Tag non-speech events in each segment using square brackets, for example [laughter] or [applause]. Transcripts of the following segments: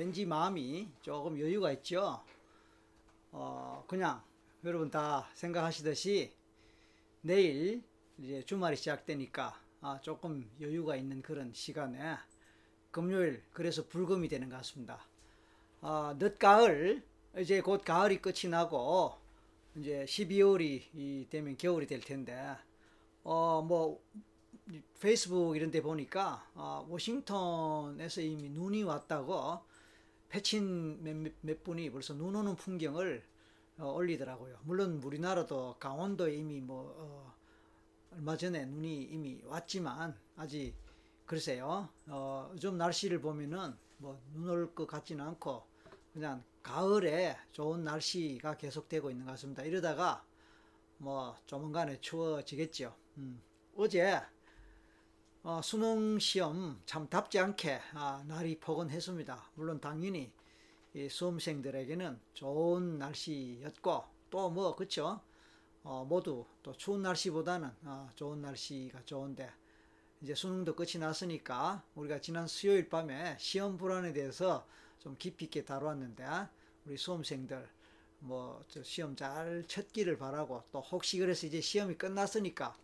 왠지 마음이 조금 여유가 있죠. 어, 그냥 여러분 다 생각하시듯이 내일 이제 주말이 시작되니까 아, 조금 여유가 있는 그런 시간에 금요일 그래서 불금이 되는 것 같습니다. 아, 늦가을 이제 곧 가을이 끝이 나고 이제 12월이 되면 겨울이 될 텐데 어 뭐 페이스북 이런 데 보니까 아, 워싱턴에서 이미 눈이 왔다고 패친 몇, 몇 분이 벌써 눈 오는 풍경을 어, 올리더라고요. 물론 우리나라도 강원도에 이미 뭐 어, 얼마 전에 눈이 이미 왔지만 아직 글쎄요. 어, 좀 날씨를 보면은 뭐 눈 올 것 같지는 않고 그냥 가을에 좋은 날씨가 계속되고 있는 것 같습니다. 이러다가 뭐 조만간에 추워지겠죠. 음. 어제 어, 수능 시험 참 답지 않게 아, 날이 포근했습니다. 물론 당연히 이 수험생들에게는 좋은 날씨였고 또 뭐 그쵸? 어, 모두 또 추운 날씨보다는 어, 좋은 날씨가 좋은데 이제 수능도 끝이 났으니까 우리가 지난 수요일 밤에 시험 불안에 대해서 좀 깊이 있게 다루었는데 우리 수험생들 뭐 시험 잘 쳤기를 바라고 또 혹시 그래서 이제 시험이 끝났으니까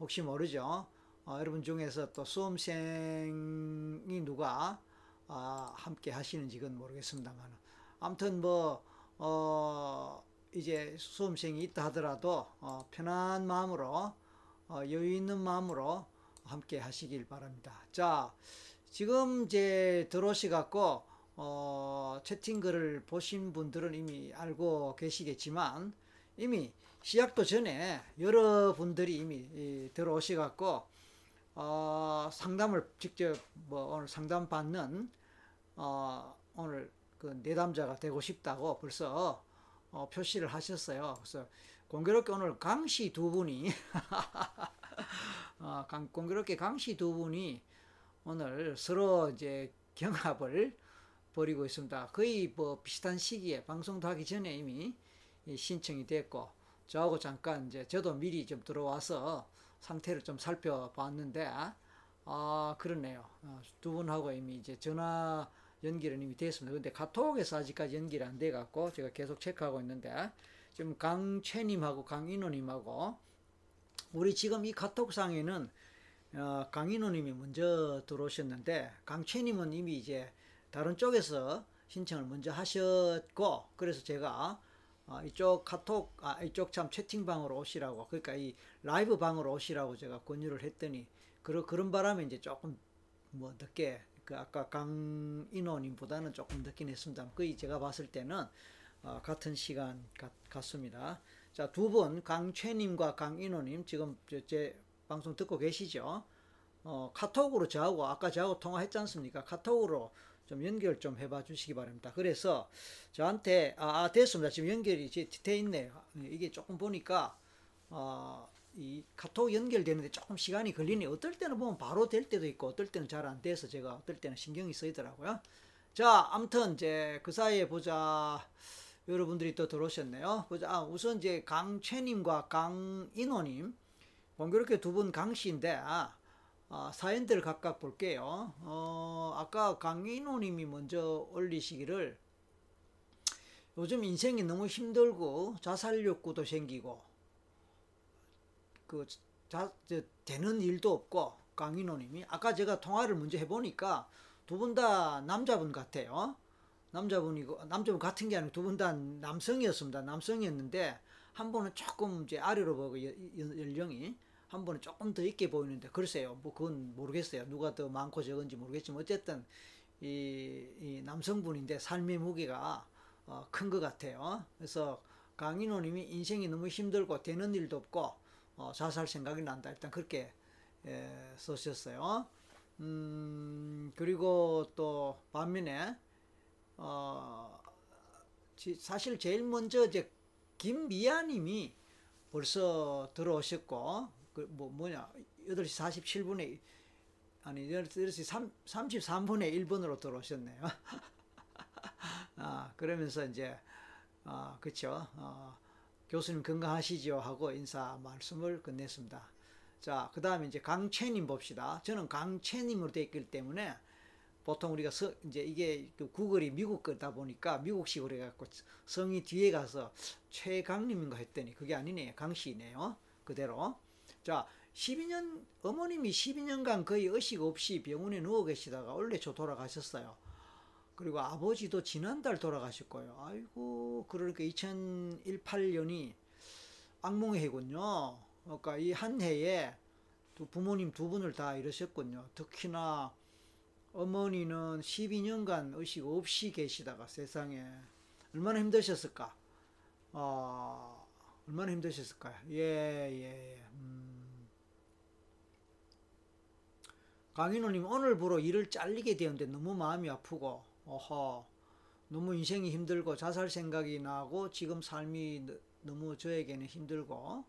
혹시 모르죠. 어, 여러분 중에서 또 수험생이 누가 아, 함께 하시는지 그건 모르겠습니다만 아무튼 뭐 어, 이제 수험생이 있다 하더라도 어, 편한 마음으로 어, 여유 있는 마음으로 함께 하시길 바랍니다. 자, 지금 이제 들어오시 갖고 어, 채팅글을 보신 분들은 이미 알고 계시겠지만 이미 시작도 전에 여러분들이 이미 들어오시 갖고 어, 상담을 직접 뭐 오늘 상담 받는 어, 오늘 그 내담자가 되고 싶다고 벌써 어, 표시를 하셨어요. 그래서 공교롭게 오늘 강씨 두 분이 [laughs] 어, 강, 공교롭게 강씨 두 분이 오늘 서로 이제 경합을 벌이고 있습니다. 거의 뭐 비슷한 시기에 방송도 하기 전에 이미 신청이 됐고 저하고 잠깐 이제 저도 미리 좀 들어와서 상태를 좀 살펴봤는데 아 그렇네요. 어, 두 분하고 이미 이제 전화 연결은 이미 됐습니다. 근데 카톡에서 아직까지 연결이 안 돼 갖고 제가 계속 체크하고 있는데 지금 강채님하고 강인호님하고 우리 지금 이 카톡상에는 어, 강인호님이 먼저 들어오셨는데 강채님은 이미 이제 다른 쪽에서 신청을 먼저 하셨고 그래서 제가 어, 이쪽 카톡 아 이쪽 참 채팅방으로 오시라고 그러니까 이 라이브 방으로 오시라고 제가 권유를 했더니 그런 그런 바람에 이제 조금 뭐 늦게 그 아까 강인호님보다는 조금 늦긴 했습니다. 거의 제가 봤을 때는 어, 같은 시간 같, 같습니다. 자, 두 분, 강채님과 강인호님, 지금 제 방송 듣고 계시죠? 어, 카톡으로 저하고, 아까 저하고 통화했지 않습니까? 카톡으로 좀 연결 좀 해봐 주시기 바랍니다. 그래서 저한테, 아, 아 됐습니다. 지금 연결이 돼 있네요. 이게 조금 보니까, 어, 이 카톡 연결되는데 조금 시간이 걸리니 어떨 때는 보면 바로 될 때도 있고 어떨 때는 잘 안 돼서 제가 어떨 때는 신경이 쓰이더라고요. 자, 아무튼 이제 그 사이에 보자. 여러분들이 또 들어오셨네요. 보자. 아, 우선 이제 강채님과 강인호님 공교롭게 두 분 강씨인데 아, 아, 사연들 각각 볼게요. 어, 아까 강인호님이 먼저 올리시기를 요즘 인생이 너무 힘들고 자살 욕구도 생기고 그 자, 되는 일도 없고 강인호님이 아까 제가 통화를 먼저 해보니까 두 분 다 남자분 같아요. 남자분이고 남자분 같은 게 아니고 두 분 다 남성이었습니다. 남성이었는데 한 분은 조금 이제 아래로 보고 연령이 한 분은 조금 더 있게 보이는데 글쎄요. 뭐 그건 모르겠어요. 누가 더 많고 적은지 모르겠지만 어쨌든 이, 이 남성분인데 삶의 무게가 어, 큰 것 같아요. 그래서 강인호님이 인생이 너무 힘들고 되는 일도 없고 어, 자살 생각이 난다. 일단 그렇게 에, 쓰셨어요. 음, 그리고 또 반면에 어, 사실 제일 먼저 이제 김미아님이 벌써 들어오셨고 그 뭐 뭐냐 8시 47분에 아니 8시 3, 33분에 1번으로 들어오셨네요. [laughs] 아 그러면서 이제 아 그쵸 어, 교수님 건강하시죠 하고 인사 말씀을 건넸습니다. 자, 그 다음에 이제 강채님 봅시다. 저는 강채님으로 되어 있기 때문에 보통 우리가 서, 이제 이게 그 구글이 미국 거다 보니까 미국식으로 해갖고 성이 뒤에 가서 최강림인가 했더니 그게 아니네 강씨네요 그대로 자 12년 어머님이 12년간 거의 의식 없이 병원에 누워 계시다가 원래 저 돌아가셨어요. 그리고 아버지도 지난달 돌아가셨고요. 아이고 그러니까 2018년이 악몽의 해군요. 그러니까 이 한 해에 두 부모님 두 분을 다 잃으셨군요. 특히나 어머니는 12년간 의식 없이 계시다가 세상에 얼마나 힘드셨을까? 어, 얼마나 힘드셨을까요? 예, 예, 예. 음. 강인호님 오늘부로 일을 잘리게 되었는데 너무 마음이 아프고, 어허, 너무 인생이 힘들고 자살 생각이 나고 지금 삶이 너무 저에게는 힘들고,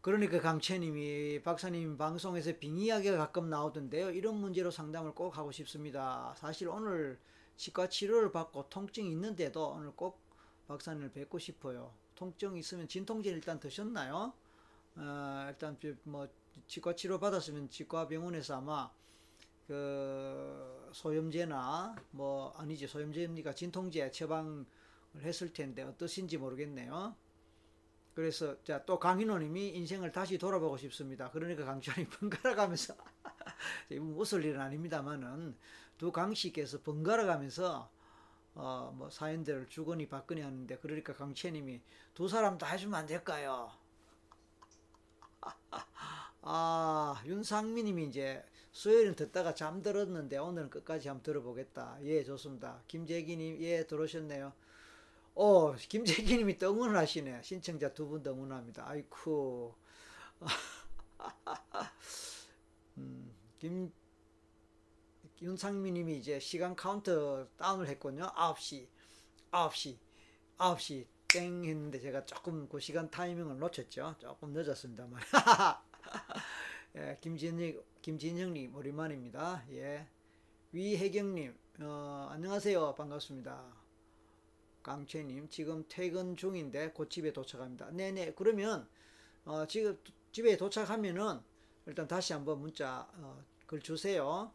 그러니까 강채님이 박사님 방송에서 빙의하기가 가끔 나오던데요. 이런 문제로 상담을 꼭 하고 싶습니다. 사실 오늘 치과 치료를 받고 통증이 있는데도 오늘 꼭 박사님을 뵙고 싶어요. 통증 있으면 진통제 일단 드셨나요? 어, 일단 뭐 치과 치료 받았으면 치과 병원에서 아마 그 소염제나 뭐 아니지 소염제입니까 진통제 처방을 했을 텐데 어떠신지 모르겠네요. 그래서 자 또 강인호님이 인생을 다시 돌아보고 싶습니다. 그러니까 강철이 [laughs] 번갈아 가면서 [laughs] 웃을 일은 아닙니다만은 두 강씨께서 번갈아 가면서 어 뭐 사연들을 주거니 받거니 하는데 그러니까 강채님이 두 사람 다 해주면 안 될까요? 아 윤상민님이 이제 수요일은 듣다가 잠들었는데 오늘은 끝까지 한번 들어보겠다. 예 좋습니다. 김재기님 예 들어오셨네요. 어, 김재기님이 또 응원하시네. 신청자 두분 응원합니다. 아이쿠. [laughs] 음, 김, 윤상민님이 이제 시간 카운트 다운을 했군요. 9시, 9시, 9시 땡 했는데 제가 조금 그 시간 타이밍을 놓쳤죠. 조금 늦었습니다만. [laughs] [laughs] 예, 김진영, 김진영님 오랜만입니다. 예. 위혜경님, 어, 안녕하세요. 반갑습니다. 강채님 지금 퇴근 중인데 곧 집에 도착합니다. 네네 그러면 어, 지금 집에 도착하면은 일단 다시 한번 문자 어, 글 주세요.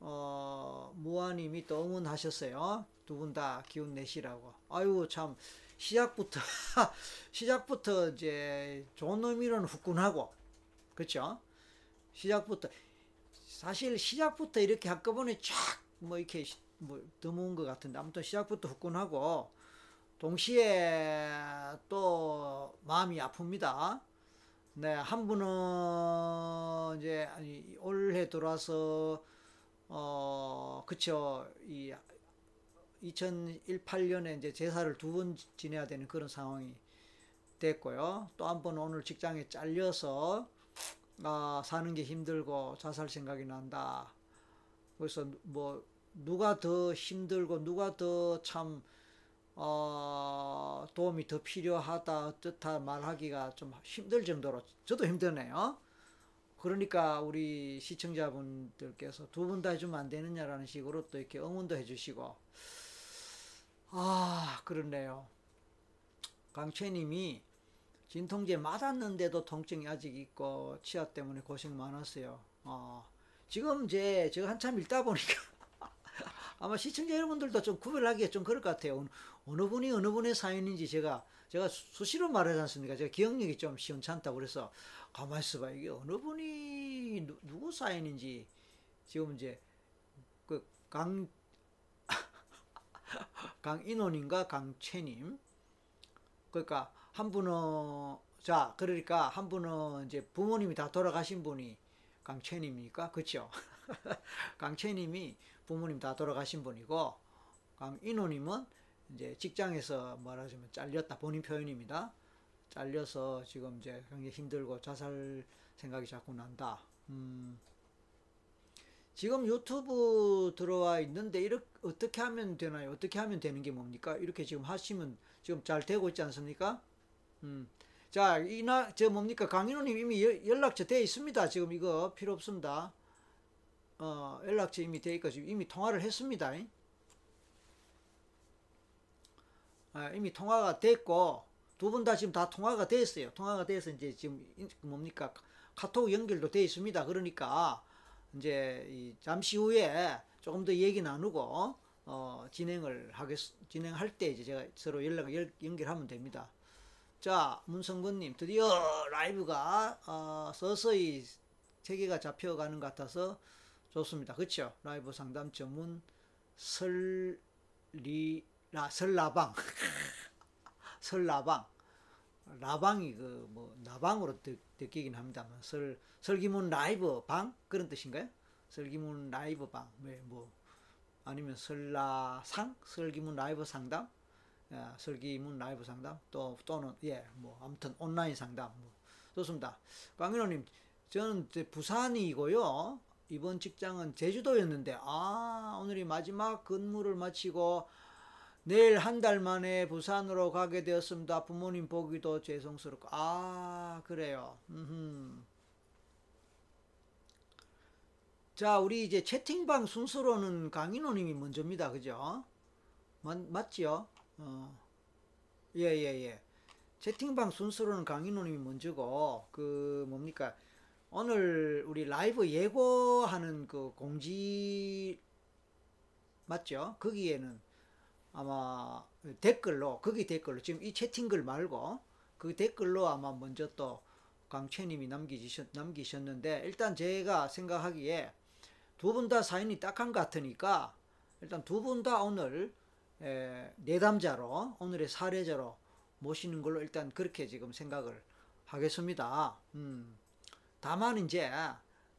어, 무아님이 또 응원하셨어요. 두 분 다 기운 내시라고. 아유 참 시작부터 [laughs] 시작부터 이제 좋은 의미로는 후끈하고 그렇죠? 시작부터 사실 시작부터 이렇게 한꺼번에 쫙 뭐 이렇게 뭐 드문 것 같은데 아무튼 시작부터 후끈하고 동시에 또 마음이 아픕니다. 네, 한 분은 이제 아니 올해 들어와서 어 그쵸 이 2018년에 이제 제사를 두 번 지내야 되는 그런 상황이 됐고요. 또 한 번은 오늘 직장에 잘려서 아, 사는 게 힘들고 자살 생각이 난다. 그래서 뭐 누가 더 힘들고 누가 더참 어, 도움이 더 필요하다 어떻다 말하기가 좀 힘들 정도로 저도 힘드네요. 그러니까 우리 시청자분들께서 두 분 다 해주면 안 되느냐라는 식으로 또 이렇게 응원도 해주시고 아 그렇네요. 강채님이 진통제 맞았는데도 통증이 아직 있고 치아 때문에 고생 많았어요. 어, 지금 이제 제가 한참 읽다 보니까 [laughs] 아마 시청자 여러분들도 좀 구별하기가 좀 그럴 것 같아요. 어느 분이 어느 분의 사연인지 제가 제가 수시로 말하지 않습니까? 제가 기억력이 좀 시원찮다고 그래서 가만히 있어봐 이게 어느 분이 누, 누구 사연인지 지금 이제 그강 [laughs] 강인원인가 강채님 그러니까 한 분은 자 그러니까 한 분은 이제 부모님이 다 돌아가신 분이 강채님이니까 그렇죠? [laughs] 강채님이 부모님 다 돌아가신 분이고 강인호님은 이제 직장에서 말하자면 잘렸다 본인 표현입니다. 잘려서 지금 이제 굉장히 힘들고 자살 생각이 자꾸 난다. 음. 지금 유튜브 들어와 있는데 이렇게 어떻게 하면 되나요? 어떻게 하면 되는 게 뭡니까? 이렇게 지금 하시면 지금 잘 되고 있지 않습니까? 음. 자, 이나 저 뭡니까? 강인호님 이미 연락처 돼 있습니다. 지금 이거 필요 없습니다. 어, 연락처 이미 되어 있고 지금 이미 통화를 했습니다. 아, 이미 통화가 됐고 두 분 다 지금 다 통화가 됐어요. 통화가 돼서 이제 지금 뭡니까 카톡 연결도 되어 있습니다. 그러니까 이제 잠시 후에 조금 더 얘기 나누고 어, 진행을 하겠 진행할 때 이제 제가 서로 연락을 연- 연결하면 됩니다. 자, 문성근님 드디어 라이브가 어, 서서히 세계가 잡혀가는 것 같아서 좋습니다. 그렇죠? 라이브 상담 전문 설리라 설라방 [laughs] 설라방 라방이 그 뭐 나방으로 느, 느끼긴 합니다만 설 설기문 라이브 방 그런 뜻인가요? 설기문 라이브 방, 네, 뭐 아니면 설라상 설기문 라이브 상담, 야, 설기문 라이브 상담 또 또는 예 뭐 아무튼 온라인 상담 뭐 좋습니다. 강인호님 저는 부산이고요. 이번 직장은 제주도였는데 아 오늘이 마지막 근무를 마치고 내일 한 달 만에 부산으로 가게 되었습니다. 부모님 보기도 죄송스럽고 아 그래요. 음흠. 자 우리 이제 채팅방 순서로는 강인호님이 먼저입니다. 그죠? 맞, 맞지요? 어. 예, 예, 예. 채팅방 순서로는 강인호님이 먼저고, 그, 뭡니까. 오늘 우리 라이브 예고하는 그 공지, 맞죠? 거기에는 아마 댓글로, 거기 댓글로, 지금 이 채팅글 말고, 그 댓글로 아마 먼저 또 강채님이 남기셨, 남기셨는데, 일단 제가 생각하기에 두 분 다 사연이 딱한 것 같으니까, 일단 두 분 다 오늘 에, 내담자로 오늘의 사례자로 모시는 걸로 일단 그렇게 지금 생각을 하겠습니다. 음, 다만 이제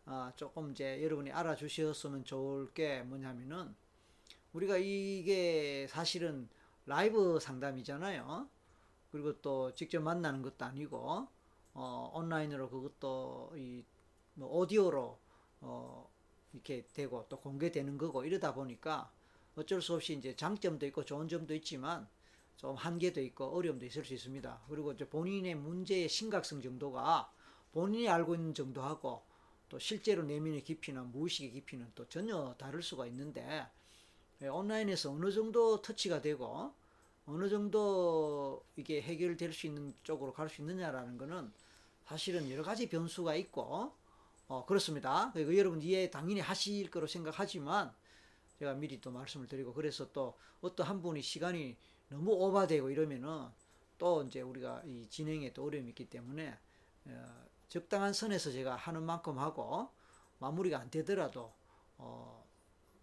어, 조금 이제 여러분이 알아주셨으면 좋을 게 뭐냐면은 우리가 이게 사실은 라이브 상담이잖아요. 그리고 또 직접 만나는 것도 아니고 어, 온라인으로 그것도 이 뭐 오디오로 어, 이렇게 되고 또 공개되는 거고 이러다 보니까 어쩔 수 없이 이제 장점도 있고 좋은 점도 있지만 좀 한계도 있고 어려움도 있을 수 있습니다. 그리고 이제 본인의 문제의 심각성 정도가 본인이 알고 있는 정도하고 또 실제로 내면의 깊이나 무의식의 깊이는 또 전혀 다를 수가 있는데 예, 온라인에서 어느 정도 터치가 되고 어느 정도 이게 해결될 수 있는 쪽으로 갈 수 있느냐라는 거는 사실은 여러 가지 변수가 있고 어, 그렇습니다. 그리고 여러분 이해 당연히 하실 거로 생각하지만 제가 미리 또 말씀을 드리고 그래서 또 어떤 한 분이 시간이 너무 오바되고 이러면은 또 이제 우리가 이 진행에 또 어려움이 있기 때문에 어, 적당한 선에서 제가 하는 만큼 하고 마무리가 안 되더라도 어,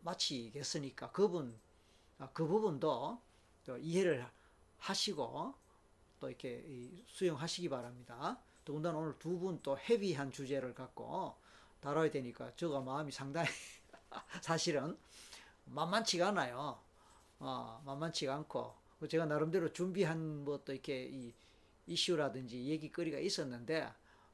마치겠으니까 그분 아, 그 부분도 또 이해를 하시고 또 이렇게 이 수용하시기 바랍니다. 더군다나 오늘 두 분 또 헤비한 주제를 갖고 다뤄야 되니까 저가 마음이 상당히 [laughs] 사실은 만만치가 않아요. 어, 만만치가 않고 제가 나름대로 준비한 뭐 또 이렇게 이 이슈라든지 얘기거리가 있었는데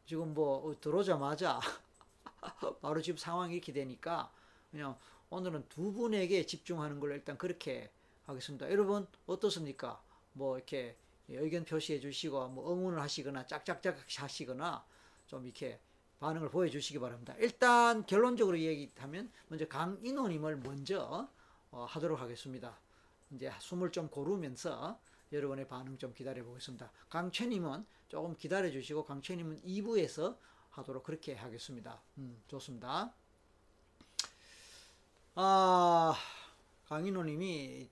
지금 뭐 들어오자마자 [laughs] 바로 지금 상황이 이렇게 되니까 그냥 오늘은 두 분에게 집중하는 걸로 일단 그렇게 하겠습니다. 여러분 어떻습니까? 뭐 이렇게 의견 표시해 주시고 뭐 응원을 하시거나 짝짝짝 하시거나 좀 이렇게 반응을 보여주시기 바랍니다. 일단 결론적으로 얘기하면 먼저 강인호님을 먼저 어, 하도록 하겠습니다. 이제 숨을 좀 고르면서 여러분의 반응 좀 기다려 보겠습니다. 강채님은 조금 기다려 주시고 강채님은 2부에서 하도록 그렇게 하겠습니다. 음, 좋습니다. 아, 강인호님이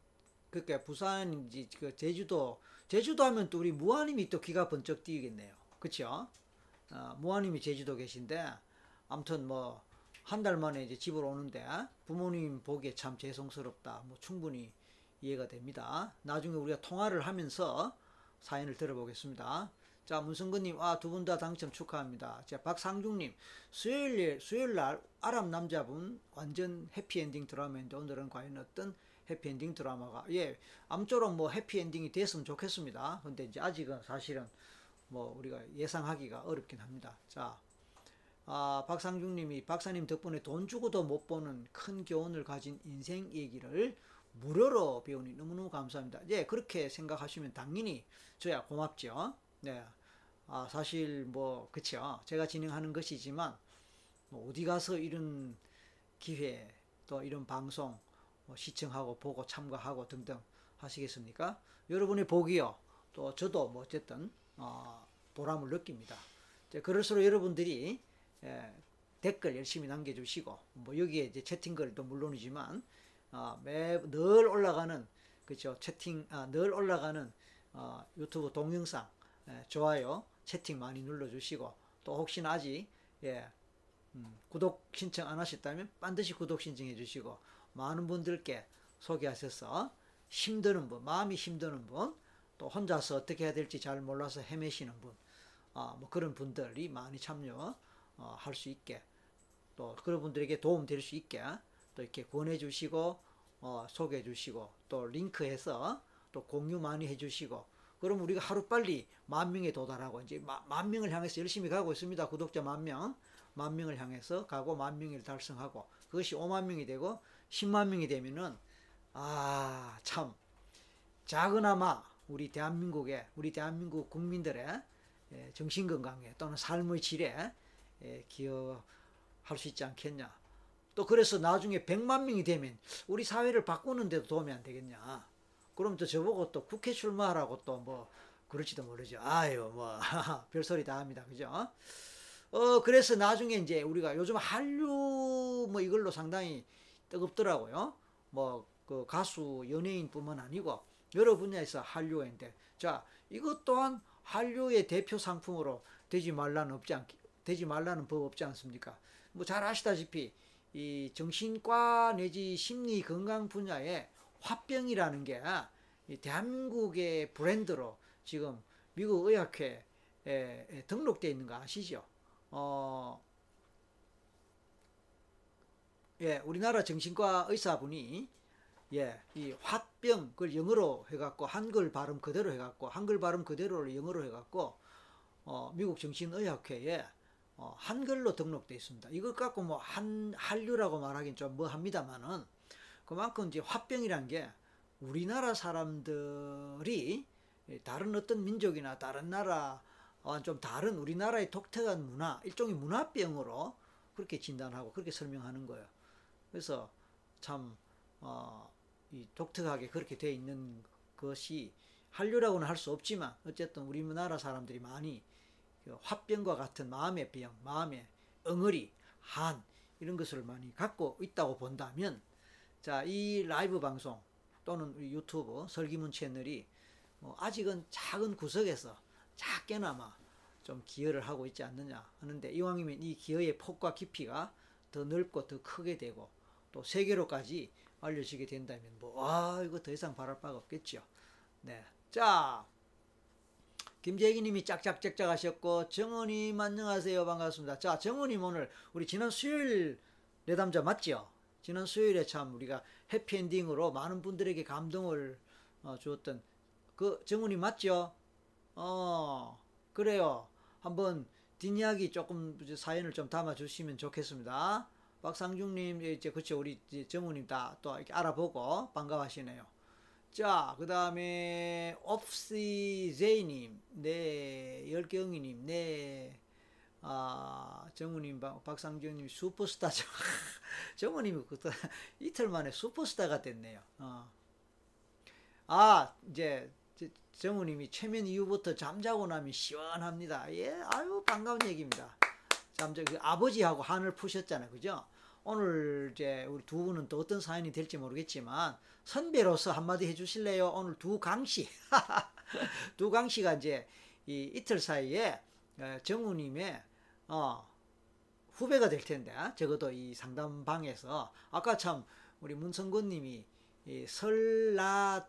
그러니까 부산인지 그 제주도 제주도 하면 또 우리 무아님이 또 귀가 번쩍 뛰겠네요. 그렇죠? 어, 무아님이 제주도 계신데 아무튼 뭐 한 달 만에 이제 집으로 오는데 부모님 보기에 참 죄송스럽다. 뭐 충분히 이해가 됩니다. 나중에 우리가 통화를 하면서 사연을 들어보겠습니다. 자, 문성근님, 아, 두 분 다 당첨 축하합니다. 자, 박상중님, 수요일, 수요일 날 아랍 남자분 완전 해피엔딩 드라마인데 오늘은 과연 어떤 해피엔딩 드라마가, 예, 암쪼록 뭐 해피엔딩이 됐으면 좋겠습니다. 근데 이제 아직은 사실은 뭐 우리가 예상하기가 어렵긴 합니다. 자, 아, 박상중님이 박사님 덕분에 돈 주고도 못 보는 큰 교훈을 가진 인생 얘기를 무료로 배우니 너무너무 감사합니다. 예, 그렇게 생각하시면 당연히 저야 고맙죠. 네. 아, 사실 뭐, 그쵸. 제가 진행하는 것이지만, 뭐 어디 가서 이런 기회, 또 이런 방송 뭐 시청하고 보고 참가하고 등등 하시겠습니까? 여러분의 복이요. 또 저도 뭐 어쨌든, 어, 보람을 느낍니다. 그럴수록 여러분들이, 예, 댓글 열심히 남겨주시고 뭐 여기에 이제 채팅글도 물론이지만 어, 매늘 올라가는 그죠 채팅 아, 늘 올라가는 어, 유튜브 동영상 예, 좋아요 채팅 많이 눌러주시고 또 혹시나 아직 예, 음, 구독 신청 안 하셨다면 반드시 구독 신청해 주시고 많은 분들께 소개하셔서 힘드는 분 마음이 힘드는 분 또 혼자서 어떻게 해야 될지 잘 몰라서 헤매시는 분 아, 뭐 그런 분들이 많이 참여 어, 할수 있게 또 그런 분들에게 도움 될 수 있게 또 이렇게 권해 주시고 어, 소개해 주시고 또 링크해서 또 공유 많이 해 주시고 그럼 우리가 하루 빨리 만 명에 도달하고 이제 마, 만 명을 향해서 열심히 가고 있습니다. 구독자 만 명, 만 명을 향해서 가고 만 명을 달성하고 그것이 5만 명이 되고 10만 명이 되면은 아, 참 작은아마 우리 대한민국의 우리 대한민국 국민들의 예, 정신 건강에 또는 삶의 질에 예, 기여할 수 있지 않겠냐. 또 그래서 나중에 100만 명이 되면 우리 사회를 바꾸는데도 도움이 안 되겠냐. 그럼 또 저보고 또 국회 출마하라고 또 뭐 그럴지도 모르죠. 아유 뭐 [laughs] 별소리 다 합니다. 그죠? 어 그래서 나중에 이제 우리가 요즘 한류 뭐 이걸로 상당히 뜨겁더라고요. 뭐 그 가수 연예인뿐만 아니고 여러 분야에서 한류인데 자 이것 또한 한류의 대표 상품으로 되지 말라는 없지 않 되지 말라는 법 없지 않습니까? 뭐 잘 아시다시피 이 정신과 내지 심리 건강 분야에 화병이라는 게 대한민국의 브랜드로 지금 미국 의학회에 등록되어 있는 거 아시죠? 어, 예, 우리나라 정신과 의사분이 예, 이 화병 그걸 영어로 해갖고 한글 발음 그대로 해갖고 한글 발음 그대로를 영어로 해갖고 어, 미국 정신의학회에 어, 한글로 등록돼 있습니다. 이걸 갖고 뭐 한 한류라고 말하긴 좀 뭐 합니다만은 그만큼 이제 화병이란 게 우리나라 사람들이 다른 어떤 민족이나 다른 나라 좀 다른 우리나라의 독특한 문화 일종의 문화병으로 그렇게 진단하고 그렇게 설명하는 거예요. 그래서 참 어, 이 독특하게 그렇게 돼 있는 것이 한류라고는 할 수 없지만 어쨌든 우리나라 사람들이 많이 그 화병과 같은 마음의 병, 마음의 엉어리, 한 이런 것을 많이 갖고 있다고 본다면 자, 이 라이브 방송 또는 유튜브 설기문 채널이 뭐 아직은 작은 구석에서 작게나마 좀 기여를 하고 있지 않느냐 하는데 이왕이면 이 기여의 폭과 깊이가 더 넓고 더 크게 되고 또 세계로까지 알려지게 된다면 뭐, 아, 이거 더 이상 바랄 바가 없겠죠. 네. 자, 김재기님이 짝짝짝짝 하셨고, 정원님 안녕하세요. 반갑습니다. 자, 정원님 오늘 우리 지난 수요일 내담자 맞죠? 지난 수요일에 참 우리가 해피엔딩으로 많은 분들에게 감동을 어, 주었던 그 정훈이 맞죠? 어, 그래요. 한번 뒷이야기 조금 사연을 좀 담아 주시면 좋겠습니다. 박상중님, 이제 그쵸 우리 정우님 다 또 이렇게 알아보고 반가워하시네요. 자, 그 다음에 옵시제이님, 네, 열경이님, 네, 아, 정우님, 박상중님 슈퍼스타죠. [laughs] 정우님이 그 [laughs] 이틀 만에 슈퍼스타가 됐네요. 어. 아, 이제 정우님이 최면 이후부터 잠자고 나면 시원합니다. 예, 아유 반가운 얘기입니다. 잠자 그 아버지하고 한을 푸셨잖아요, 그죠? 오늘 이제 우리 두 분은 또 어떤 사연이 될지 모르겠지만 선배로서 한마디 해주실래요? 오늘 두 강씨, [laughs] 두 강씨가 이제 이 이틀 사이에 어, 정우님의 어, 후배가 될 텐데 적어도 이 상담방에서 아까 참 우리 문성권님이 이 설라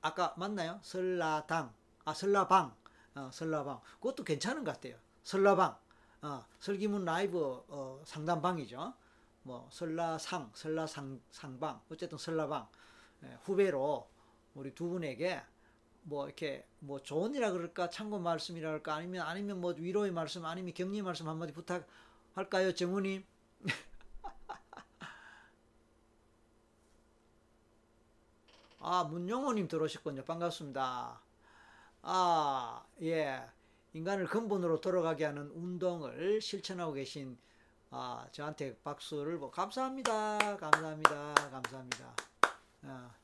아까 맞나요? 설라당 아 설라방 어, 설라방 그것도 괜찮은 것 같아요. 설라방 어, 설기문 라이브 어, 상담방이죠. 뭐 설라상, 설라상 상방, 어쨌든 설라방 예, 후배로 우리 두 분에게 뭐 이렇게 뭐 조언이라 그럴까 참고 말씀이라 그럴까 아니면 아니면 뭐 위로의 말씀 아니면 격려의 말씀 한마디 부탁할까요, 정우님? [laughs] 아 문용호님 들어오셨군요. 반갑습니다. 아 예. 인간을 근본으로 돌아가게 하는 운동을 실천하고 계신 아, 저한테 박수를 뭐 감사합니다. 감사합니다. 감사합니다. 아,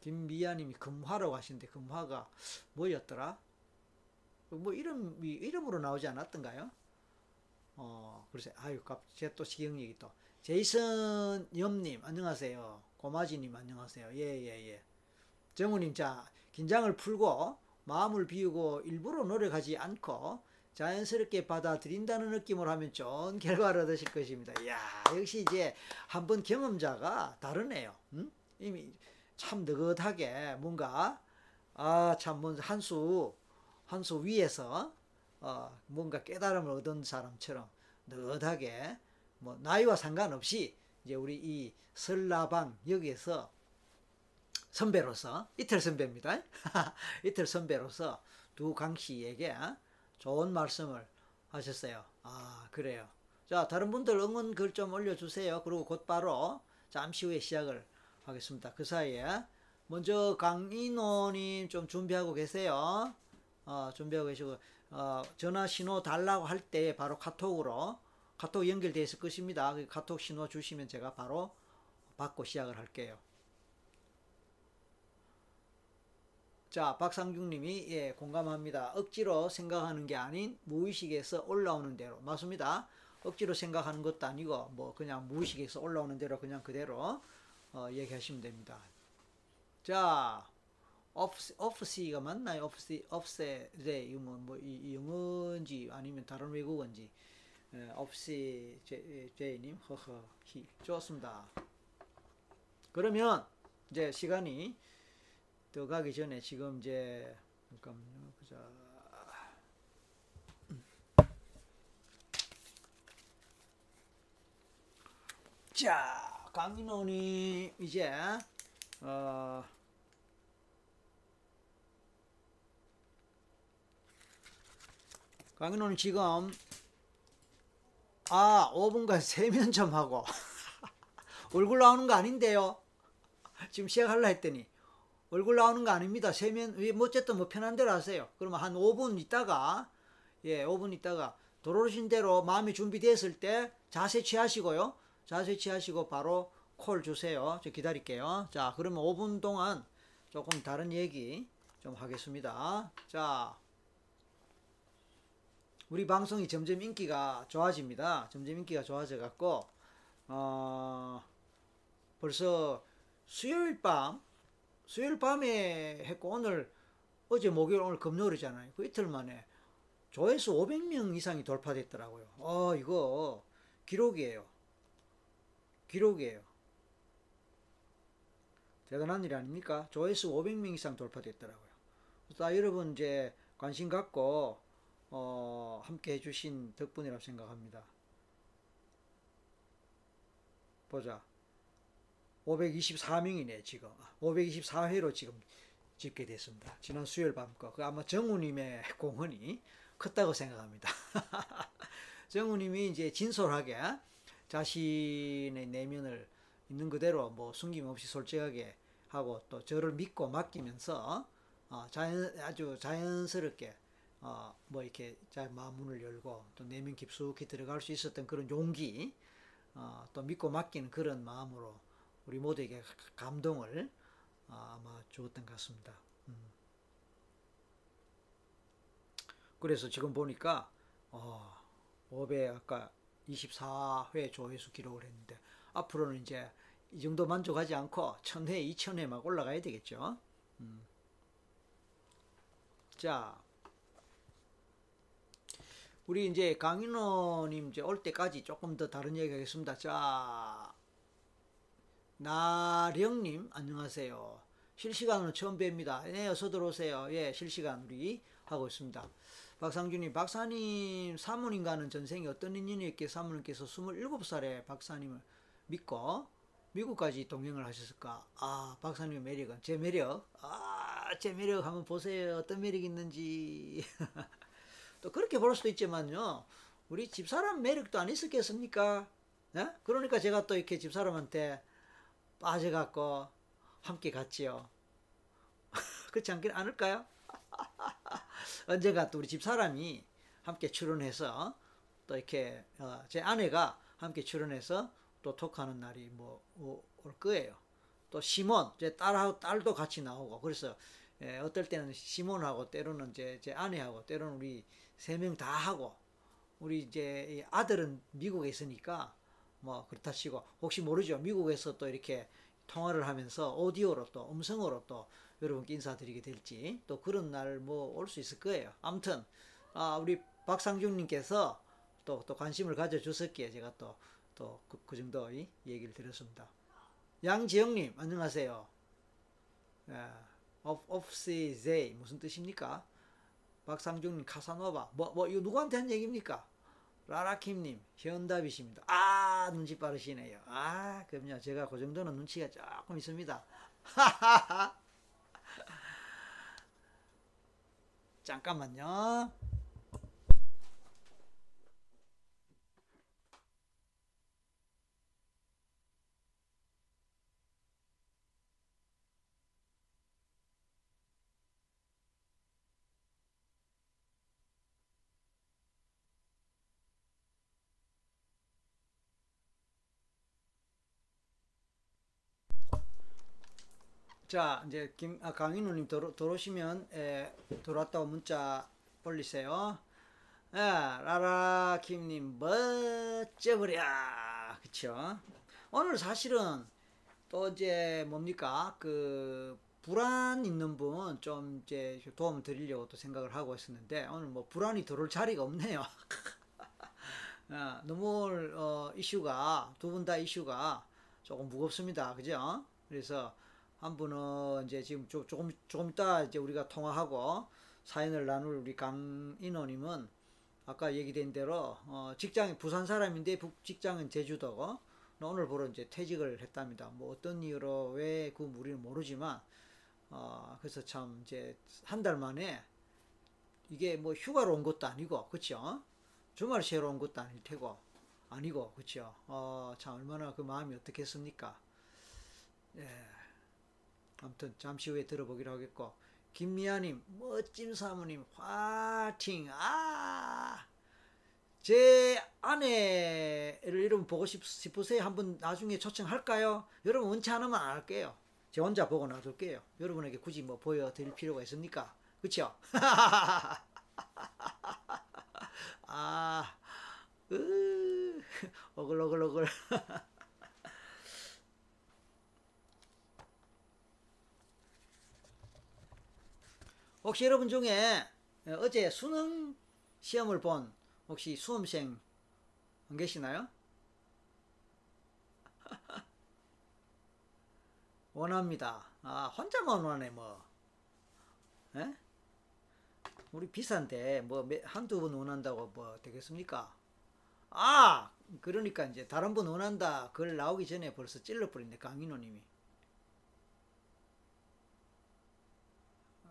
김미아 님이 금화라고 하시는데 금화가 뭐였더라? 뭐 이름이 이름으로 나오지 않았던가요? 어, 어, 그래서 아유, 제또 시경력이 또 제이슨 염님 안녕하세요. 고마지님 안녕하세요. 예, 예, 예. 정우님 자 긴장을 풀고 마음을 비우고 일부러 노력하지 않고 자연스럽게 받아들인다는 느낌으로 하면 좋은 결과를 얻으실 것입니다. 야 역시 이제 한번 경험자가 다르네요. 음? 이미 참 느긋하게 뭔가 아참 한수 한 수 위에서 어, 뭔가 깨달음을 얻은 사람처럼 느긋하게 뭐 나이와 상관없이 이제 우리 이 설라방 여기에서 선배로서 이틀 선배입니다. [laughs] 이틀 선배로서 두 강씨에게 좋은 말씀을 하셨어요. 아 그래요. 자 다른 분들 응원 글 좀 올려주세요. 그리고 곧바로 잠시 후에 시작을 하겠습니다. 그 사이에 먼저 강인호님 좀 준비하고 계세요. 어, 준비하고 계시고 어, 전화 신호 달라고 할 때 바로 카톡으로 카톡 연결되어 있을 것입니다. 그 카톡 신호 주시면 제가 바로 받고 시작을 할게요. 자, 박상중님이 예, 공감합니다. 억지로 생각하는 게 아닌 무의식에서 올라오는 대로 맞습니다. 억지로 생각하는 것도 아니고 뭐 그냥 무의식에서 올라오는 대로 그냥 그대로 어, 얘기하시면 됩니다. 자, 오프시, 오프시가 맞나요? 오프시, 오프세, 네, 이거 뭐, 뭐 이, 영어인지 아니면 다른 외국어인지 예, 오프시 제, 제이님 허허 히 좋습니다. 그러면 이제 시간이 더 가기 전에 지금 이제 잠깐만요. 보자. 자, 강인원이 이제 어 강인원이 지금 아 5분간 [laughs] 세면 좀 하고 [laughs] 얼굴 나오는 거 아닌데요. 지금 시작할라 했더니 얼굴 나오는 거 아닙니다. 세면, 뭐, 어쨌든 뭐 편한 대로 하세요. 그러면 한 5분 있다가, 예, 5분 있다가, 들어오신 대로 마음이 준비됐을 때 자세 취하시고요. 자세 취하시고 바로 콜 주세요. 저 기다릴게요. 자, 그러면 5분 동안 조금 다른 얘기 좀 하겠습니다. 자, 우리 방송이 점점 인기가 좋아집니다. 점점 인기가 좋아져 갖고, 어, 벌써 수요일 밤, 수요일 밤에 했고 오늘 어제 목요일 오늘 금요일이잖아요. 그 이틀 만에 조회수 500명 이상이 돌파됐더라고요. 어 이거 기록이에요. 기록이에요. 대단한 일 아닙니까? 조회수 500명 이상 돌파됐더라고요. 그래서 여러분 이제 관심 갖고 어, 함께 해주신 덕분이라고 생각합니다. 보자. 524명이네 지금 524회로 지금 집계됐습니다. 지난 수요일 밤 거. 그 아마 정우님의 공헌이 컸다고 생각합니다. [laughs] 정우님이 이제 진솔하게 자신의 내면을 있는 그대로 뭐 숨김없이 솔직하게 하고 또 저를 믿고 맡기면서 어 자연 아주 자연스럽게 어 뭐 이렇게 자 마음문을 열고 또 내면 깊숙이 들어갈 수 있었던 그런 용기 어 또 믿고 맡기는 그런 마음으로 우리 모두에게 감동을 아, 아마 주었던 것 같습니다. 음. 그래서 지금 보니까 어, 500 아까 24회 조회수 기록을 했는데 앞으로는 이제 이 정도 만족하지 않고 1000회, 2000회 막 올라가야 되겠죠. 음. 자, 우리 이제 강인호님 이제 올 때까지 조금 더 다른 얘기 하겠습니다. 자, 나령님 안녕하세요. 실시간으로 처음 뵙니다. 네, 어서 들어오세요. 예, 실시간 우리 하고 있습니다. 박상준님, 박사님 사모님과는 전생에 어떤 인연이 있게 사모님께서 27살에 박사님을 믿고 미국까지 동행을 하셨을까? 아, 박사님의 매력은 제 매력. 아, 제 매력 한번 보세요. 어떤 매력이 있는지. [laughs] 또 그렇게 볼 수도 있지만요. 우리 집사람 매력도 안 있었겠습니까? 네? 그러니까 제가 또 이렇게 집사람한테 빠져갖고 함께 갔지요. [laughs] 그렇지 않, 않을까요? [laughs] 언젠가 또 우리 집 사람이 함께 출연해서 또 이렇게 어, 제 아내가 함께 출연해서 또 톡하는 날이 뭐 올 거예요. 또 시몬 제 딸하고 딸도 같이 나오고 그래서 예, 어떨 때는 시몬하고 때로는 제, 제 아내하고 때로는 우리 세 명 다 하고 우리 이제 이 아들은 미국에 있으니까 뭐 그렇다 치고 혹시 모르죠. 미국에서 또 이렇게 통화를 하면서 오디오로 또 음성으로 또 여러분께 인사드리게 될지 또 그런 날 뭐 올 수 있을 거예요. 아무튼 아 우리 박상중님께서 또 또 관심을 가져주셨기에 제가 또 또그 그 정도 이 얘기를 드렸습니다. 양지영님 안녕하세요. 예, 오프시제이 무슨 뜻입니까? 박상중님 카사노바 뭐뭐 이거 누구한테 한 얘기입니까? 라라킴님 현답이십니다. 아 눈치 빠르시네요. 아 그럼요 제가 그 정도는 눈치가 조금 있습니다. [laughs] 잠깐만요. 자, 이제 김, 아, 강인우님 들어, 들어오시면, 에, 들어왔다고 문자 올리세요. 예, 라라킴님, 멋져버려. 그쵸? 오늘 사실은 또 이제 뭡니까? 그, 불안 있는 분 좀 이제 도움 드리려고 또 생각을 하고 있었는데, 오늘 뭐 불안이 들어올 자리가 없네요. 아, [laughs] 너무 어, 이슈가, 두 분 다 이슈가 조금 무겁습니다. 그죠? 그래서, 한 분은 이제 지금 조, 조금 조금 이따 이제 우리가 통화하고 사연을 나눌 우리 강인호님은 아까 얘기된 대로 어 직장이 부산 사람인데 북 직장은 제주도고 오늘 보러 이제 퇴직을 했답니다. 뭐 어떤 이유로 왜 그 우리는 모르지만 어 그래서 참 이제 한 달 만에 이게 뭐 휴가로 온 것도 아니고 그렇죠? 주말 쉬러 온 것도 아닐 테고 아니고 그렇죠? 어 참 얼마나 그 마음이 어떻겠습니까? 예. 아무튼 잠시 후에 들어보기로 하겠고. 김미아님 멋진 사모님 화팅! 아! 제 아내를 이름 보고 싶, 싶으세요? 한번 나중에 초청할까요? 여러분 원치 않으면 안 할게요. 제 혼자 보고 놔둘게요. 여러분에게 굳이 뭐 보여드릴 필요가 있습니까? 그쵸? [laughs] 아 으, [laughs] 어글어글어글 [laughs] 혹시 여러분 중에 어제 수능 시험을 본 혹시 수험생 안 계시나요? [laughs] 원합니다. 아, 혼자만 원하네, 뭐. 에? 우리 비싼데, 뭐, 한두 번 원한다고 뭐 되겠습니까? 아! 그러니까 이제 다른 분 원한다. 글 나오기 전에 벌써 찔러버렸네, 강인호님이.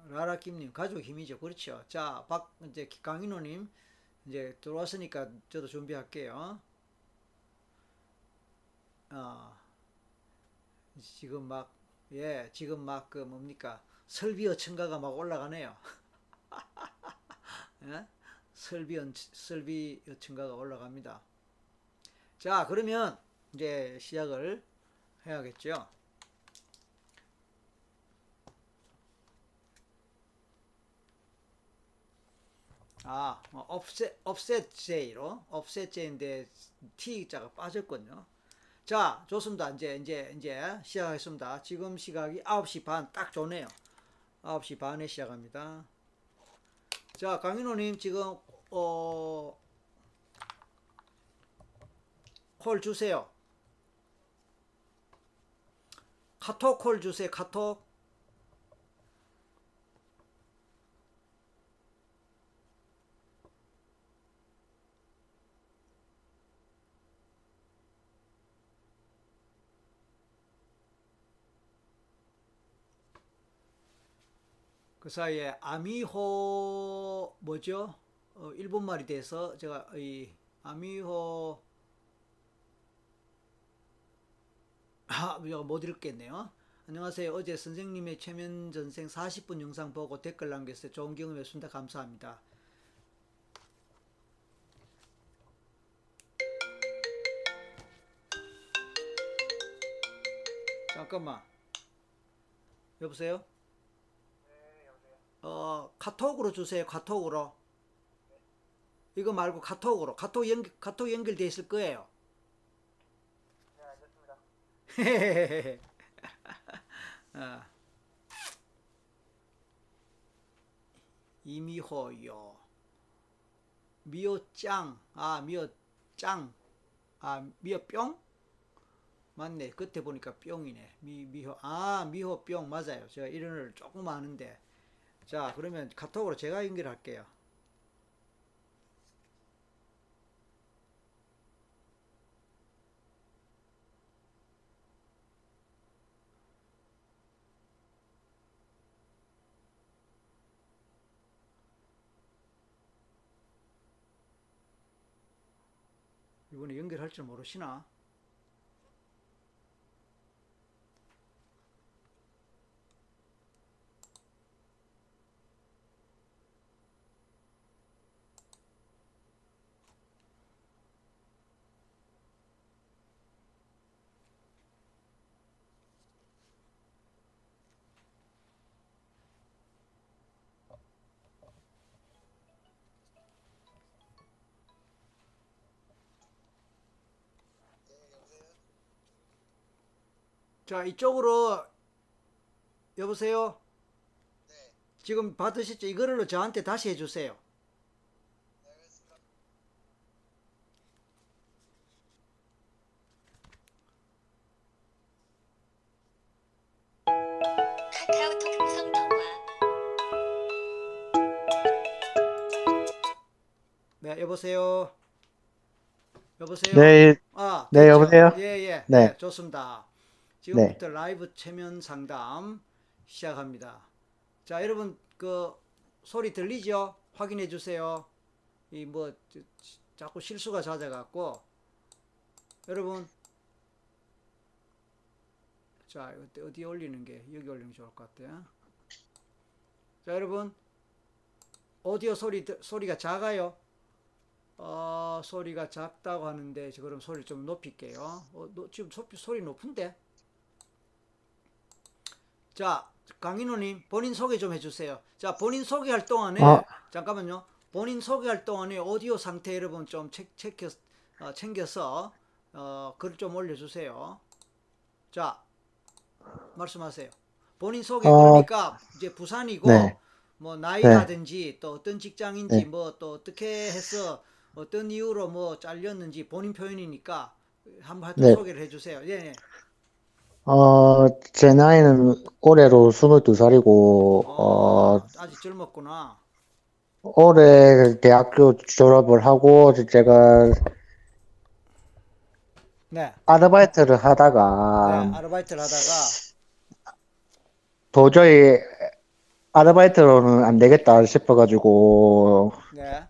라라킴님 가족 힘이죠. 그렇죠. 자, 박 이제 강인호님 이제 들어왔으니까 저도 준비할게요. 어, 지금 막 예, 지금 막 그 뭡니까 설비어 층가가 막 올라가네요. [laughs] 예? 설비어 설비어 층가가 올라갑니다. 자, 그러면 이제 시작을 해야겠죠. 아, 어, offset, offset J로, offset J인데 T자가 빠졌군요. 자, 좋습니다. 이제, 이제, 이제 시작하겠습니다. 지금 시각이 9시 반 딱 좋네요. 9시 반에 시작합니다. 자, 강인호님 지금, 어, 콜 주세요. 카톡 콜 주세요. 카톡. 사이에 아미호 뭐죠? 어, 일본 말이 돼서 제가 이 아미호 아, 못 읽겠네요. 안녕하세요. 어제 선생님의 최면 전생 40분 영상 보고 댓글 남겼어요. 좋은 경험이었습니다. 감사합니다. 잠깐만. 여보세요? 어, 카톡으로 주세요. 카톡으로. 이거 말고 카톡으로 카톡 연결 카톡 연결돼 있을 거예요. 네, 알겠습니다. [laughs] 어. 이미호요. 미호짱. 아, 미호짱. 아, 미호뿅? 맞네. 그때 보니까 뿅이네. 미, 미호. 아, 미호뿅. 맞아요. 제가 이런 을 조금 아는데. 자, 그러면 카톡으로 제가 연결할게요. 이번에 연결할 줄 모르시나? 자, 이쪽으로 여보세요? 지금 받으셨죠? 이거를 저한테 다시 해주세요. 카카오톡 음성 통화. 네, 여보세요? 여보세요? 네, 아, 네, 됐죠? 여보세요? 예, 예. 네. 네, 좋습니다. 지금부터 라이브 체면 상담 시작합니다. 자, 여러분 그 소리 들리죠? 확인해 주세요. 이 뭐 자꾸 실수가 잦아 갖고 여러분 자, 어디, 어디 올리는 게 여기 올리는 게 좋을 것 같아요. 자, 여러분 오디오 소리 들- 소리가 작아요. 어, 소리가 작다고 하는데 저 그럼 소리 좀 높일게요. 어, 노- 지금 소, 소리 높은데? 자, 강인호님 본인 소개 좀 해주세요. 자, 본인 소개할 동안에 아. 잠깐만요. 본인 소개할 동안에 오디오 상태 여러분 좀 체, 체크, 어, 챙겨서 어, 글 좀 올려주세요. 자, 말씀하세요. 본인 소개 어, 그러니까 이제 부산이고 네. 뭐 나이라든지 또 어떤 직장인지 네. 뭐또 어떻게 해서 어떤 이유로 뭐 잘렸는지 본인 표현이니까 한번 하여튼 네. 소개를 해주세요. 예, 예. 어, 제 나이는 올해로 22살이고, 어, 어, 아직 젊었구나. 올해 대학교 졸업을 하고, 제가 네. 아르바이트를 네, 하다가, 아르바이트를 하다가 도저히 아르바이트로는 안 되겠다 싶어가지고, 네.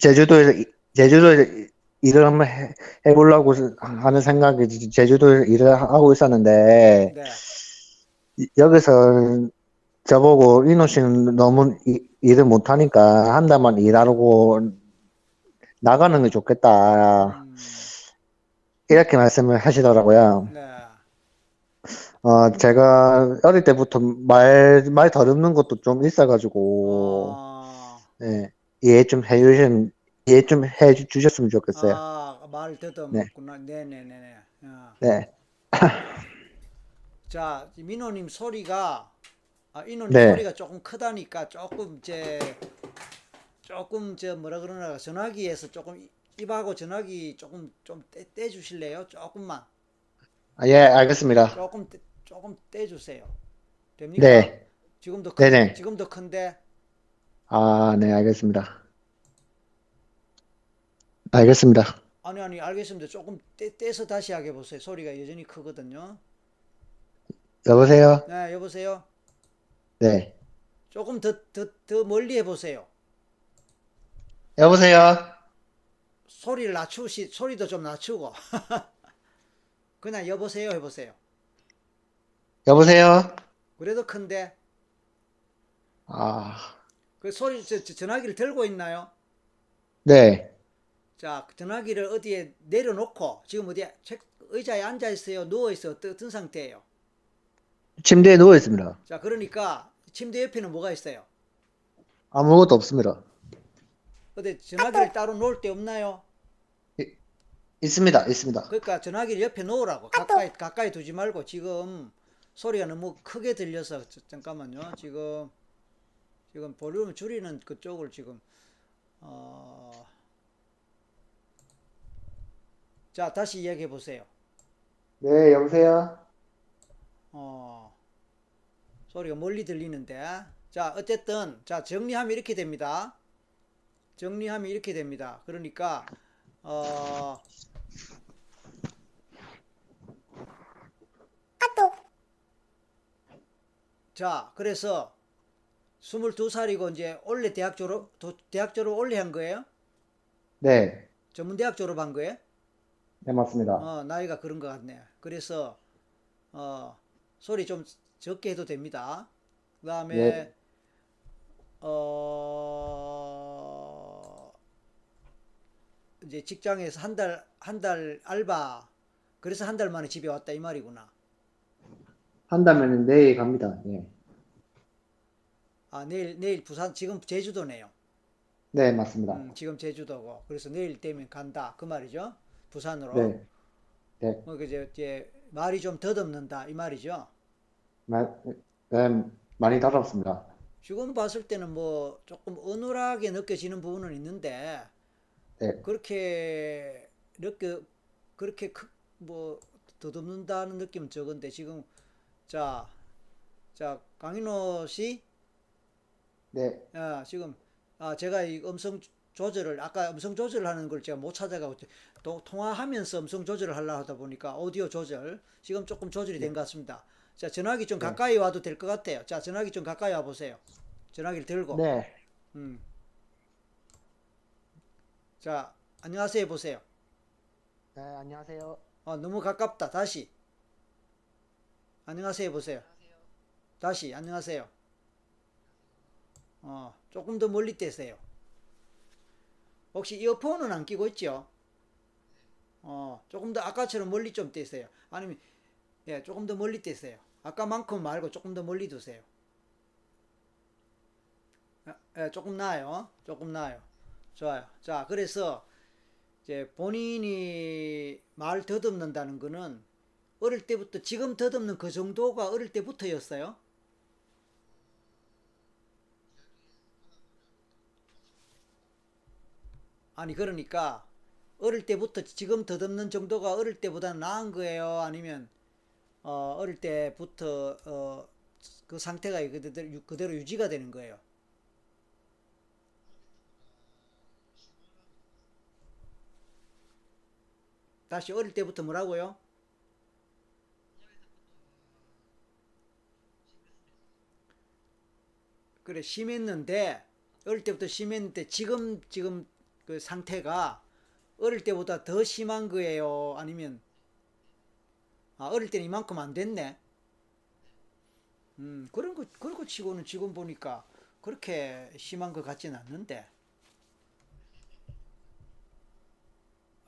제주도에, 제주도에 일을 한번 해, 해보려고 하는 생각이 제주도에 일을 하고 있었는데, 네. 이- 여기서 저보고 이노 씨는 너무 이- 일을 못하니까 한 달만 일하고 나가는 게 좋겠다. 음, 이렇게 말씀을 하시더라고요. 네. 어, 제가 어릴 때부터 말, 말 더듬는 것도 좀 있어가지고, 어, 네, 이해 좀 해주신, 이해 좀 해 주셨으면 좋겠어요. 아, 말 더듬었구나. 네, 네, 네, 네. 어. 네, [laughs] 자, 민호님 소리가 아, 인호님 네. 소리가 조금 크다니까 조금 이제 조금 저 뭐라 그러나 전화기에서 조금 이- 입하고 전화기 조금 좀 떼, 떼 주실래요? 조금만 아, 예, 알겠습니다. 조금 떼, 조금 떼 주세요. 됩니까? 네, 지금도 큰, 네네. 지금도 큰데 아, 네, 알겠습니다. 알겠습니다. 아니 아니 알겠습니다. 조금 떼, 떼서 다시 하게 보세요. 소리가 여전히 크거든요. 여보세요? 네, 여보세요. 네. 조금 더 더 더 멀리 해 보세요. 여보세요? 소리를 낮추시 소리도 좀 낮추고 [laughs] 그냥 여보세요 해보세요. 여보세요? 그래도 큰데 아, 그 소리 저, 저 전화기를 들고 있나요? 네. 자 전화기를 어디에 내려놓고 지금 어디 책 의자에 앉아 있어요? 누워 있어요? 어떤, 상태예요? 침대에 누워 있습니다. 자 그러니까 침대 옆에는 뭐가 있어요? 아무것도 없습니다. 어디 전화기를 따로 놓을 데 없나요? 있습니다, 있습니다. 그러니까 전화기를 옆에 놓으라고 가까이 가까이 두지 말고 지금 소리가 너무 크게 들려서 저- 잠깐만요. 지금 지금 볼륨을 줄이는 그쪽을 지금 어... 자 다시 이야기해 보세요. 네, 여보세요? 어, 소리가 멀리 들리는데. 자, 어쨌든, 자, 정리하면 이렇게 됩니다. 정리하면 이렇게 됩니다. 그러니까, 어, 자, 그래서 22살이고 이제 원래 대학 졸업, 도- 대학 졸업 원래 한 거예요? 네, 전문대학 졸업한 거예요? 네, 맞습니다. 어, 나이가 그런 것 같네. 그래서, 어, 소리 좀 적게 해도 됩니다. 그 다음에, 예. 어, 이제 직장에서 한 달, 한 달 알바, 그래서 한 달 만에 집에 왔다 이 말이구나. 한다면 내일 갑니다. 예. 아, 내일, 내일 부산, 지금 제주도네요. 네, 맞습니다. 음, 지금 제주도고. 그래서 내일 되면 간다. 그 말이죠. 부산으로. 네, 네, 뭐, 이제, 이제 말이 좀 더듬는다. 이 말이죠. 마, 네, 많이 다뤘습니다. 지금 봤을 때는 뭐 조금 어눌하게 느껴지는 부분은 있는데 네, 그렇게 느껴 그렇게 크, 뭐 더듬는다는 느낌은 적은데 지금 자, 자 강인호 씨, 네, 아, 지금 아 제가 이 음성 조절을 아까 음성 조절을 하는 걸 제가 못 찾아가고 또 통화하면서 음성 조절을 하려 하다 보니까 오디오 조절 지금 조금 조절이 된것 같습니다. 자 전화기 좀 네. 가까이 와도 될 것 같아요. 자 전화기 좀 가까이 와 보세요. 전화기를 들고. 네, 음. 자, 안녕하세요 보세요. 네, 안녕하세요. 어, 너무 가깝다. 다시. 안녕하세요 보세요. 다시 안녕하세요. 어, 조금 더 멀리 떼세요. 혹시 이어폰은 안 끼고 있죠? 어, 조금 더 아까처럼 멀리 좀 떼세요. 아니면 예, 조금 더 멀리 떼세요. 아까만큼 말고 조금 더 멀리 두세요. 예, 조금 나아요. 조금 나아요. 좋아요. 자, 그래서 이제 본인이 말 더듬는다는 거는 어릴 때부터 지금 더듬는 그 정도가 어릴 때부터였어요. 아니 그러니까 어릴 때부터 지금 더듬는 정도가 어릴 때보다 나은 거예요. 아니면 어, 어릴 때부터 어, 그 상태가 그대로, 유- 그대로 유지가 되는 거예요. 다시 어릴 때부터 뭐라고요? 그래 심했는데 어릴 때부터 심했는데 지금 지금 그 상태가 어릴 때보다 더 심한 거예요? 아니면 아 어릴 때는 이만큼 안 됐네. 음 그런 거 그런 거 치고는 지금 보니까 그렇게 심한 것 같지는 않는데.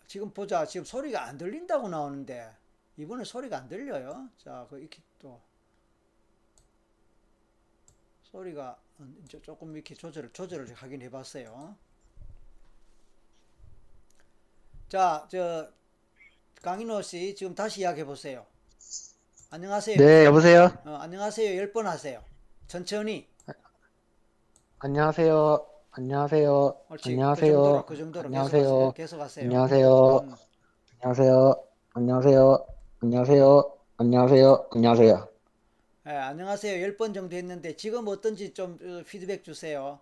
지금 보자. 지금 소리가 안 들린다고 나오는데 이번에 소리가 안 들려요. 자, 그 이렇게 또 소리가 이제 조금 이렇게 조절을 조절을 하긴 해봤어요. 자, 저 강인호 씨 지금 다시 이야기해 보세요. 안녕하세요. 네, 여보세요? 어, 안녕하세요. 열 번 하세요. 천천히. 안녕하세요. 안녕하세요. 옳지. 그 안녕하세요. 정도로 그 정도로 계속 하세요. 안녕하세요. 계속 하세요. 안녕하세요. 음. 안녕하세요. 안녕하세요. 안녕하세요. 안녕하세요. 안녕하세요. 예, 안녕하세요. 열 번 정도 했는데 지금 어떤지 좀 어, 피드백 주세요.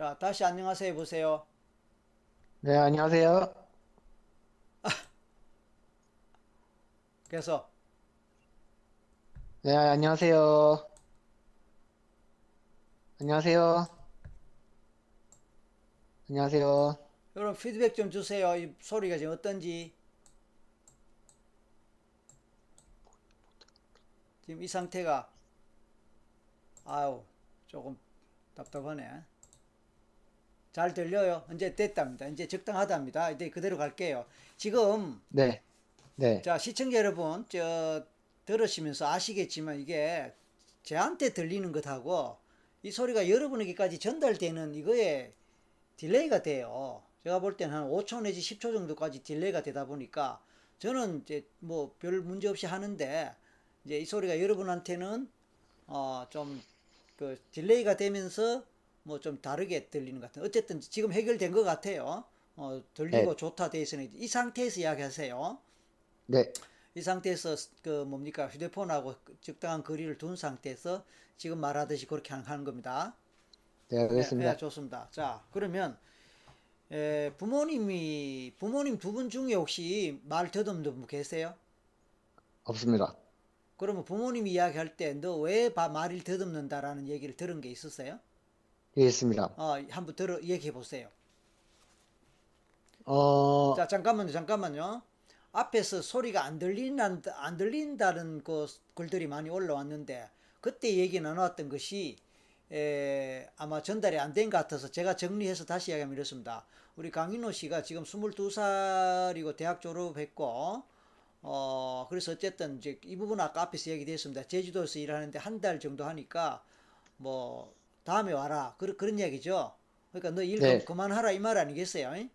자, 다시 안녕하세요 보세요. 네, 안녕하세요. [laughs] 계속. 네, 안녕하세요. 안녕하세요. 안녕하세요. 여러분 피드백 좀 주세요. 이 소리가 지금 어떤지. 지금 이 상태가 아유 조금 답답하네. 잘 들려요? 이제 됐답니다. 이제 적당하답니다. 이제 그대로 갈게요. 지금 네. 네. 자 시청자 여러분 저 들으시면서 아시겠지만 이게 저한테 들리는 것하고 이 소리가 여러분에게까지 전달되는 이거에 delay가 돼요. 제가 볼 때는 한 5초 내지 10초 정도까지 delay가 되다 보니까 저는 이제 뭐 별 문제 없이 하는데 이제 이 소리가 여러분한테는 어 좀 그 delay가 되면서 뭐 좀 다르게 들리는 것 같아요. 어쨌든 지금 해결된 것 같아요. 어 들리고 네. 좋다 돼 있으니 이 상태에서 이야기하세요. 네. 이 상태에서 그 뭡니까 휴대폰하고 적당한 거리를 둔 상태에서 지금 말하듯이 그렇게 하는- 겁니다. 네, 네, 알겠습니다. 네, 좋습니다. 자 그러면 에, 부모님이 부모님 두 분 중에 혹시 말 더듬는 분 계세요? 없습니다. 그러면 부모님이 이야기할 때 너 왜 말을 더듬는다라는 얘기를 들은 게 있었어요? 예, 있습니다. 어, 한번 들어 얘기해 보세요. 어, 자 잠깐만요, 잠깐만요. 앞에서 소리가 안 들린다, 안 들린다는 그 글들이 많이 올라왔는데 그때 얘기 나눴던 것이 에, 아마 전달이 안 된 것 같아서 제가 정리해서 다시 이야기하면 이렇습니다. 우리 강인호 씨가 지금 22살이고 대학 졸업했고 어 그래서 어쨌든 이제 이 부분 아까 앞에서 얘기됐습니다. 제주도에서 일하는데 한 달 정도 하니까 뭐 다음에 와라 그런 그런 얘기죠. 그러니까 너 일 네. 그만하라 이 말 아니겠어요? 잉?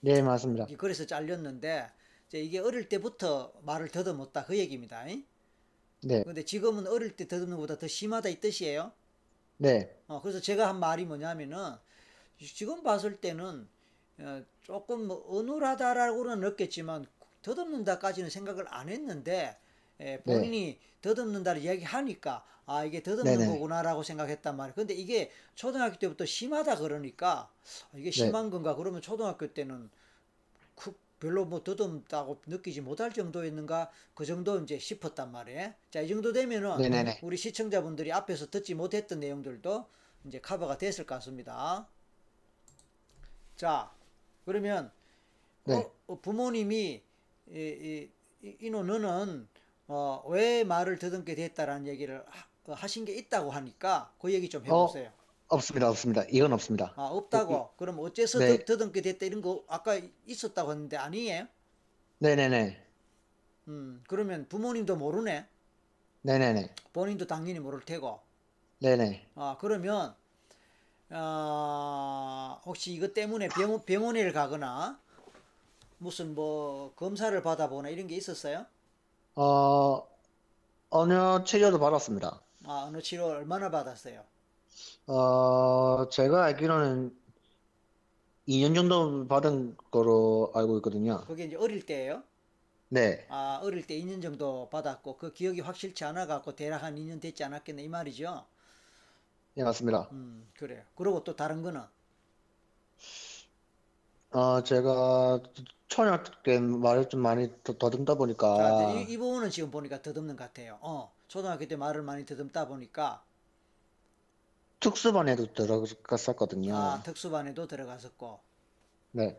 네, 맞습니다. 그래서 잘렸는데 이제 이게 어릴 때부터 말을 더듬었다 그 얘기입니다. 잉? 네. 근데 지금은 어릴 때 더듬는 것보다 더 심하다 이 뜻이에요. 네. 어, 그래서 제가 한 말이 뭐냐면은 지금 봤을 때는 어, 조금 뭐 어눌하다라고는 느꼈지만 더듬는다까지는 생각을 안 했는데 에, 본인이 더듬는다를 이야기하니까 아 이게 더듬는 네네. 거구나라고 생각했단 말이에요. 근데 이게 초등학교 때부터 심하다 그러니까 아, 이게 네. 심한 건가 그러면 초등학교 때는 그 별로 뭐 더듬다고 느끼지 못할 정도였는가 그 정도 이제 싶었단 말이에요. 자이 정도 되면은 네네네. 우리 시청자분들이 앞에서 듣지 못했던 내용들도 이제 커버가 됐을 것 같습니다. 자, 그러면 네. 어, 어, 부모님이 이, 이, 이- 이노 너는 어, 왜 말을 더듬게 됐다라는 얘기를 하, 하신 게 있다고 하니까 그 얘기 좀 해보세요. 없습니다. 없습니다. 이건 없습니다. 아 없다고? 그럼 어째서 네. 더, 더듬게 됐다 이런 거 아까 있었다고 했는데 아니에요? 네네네. 음 그러면 부모님도 모르네. 네네네. 본인도 당연히 모를 테고. 네네. 아 그러면 아 혹시 이것 때문에 병원 병원에 가거나 무슨 뭐 검사를 받아보거나 이런 게 있었어요? 어, 어느 치료도 받았습니다. 아 어느 치료 얼마나 받았어요? 어, 제가 알기로는 2년 정도 받은 거로 알고 있거든요. 그게 이제 어릴 때예요? 네. 아 어릴 때 2년 정도 받았고 그 기억이 확실치 않아 갖고 대략 한 2년 됐지 않았겠네 이 말이죠? 네, 맞습니다. 음 그래요. 그리고 또 다른 거는 어, 제가 초등학교 때 말을 좀 많이 더, 더듬다 자, 보니까, 이, 이 부분은 지금 보니까 더듬는 것 같아요. 어 초등학교 때 말을 많이 더듬다 보니까 특수반에도 들어갔었거든요. 아 특수반에도 들어갔었고 네.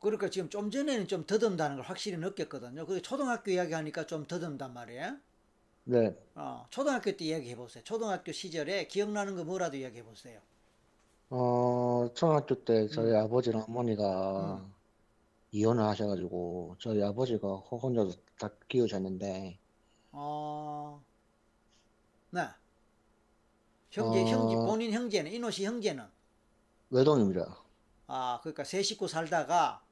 그러니까 지금 좀 전에는 좀 더듬다는 걸 확실히 느꼈거든요. 그 초등학교 이야기하니까 좀 더듬단 말이에요. 네. 어, 초등학교 때 이야기해 보세요. 초등학교 시절에 기억나는 거 뭐라도 이야기해 보세요. 어, 초등학교 때 저희 음. 아버지랑 어머니가 음. 이혼을 하셔가지고, 저희 아버지가 혼자서 다 키우셨는데, 어, 네. 형제, 어. 형제, 본인 형제는, 이노 씨 형제는, 외동입니다. 아, 그러니까 세 식구 살다가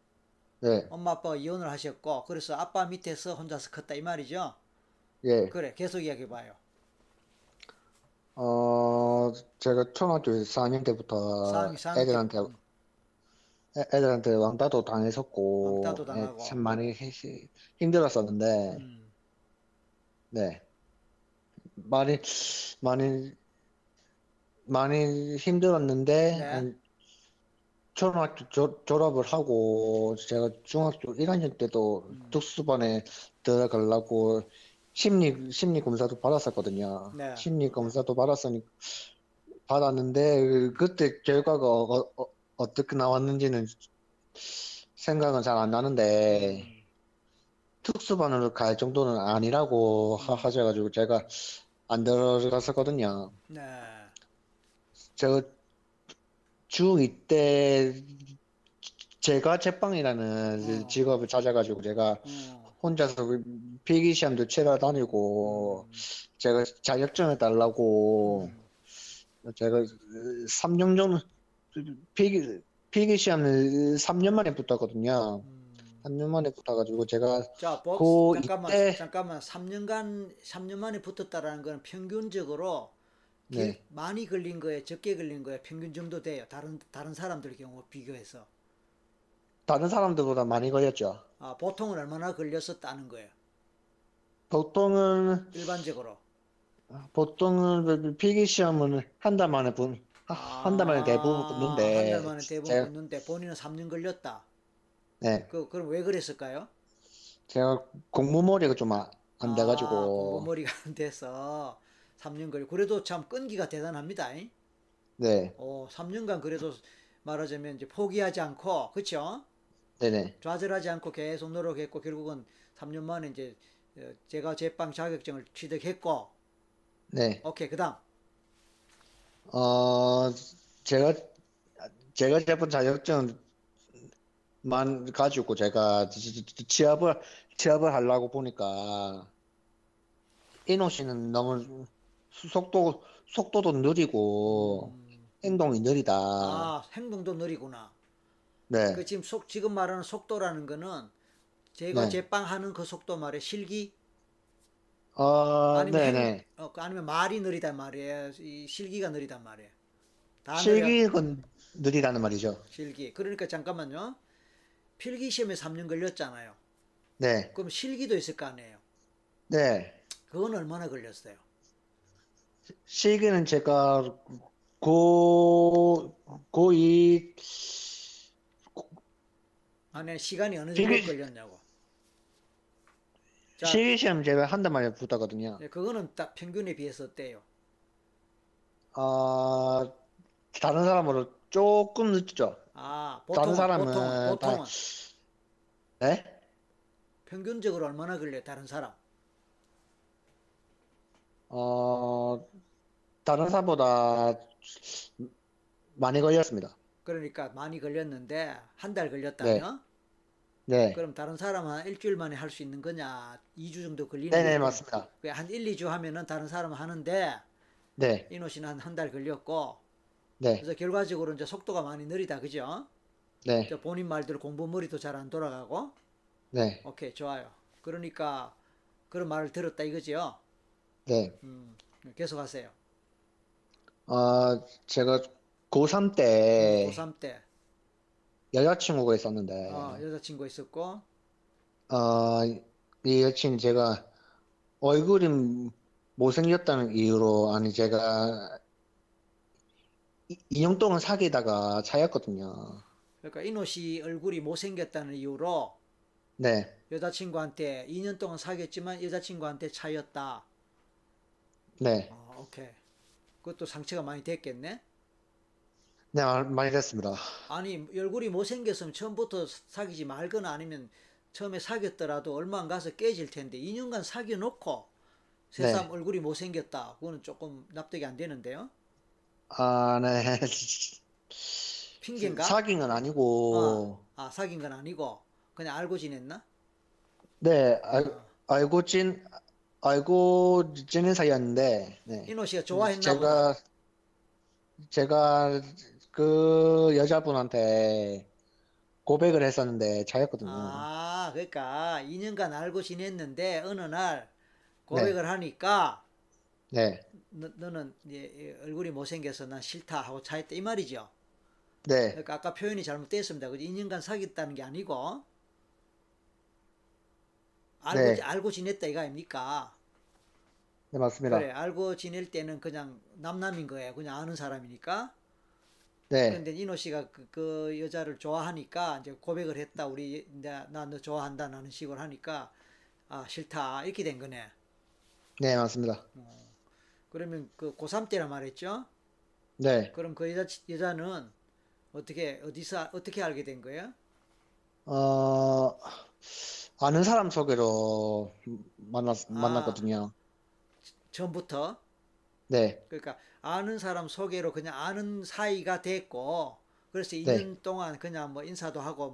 네. 엄마 아빠가 이혼을 하셨고, 그래서 아빠 밑에서 혼자서 컸다 이 말이죠? 예. 그래, 계속 이야기해 봐요. 어, 제가 초등학교 4학년 때부터 애들한테, 때부터. 애- 애들한테 왕따도 당했었고, 왕따도 예, 당하고. 참 많이 히- 힘들었었는데, 음, 네. 많이, 많이, 많이 힘들었는데, 네. 한 초등학교 졸- 졸업을 하고, 제가 중학교 1학년 때도 음. 특수반에 들어가려고 심리, 심리 검사도 받았었거든요. 네. 심리 검사도 받았으니, 받았는데, 그때 결과가 어, 어, 어떻게 나왔는지는 생각은 잘 안 나는데, 음. 특수반으로 갈 정도는 아니라고 하- 하셔가지고 제가 안 들어갔었거든요. 네. 저 중2 때 제가 제빵이라는 어. 직업을 찾아가지고 제가 어. 혼자서 그 필기 시험도 치러 다니고 음. 제가 자격증을 달라고 음. 제가 3년 정도 필기 필기 시험을 3년 만에 붙었거든요. 음. 3년 만에 붙어가지고 제가 자, 복, 고 잠깐만, 이때- 잠깐만. 3년간, 3년 만에 붙었다라는 건 평균적으로 길- 네. 많이 걸린 거에 적게 걸린 거에 평균 정도 돼요. 다른 다른 사람들 경우 비교해서. 다른 사람들보다 많이 걸렸죠. 아, 보통은 얼마나 걸렸었다는 거예요. 보통은 일반적으로. 보통은 필기 시험은 한 달 만에 본, 한 달 만에 대부분 붙는데 아, 한달 만에 대부분 제가, 붙는데 본인은 3년 걸렸다. 네, 그 그럼 왜 그랬을까요? 제가 공부머리가 좀안 아, 돼가지고 공부머리가 안 돼서 3년 걸려. 그래도 참 끈기가 대단합니다. 잉? 네, 어, 3년간 그래도 말하자면 이제 포기하지 않고, 그쵸? 네네, 좌절하지 않고 계속 노력했고, 결국은 3년 만에 이제 어, 제가 제빵 자격증을 취득했고, 네. 오케이, 그 다음. 어, 제가 제가 제품 자격증만 가지고 제가 취업을 취업을 하려고 보니까 이노 씨는 너무 속도 속도도 느리고 음, 행동이 느리다. 아, 행동도 느리구나. 네, 그 지금 속, 지금 말하는 속도라는 거는 제가 네. 제빵하는 그 속도 말이에요. 실기? 어, 아니면 행- 네네. 어, 그 아니면 말이 느리단 말이에요. 이 실기가 느리단 말이에요. 실기는 느리다는 말이죠. 실기. 그러니까 잠깐만요. 필기 시험에 3년 걸렸잖아요. 네, 그럼 실기도 있을 거 아니에요. 네. 그건 얼마나 걸렸어요? 실기는 제가 고, 고2 안에 시간이 어느 정도 필기- 걸렸냐고. 자, 실기 시험 제가 한 달 만에 붙었거든요. 네, 그거는 딱 평균에 비해서 어때요? 어, 다른 사람으로 조금 늦죠. 아, 다른 보통, 사람은 보통, 다- 보통은 네? 평균적으로 얼마나 걸려요? 다른 사람? 어, 다른 사람보다 많이 걸렸습니다. 그러니까 많이 걸렸는데 한 달 걸렸다면 네. 그럼 다른 사람은 한 일주일 만에 할 수 있는 거냐? 2주 정도 걸리는 네네, 거죠? 맞습니다. 그한 1, 2주 하면은 다른 사람은 하는데 네, 이노 씨는 한 한 달 걸렸고 네, 그래서 결과적으로 이제 속도가 많이 느리다. 그죠? 네, 저 본인 말대로 공부 머리도 잘 안 돌아가고 네, 오케이 좋아요. 그러니까 그런 말을 들었다 이거지요. 네. 음, 계속하세요. 어, 제가 고3 때 고3 때 여자친구가 있었는데, 어, 여자친구 있었고 어, 이 여친 제가 얼굴이 못생겼다는 이유로, 아니, 제가 2년 동안 사귀다가 차였거든요. 그러니까 이노 씨 얼굴이 못생겼다는 이유로 네, 여자친구한테 2년 동안 사귀었지만 여자친구한테 차였다. 네, 어, 오케이. 그것도 상처가 많이 됐겠네. 네, 말- 많이 됐습니다. 아니 얼굴이 못생겼으면 처음부터 사귀지 말거나 아니면 처음에 사귀었더라도 얼마 안 가서 깨질 텐데 2년간 사귀어 놓고 네. 새삼 얼굴이 못생겼다. 그거는 조금 납득이 안 되는데요. 아, 네. [laughs] 핑계인가? 사귄 건 아니고, 어. 아 사귄 건 아니고 그냥 알고 지냈나? 네, 알, 어. 알고 진, 알고 지낸 사이였는데, 네. 이노 씨가 좋아했나 보다. 제가, 제가 그 여자분한테 고백을 했었는데 차였거든요. 아 그러니까 2년간 알고 지냈는데 어느 날 네. 고백을 하니까 네, 너, 너는 이제 얼굴이 못생겨서 난 싫다 하고 차였다 이 말이죠. 네, 그러니까 아까 표현이 잘못됐습니다. 그죠? 2년간 사귀었다는 게 아니고 알고 네. 지- 알고 지냈다 이거 아닙니까? 네, 맞습니다. 그래 알고 지낼 때는 그냥 남남인 거예요. 그냥 아는 사람이니까. 네, 근데 이노 씨가 그, 그 여자를 좋아하니까 이제 고백을 했다. 우리 나 너 좋아한다 라는 식으로 하니까 아 싫다 이렇게 된 거네. 네, 맞습니다. 그러면 그 고3 때라 말했죠. 네, 그럼 그 여자 여자는 어떻게 어디서 어떻게 알게 된 거예요? 어, 아는 사람 소개로 만났, 아. 만났거든요. 전부터 네, 그러니까 아는 사람 소개로 그냥 아는 사이가 됐고 그래서 네. 2년 동안 그냥 뭐 인사도 하고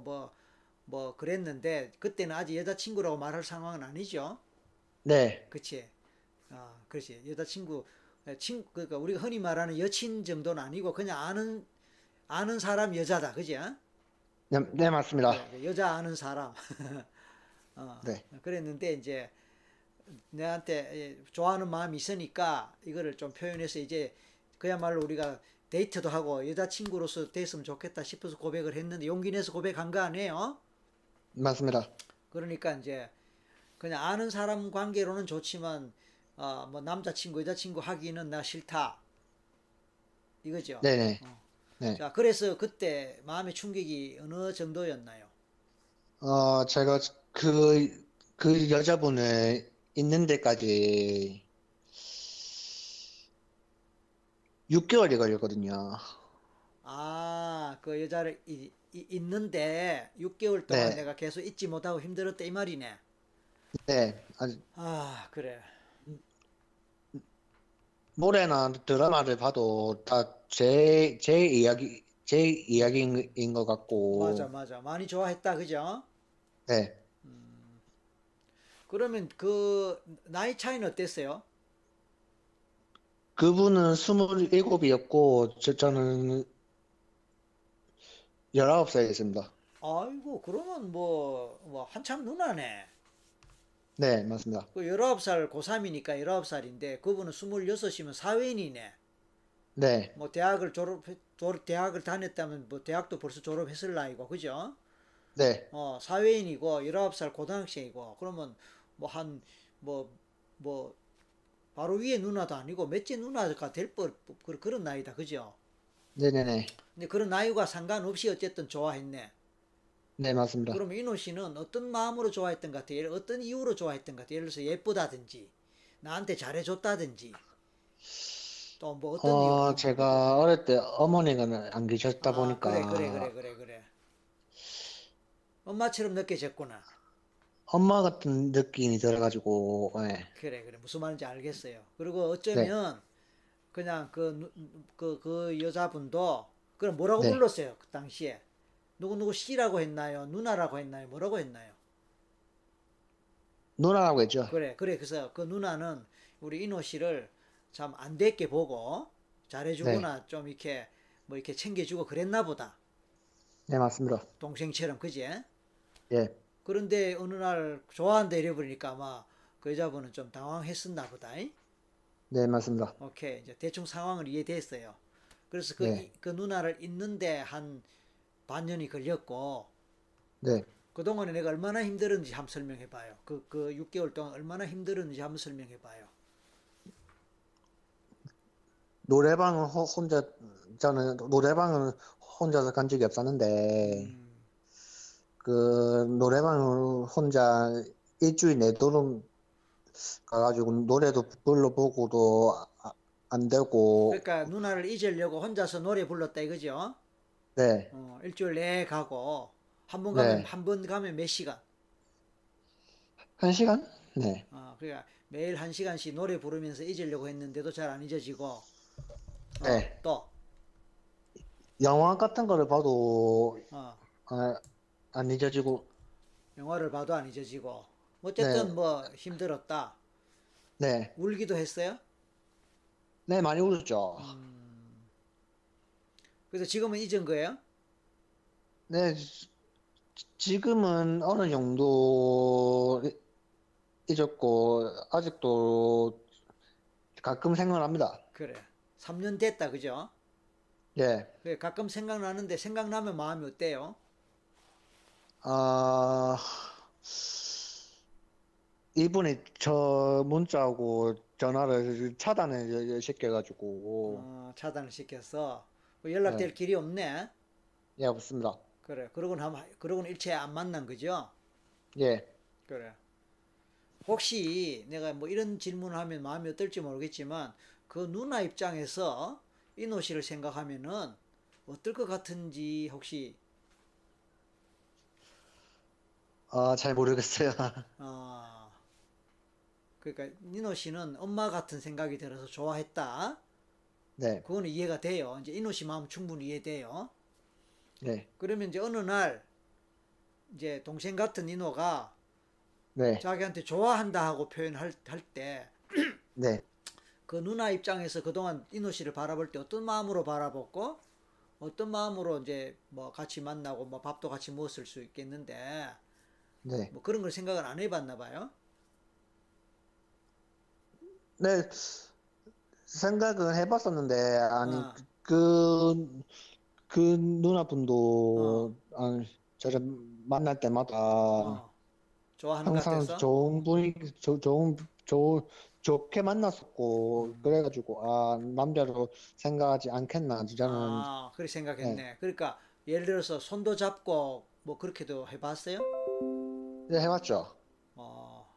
뭐뭐 그랬는데 그때는 아직 여자친구라고 말할 상황은 아니죠. 네, 그치? 아, 그렇지. 여자친구, 친, 그러니까 우리가 흔히 말하는 여친 정도는 아니고 그냥 아는 아는 사람 여자다, 그지? 네, 네, 맞습니다. 그래, 여자 아는 사람. [laughs] 어, 네. 그랬는데 이제 내한테 예, 좋아하는 마음이 있으니까 이거를 좀 표현해서 이제 그야말로 우리가 데이트도 하고 여자친구로서 됐으면 좋겠다 싶어서 고백을 했는데 용기 내서 고백한 거 아니에요? 맞습니다. 그러니까 이제 그냥 아는 사람 관계로는 좋지만 어, 뭐 남자친구 여자친구 하기는 나 싫다 이거죠. 네네. 어. 네. 자 그래서 그때 마음의 충격이 어느 정도였나요? 어, 제가 그, 그 여자분을 있는 데까지 6개월이 걸렸거든요. 아, 그 여자를 이, 이- 있는데 6개월 동안 네. 내가 계속 잊지 못하고 힘들었다 이 말이네. 네, 아주 아, 그래. 노래나 드라마를 봐도 다 제, 제 이야기, 제 이야기인 것 같고. 맞아, 맞아. 많이 좋아했다, 그죠? 네. 그러면 그 나이 차이는 어땠어요? 그분은 27이었고, 저, 저는 19살이었습니다. 아이고, 그러면 뭐, 뭐 한참 누나네. 네, 맞습니다. 그 19살 고3이니까 19살인데 그분은 26이면 사회인이네. 네, 뭐 대학을 졸업 졸업 대학을 다녔다면 뭐 대학도 벌써 졸업했을 나이고. 그죠? 네, 어, 사회인이고 19살 고등학생이고. 그러면 뭐 한 뭐 뭐 바로 위에 누나도 아니고 몇째 누나가 될 뻔, 그- 그런 나이다. 그죠? 네네네. 근데 그런 나이와 상관없이 어쨌든 좋아했네. 네, 맞습니다. 그러면 인호 씨는 어떤 마음으로 좋아했던 것 같아요? 어떤 이유로 좋아했던 것 같아요? 예를 들어서 예쁘다든지, 나한테 잘해줬다든지, 또 뭐 어떤 어, 이유? 제가 어릴 때 어머니가 안 계셨다 아, 보니까 그래, 그래, 그래, 그래, 그래. 엄마처럼 느껴졌구나. 엄마 같은 느낌이 들어가지고, 네. 그래, 그래. 무슨 말인지 알겠어요. 그리고 어쩌면 그냥 그, 누- 그, 그 여자분도 그럼 뭐라고 네. 불렀어요? 그 당시에. 누구 누구 씨라고 했나요? 누나라고 했나요? 뭐라고 했나요? 누나라고 했죠. 그래, 그래. 그래서 그 누나는 우리 인호 씨를 참 안 됐게 보고 잘해주거나 네. 좀 이렇게 뭐 이렇게 챙겨주고 그랬나 보다. 네, 맞습니다. 동생처럼, 그지? 예, 그런데 어느 날 좋아한다 이래버리니까 아마 그 여자분은 좀 당황했었나 보다. 잉? 네, 맞습니다. 오케이. 이제 대충 상황을 이해됐어요. 그래서 그, 네. 이- 그 누나를 잊는데 한 반년이 걸렸고, 네. 그동안에 내가 얼마나 힘들었는지 한번 설명해 봐요. 그, 그 6개월 동안 얼마나 힘들었는지 한번 설명해 봐요. 노래방은 호- 혼자, 저는 노래방은 혼자서 간 적이 없었는데, 음, 그 노래방을 혼자 일주일 내도록 가가지고 노래도 불러보고도 아- 안 되고, 그러니까 누나를 잊으려고 혼자서 노래 불렀다 이거죠? 네, 어, 일주일 내에 가고, 한번 네. 가면, 한번 가면 몇 시간? 한 시간? 네, 어, 그러니까 매일 한 시간씩 노래 부르면서 잊으려고 했는데도 잘 안 잊어지고, 어, 네. 또, 영화 같은 거를 봐도 어, 아, 안 잊어지고, 영화를 봐도 안 잊어지고, 어쨌든 네. 뭐 힘들었다. 네, 울기도 했어요? 네, 많이 울었죠. 음. 그래서 지금은 잊은 거예요? 네, 지- 지금은 어느 정도 이- 잊었고, 아직도 가끔 생각납니다. 그래. 3년 됐다, 그죠? 예, 그래, 가끔 생각나는데 생각나면 마음이 어때요? 아, 이분이 저 문자하고 전화를 차단을 시켜가지고, 어, 차단을 시켜서 뭐 연락될 네. 길이 없네. 예, 없습니다. 그래. 그러고는 한, 그러고는 일체 안 만난 거죠? 예, 그래. 혹시 내가 뭐 이런 질문을 하면 마음이 어떨지 모르겠지만 그 누나 입장에서 이노 씨를 생각하면은 어떨 것 같은지 혹시 아, 잘 모르겠어요. 어, [laughs] 그러니까 니노 씨는 엄마 같은 생각이 들어서 좋아했다. 네, 그거는 이해가 돼요. 이제 이노 씨 마음 충분히 이해돼요. 네, 그러면 이제 어느 날 이제 동생 같은 이노가 네, 자기한테 좋아한다 하고 표현할 때 [clears throat] 그 네. 누나 입장에서 그동안 이노 씨를 바라볼 때 어떤 마음으로 바라봤고 어떤 마음으로 이제 뭐 같이 만나고 뭐 밥도 같이 먹었을 수 있겠는데 네. 뭐 그런 걸 생각을 안 해봤나 봐요. 네, 생각은 해봤었는데, 아니, 어. 그, 그 누나분도, 아, 저를 만날 때마다 어. 좋아하는 것 항상 같아서 좋은 분위기, 조, 좋은, 좋, 좋게 만났었고, 음. 그래가지고, 아, 남자로 생각하지 않겠나, 저는, 아 그렇게 생각했네. 그러니까 예를 들어서 손도 잡고 뭐 그렇게도 해봤어요? 네, 해봤죠. 어,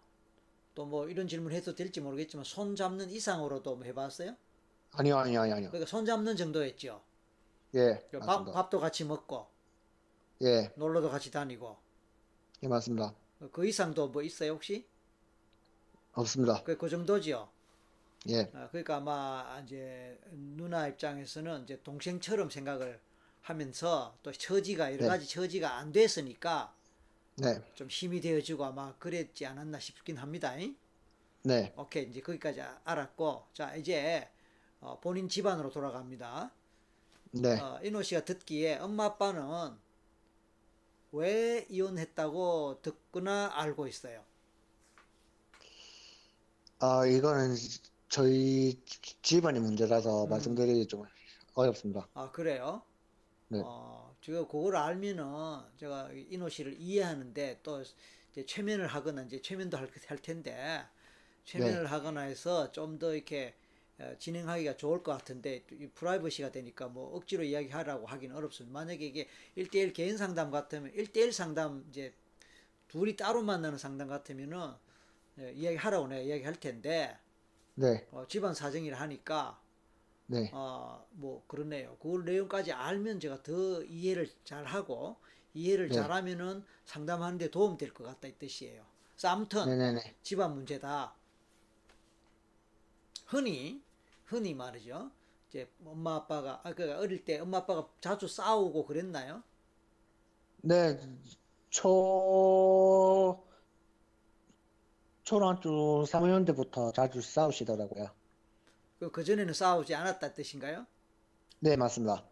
또 뭐 이런 질문 해도 될지 모르겠지만 손 잡는 이상으로도 뭐 해봤어요? 아니요, 아니요, 아니요, 아니요. 그러니까 손 잡는 정도였죠. 예, 밥, 맞습니다. 밥도 같이 먹고 예, 놀러도 같이 다니고 예, 맞습니다. 그 이상도 뭐 있어요 혹시? 없습니다. 그, 그 정도지요. 예, 아, 그러니까 아마 이제 누나 입장에서는 이제 동생처럼 생각을 하면서 또 처지가 여러 네. 가지 처지가 안 됐으니까 네, 좀 힘이 되어지고 아마 그랬지 않았나 싶긴 합니다. 잉? 네, 오케이 이제 거기까지 아- 알았고 자 이제 어, 본인 집안으로 돌아갑니다. 네. 어, 이노 씨가 듣기에 엄마 아빠는 왜 이혼했다고 듣거나 알고 있어요. 아, 이거는 저희 지- 집안의 문제라서 음. 말씀드리기 좀 어렵습니다. 아 그래요? 네. 어, 제가 그걸 알면은 제가 이노 씨를 이해하는데 또 이제 최면을 하거나 이제 최면도 할, 할 텐데 최면을 네. 하거나 해서 좀 더 이렇게 어, 진행하기가 좋을 것 같은데 이 프라이버시가 되니까 뭐 억지로 이야기하라고 하기는 어렵습니다. 만약에 이게 1대1 개인 상담 같으면 1대1 상담 이제 둘이 따로 만나는 상담 같으면은 예, 이야기하라고 내가 이야기할 텐데 네, 어, 집안 사정이라 하니까 네, 어, 뭐 그러네요. 그 내용까지 알면 제가 더 이해를 잘 하고 이해를 네. 잘하면은 상담하는데 도움 될 것 같다 이 뜻이에요. 그래서 아무튼 네네네. 집안 문제다. 흔히 흔히 말이죠. 이제 엄마 아빠가 아 그러니까 어릴 때 엄마 아빠가 자주 싸우고 그랬나요? 네, 초, 초등학교 3학년 때부터 자주 싸우시더라고요. 그, 그 전에는 싸우지 않았다 뜻인가요? 네, 맞습니다.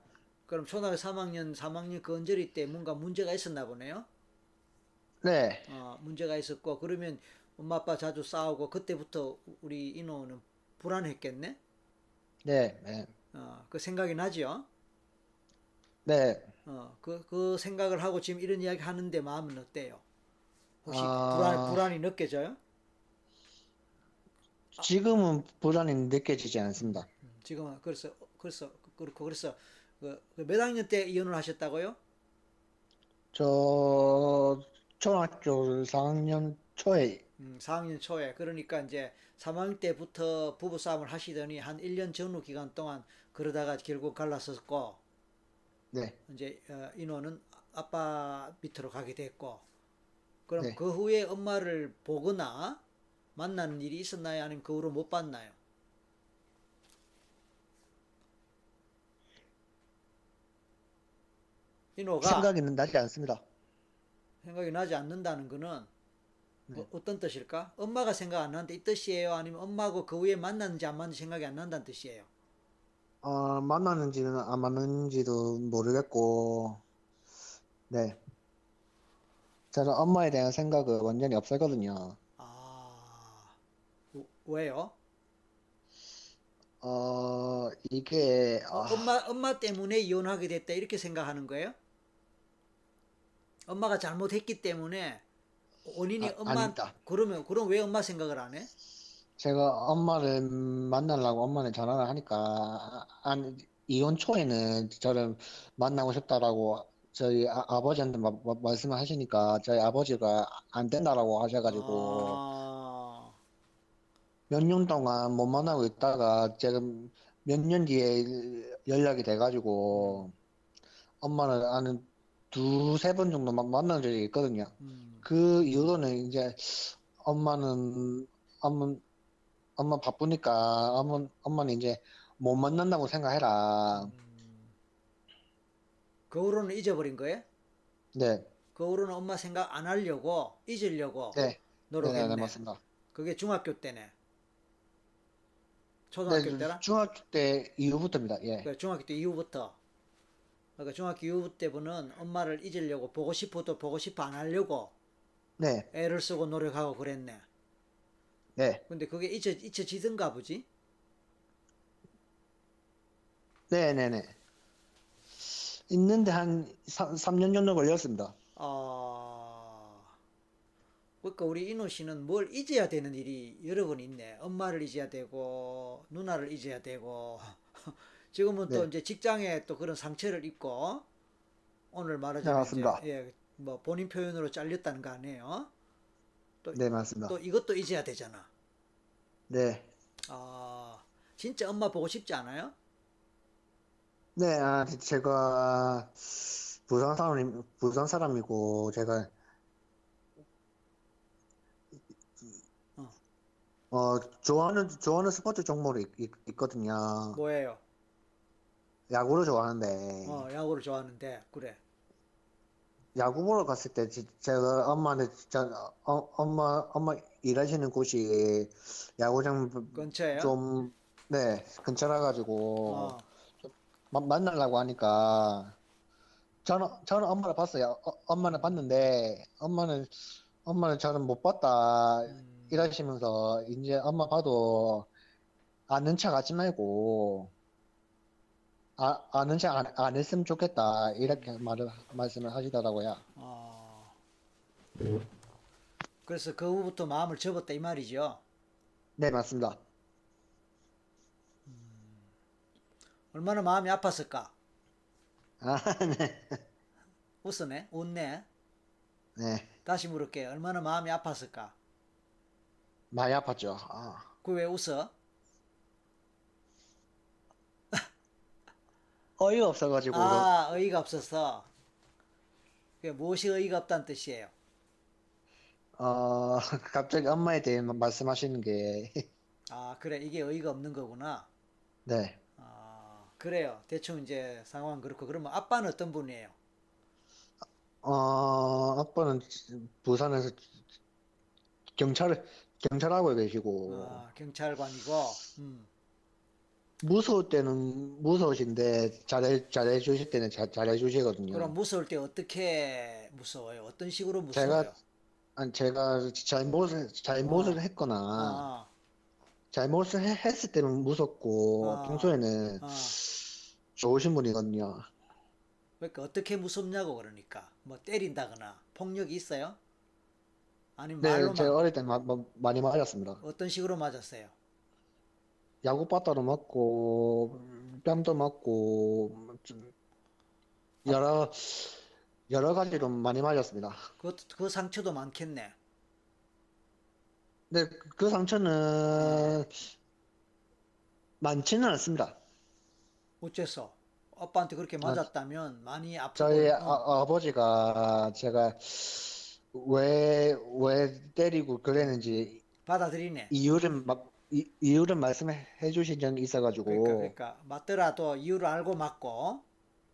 그럼 초등학교 3학년, 3학년 그 언저리 때 뭔가 문제가 있었나 보네요. 네, 어, 문제가 있었고 그러면 엄마 아빠 자주 싸우고 그때부터 우리 인호는 불안했겠네. 네, 네, 어, 그 생각이 나죠. 네. 어, 그, 그 생각을 하고 지금 이런 이야기 하는데 마음은 어때요? 혹시 아. 불안, 불안이 느껴져요? 지금은 불안이 느껴지지 않습니다. 지금은 그래서 그래서 그렇고 그래서 그, 그몇 학년 때 이혼을 하셨다고요? 저, 초등학교 4학년 초에, 음, 4학년 초에 그러니까 이제 3학년 때부터 부부 싸움을 하시더니 한 1년 전후 기간 동안 그러다가 결국 갈라섰고 네, 이제 어, 인호는 아빠 밑으로 가게 됐고 그럼 네. 그 후에 엄마를 보거나 만나는 일이 있었나요? 아니면 그 후로 못 봤나요? 인호가 생각이 나지 않습니다. 생각이 나지 않는다는 거는 네. 어, 어떤 뜻일까? 엄마가 생각 안 나는데 이 뜻이에요? 아니면 엄마하고 그 후에 만났는지 안 만났는지 생각이 안 난다는 뜻이에요? 어, 만나는지는 안 만나는지도 모르겠고, 네. 저는 엄마에 대한 생각은 완전히 없었거든요. 왜요? 어, 이게, 어, 아, 엄마 엄마 때문에 이혼하게 됐다 이렇게 생각하는 거예요? 엄마가 잘못했기 때문에 원인이 아, 엄마 아닙니다. 그러면 그럼 왜 엄마 생각을 안 해? 제가 엄마를 만나려고 엄마는 전화를 하니까, 한, 이혼 초에는 저를 만나고 싶다라고 저희 아, 버지한테 말씀을 하시니까 저희 아버지가 안 된다라고 하셔가지고, 아, 몇 년 동안 못 만나고 있다가 지금 몇 년 뒤에 연락이 돼가지고 엄마를 아는 두세 번 정도 만- 만난 적이 있거든요. 음, 그 이후로는 이제 엄마는 엄마 엄마 바쁘니까 엄마 엄마는 이제 못 만난다고 생각해라. 음, 그 후로는 잊어버린 거예요? 네, 그 후로는 엄마 생각 안 하려고 잊으려고 네, 네, 노력했네. 네, 네, 맞습니다. 그게 중학교 때네. 네, 초등학교 때라? 중학교 때 이후부터입니다. 예, 그래, 중학교 때 이후부터. 그러니까 중학교 이후 때부는 엄마를 잊으려고 보고 싶어도 보고 싶어 안 하려고 네, 애를 쓰고 노력하고 그랬네. 네, 근데 그게 잊혀, 잊혀지던가 보지? 네, 네, 네. 있는데 한 3, 삼년 정도 걸렸습니다. 아, 그러니까 우리 인호 씨는 뭘 잊어야 되는 일이 여러 번 있네. 엄마를 잊어야 되고, 누나를 잊어야 되고, [laughs] 지금은 또 네. 이제 직장에 또 그런 상처를 입고, 오늘 네, 말하자면. 이제, 예, 뭐 본인 표현으로 잘렸다는 거 아니에요? 네, 맞습니다. 또 이것도 잊어야 되잖아. 네, 아, 진짜 엄마 보고 싶지 않아요? 네, 아, 제가 부산 사람, 부산 사람이고, 제가, 어, 좋아하는, 좋아하는 스포츠 종목이 있, 있- 있 거든요. 뭐예요? 야구를 좋아하는데, 어, 야구를 좋아하는데, 그래. 야구 보러 갔을 때, 지- 제가 엄마한테, 진짜, 어, 엄마, 엄마 일하시는 곳이 야구장 근처에요? 좀, 네, 근처라 가지고, 어, 마- 만나려고 하니까 저는 저는 엄마를 봤어요. 어, 엄마는 봤는데 엄마는 엄마는 저는 못 봤다 음, 이러시면서 이제 엄마 봐도 아는 척 하지 말고 아, 아는 척 안, 안 했으면 좋겠다 이렇게 말을 말씀을 하시더라고요. 어. 그래서 그 후부터 마음을 접었다 이 말이죠. 네 맞습니다. 얼마나 마음이 아팠을까? 아, [laughs] 네. 웃으네? 웃네? 네 다시 물을게. 얼마나 마음이 아팠을까? 많이 아팠죠. 아, 그왜 웃어? [laughs] 어이가 없어가지고 아, 어이가 없어서. 그게 무엇이 어이가 없다는 뜻이에요. 어 [laughs] 갑자기 엄마에 대해 말씀하시는 게 아, 그래. 이게 어이가 없는 거구나. 네. 아, 그래요. 대충 이제 상황 그렇고. 그러면 아빠는 어떤 분이에요? 어, 아빠는 부산에서 경찰, 경찰하고 계시고, 아, 경찰관이고. 음. 무서울 때는 무서우신데, 잘해, 잘해 주실 때는 잘, 잘해 주시거든요. 그럼 무서울 때 어떻게 무서워요? 어떤 식으로 제가, 무서워요? 아니, 제가 잘못을, 잘못을 어. 했거나, 아, 잘못을 해- 했을 때는 무섭고, 아. 평소에는 아. 좋으신 분이거든요. 그러니까 어떻게 무섭냐고 그러니까. 뭐 때린다거나 폭력이 있어요? 아니면 네, 말로만 제가 어릴 때 마- 마- 많이 맞았습니다. 어떤 식으로 맞았어요? 야구 빠따로 맞고, 뺨도 맞고, 좀 여러, 여러 가지로 많이 맞았습니다. 그, 그 상처도 많겠네. 근데 그 상처는 많지는 않습니다. 어째서? 아빠한테 그렇게 맞았다면 많이 아프고 저희 어, 아, 아버지가 제가 왜, 왜 때리고 그랬는지 받아들이네. 이유를, 막, 이, 이유를 말씀해 주신 적이 있어가지고, 그러니까, 그러니까 맞더라도 이유를 알고 맞고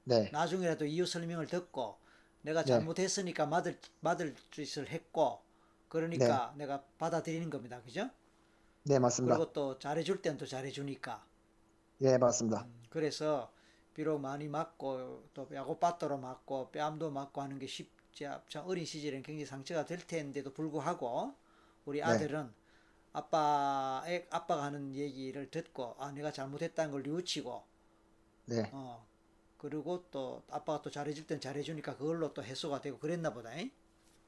네, 나중에라도 이유 설명을 듣고 내가 네. 잘못했으니까 맞을 맞을 짓을 했고 그러니까 내가 받아들이는 겁니다. 그죠? 네, 맞습니다. 그리고 또 잘해줄 땐 또 잘해주니까. 네, 맞습니다. 음, 그래서 비록 많이 맞고 또 야구 빠따로 맞고 뺨도 맞고 하는 게 않- 참 어린 시절엔 굉장히 상처가 될 텐데도 불구하고 우리 네. 아들은 아빠의 아빠가 하는 얘기를 듣고 아 내가 잘못했다는 걸 뉘우치고 네, 어 그리고 또 아빠가 또 잘해줄 땐 잘해주니까 그걸로 또 해소가 되고 그랬나 보다. 잉?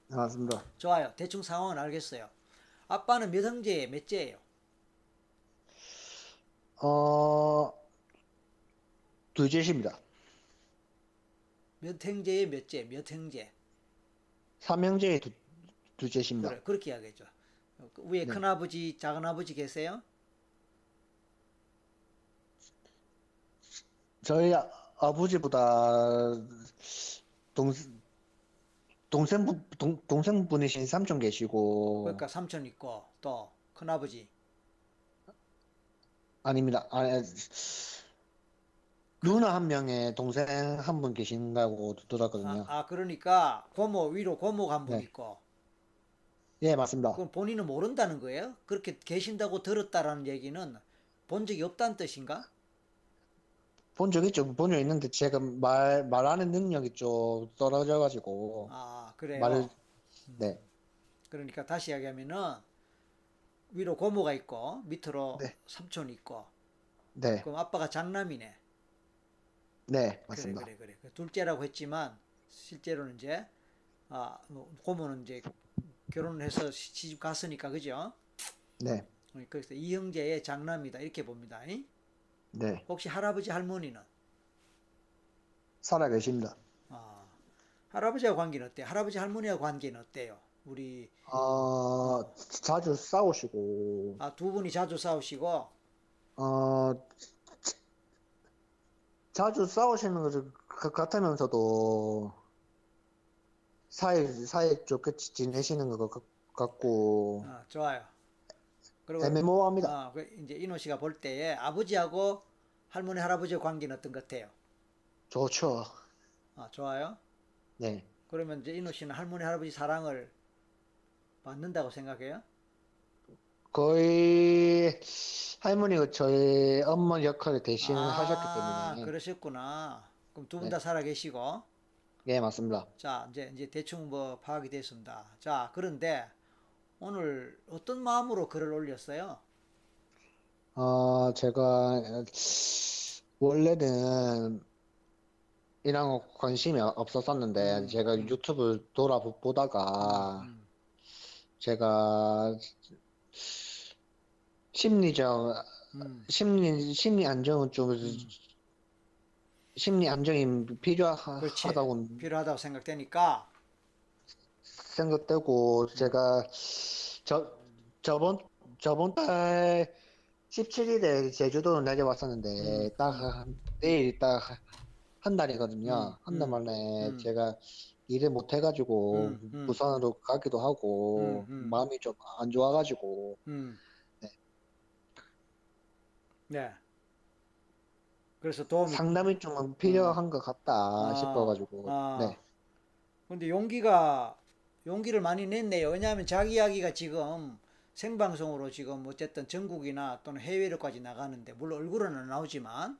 네, 맞습니다. 좋아요. 대충 상황은 알겠어요. 아빠는 몇 형제에 몇째예요? 어, 둘째십니다. 몇 형제에 몇째? 몇 형제? 삼형제의 두, 둘째십니다. 그래, 그렇게 이야기해줘. 어, 그 위에 네. 큰아버지, 작은아버지 계세요? 저희 아- 아버지보다 동, 동생분, 동, 동생분이신 삼촌 계시고, 그러니까 삼촌 있고 또 큰아버지. 아닙니다. 아, 누나 한 명에 동생 한 분 계신다고 들었거든요. 아, 아, 그러니까 고모 위로 고모가 한분 네. 있고 예, 맞습니다. 그럼 본인은 모른다는 거예요? 그렇게 계신다고 들었다라는 얘기는 본 적이 없다는 뜻인가? 본 적 있죠. 본 적 있는데 제가 말, 말하는 능력이 좀 떨어져 가지고 아, 그래요. 말을 네, 그러니까 다시 이야기하면은 위로 고모가 있고 밑으로 네. 삼촌이 있고 네, 그럼 아빠가 장남이네. 네, 그래 맞습니다. 그래 그래. 그 둘째라고 했지만 실제로는 이제 아 뭐, 고모는 이제 결혼을 해서 시- 시집 갔으니까 그죠? 네, 그래서 이 형제의 장남이다 이렇게 봅니다. 이? 네, 혹시 할아버지 할머니는 살아 계십니다. 아 할아버지와 관계는 어때? 할아버지 할머니와 관계는 어때요? 우리 어, 자주 싸우시고 아, 두 분이 자주 싸우시고 어, 자주 싸우시는 것 같- 같으면서도 사이 사이 좋게 지- 지내시는 것 같- 같고 아, 좋아요. 그리고 애매모호합니다. 아, 그 이제 인호 씨가 볼 때에 아버지하고 할머니 할아버지의 관계는 어떤 것 같아요? 좋죠. 아, 좋아요. 네, 그러면 이제 인호 씨는 할머니 할아버지 사랑을 받는다고 생각해요? 거의 할머니가 저희 엄마 역할을 대신 하셨기 아, 때문에 그러셨구나. 그럼 두분 네. 다 살아 계시고 예, 맞습니다. 자, 이제 이제 대충 뭐 파악이 됐습니다. 자, 그런데 오늘 어떤 마음으로 글을 올렸어요? 어, 제가 원래는 이런 거 관심이 없었었는데 음, 제가 음. 유튜브 돌아보다가 음, 제가 심리적 음, 심리 심리 안정은 좀 심리 안정이. 필요하다고 필요하다고 생각되니까 생각되고 제가 저 저번 저번 달 17일에 제주도를 내려왔었는데 음. 딱 한- 내일 딱 한 달이거든요. 음, 한달 음, 만에 음. 제가 일을 못 해가지고 음, 음. 부산으로 가기도 하고 음, 음. 마음이 좀 안 좋아가지고 음. 네. 네. 그래서 도움이 상담이 좀 필요한 것 같다 아, 싶어가지고 아. 네. 근데 용기가 용기를 많이 냈네요. 왜냐하면 자기 이야기가 지금 생방송으로 지금 어쨌든 전국이나 또는 해외로까지 나가는데 물론 얼굴은 안 나오지만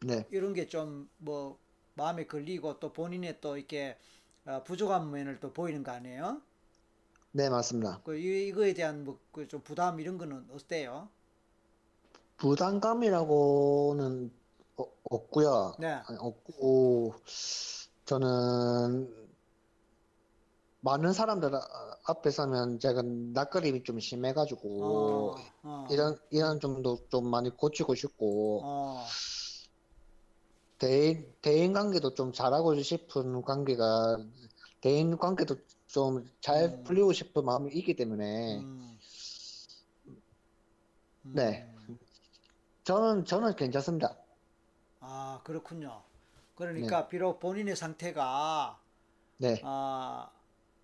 네. 이런 게 좀 뭐 마음에 걸리고 또 본인의 또 이렇게 어, 부족한 면을 또 보이는 거 아니에요? 네, 맞습니다. 그 이- 이거에 대한 뭐그좀 부담 이런 거는 어때요? 부담감이라고는 어- 없고요. 네. 아니, 없고 저는 많은 사람들 아- 앞에 서면 제가 낯가림이 좀 심해가지고 어, 어, 이런 이런 점도 좀 많이 고치고 싶고 어, 대인 대인 관계도 좀 잘하고 싶은 관계가 대인 관계도 좀잘 음. 풀리고 싶은 마음이 있기 때문에 음. 네. 음. 저는 저는 괜찮습니다. 아, 그렇군요. 그러니까 비록 본인의 상태가 네, 아,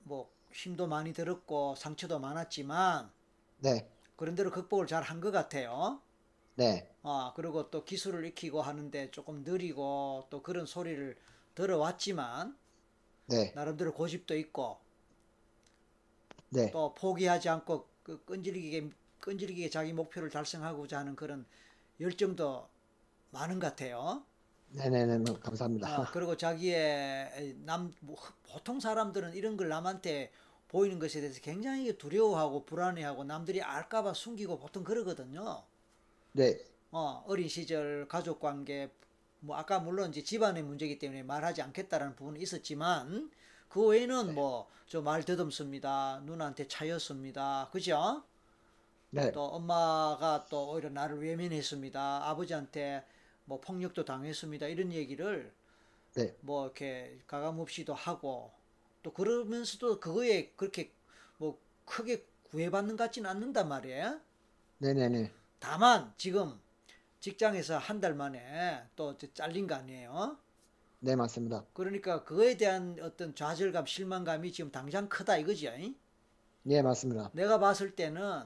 뭐 힘도 많이 들었고 상처도 많았지만 네, 그런 대로 극복을 잘 한 것 같아요. 네, 아, 그리고 또 기술을 익히고 하는데 조금 느리고 또 그런 소리를 들어왔지만 네, 나름대로 고집도 있고 네, 또 포기하지 않고 그 끈질기게 끈질기게 자기 목표를 달성하고자 하는 그런 열정도 많은 것 같아요. 네, 네, 네, 감사합니다. 아, 그리고 자기의 남 뭐, 보통 사람들은 이런 걸 남한테 보이는 것에 대해서 굉장히 두려워하고 불안해하고 남들이 알까봐 숨기고 보통 그러거든요. 네, 어, 어린 시절 가족 관계 뭐 아까 물론 이제 집안의 문제이기 때문에 말하지 않겠다라는 부분은 있었지만 그 외에는 뭐저 말 더듬습니다. 누나한테 차였습니다. 그죠? 네, 또 엄마가 또 오히려 나를 외면했습니다. 아버지한테 뭐 폭력도 당했습니다. 이런 얘기를 네, 뭐 이렇게 가감 없이도 하고 또 그러면서도 그거에 그렇게 뭐 크게 구애받는 것 같지는 않는단 말이에요. 네, 네, 네, 다만 지금 직장에서 한 달 만에 또 잘린 거 아니에요. 네, 맞습니다. 그러니까 그거에 대한 어떤 좌절감, 실망감이 지금 당장 크다 이거지. 네, 맞습니다. 내가 봤을 때는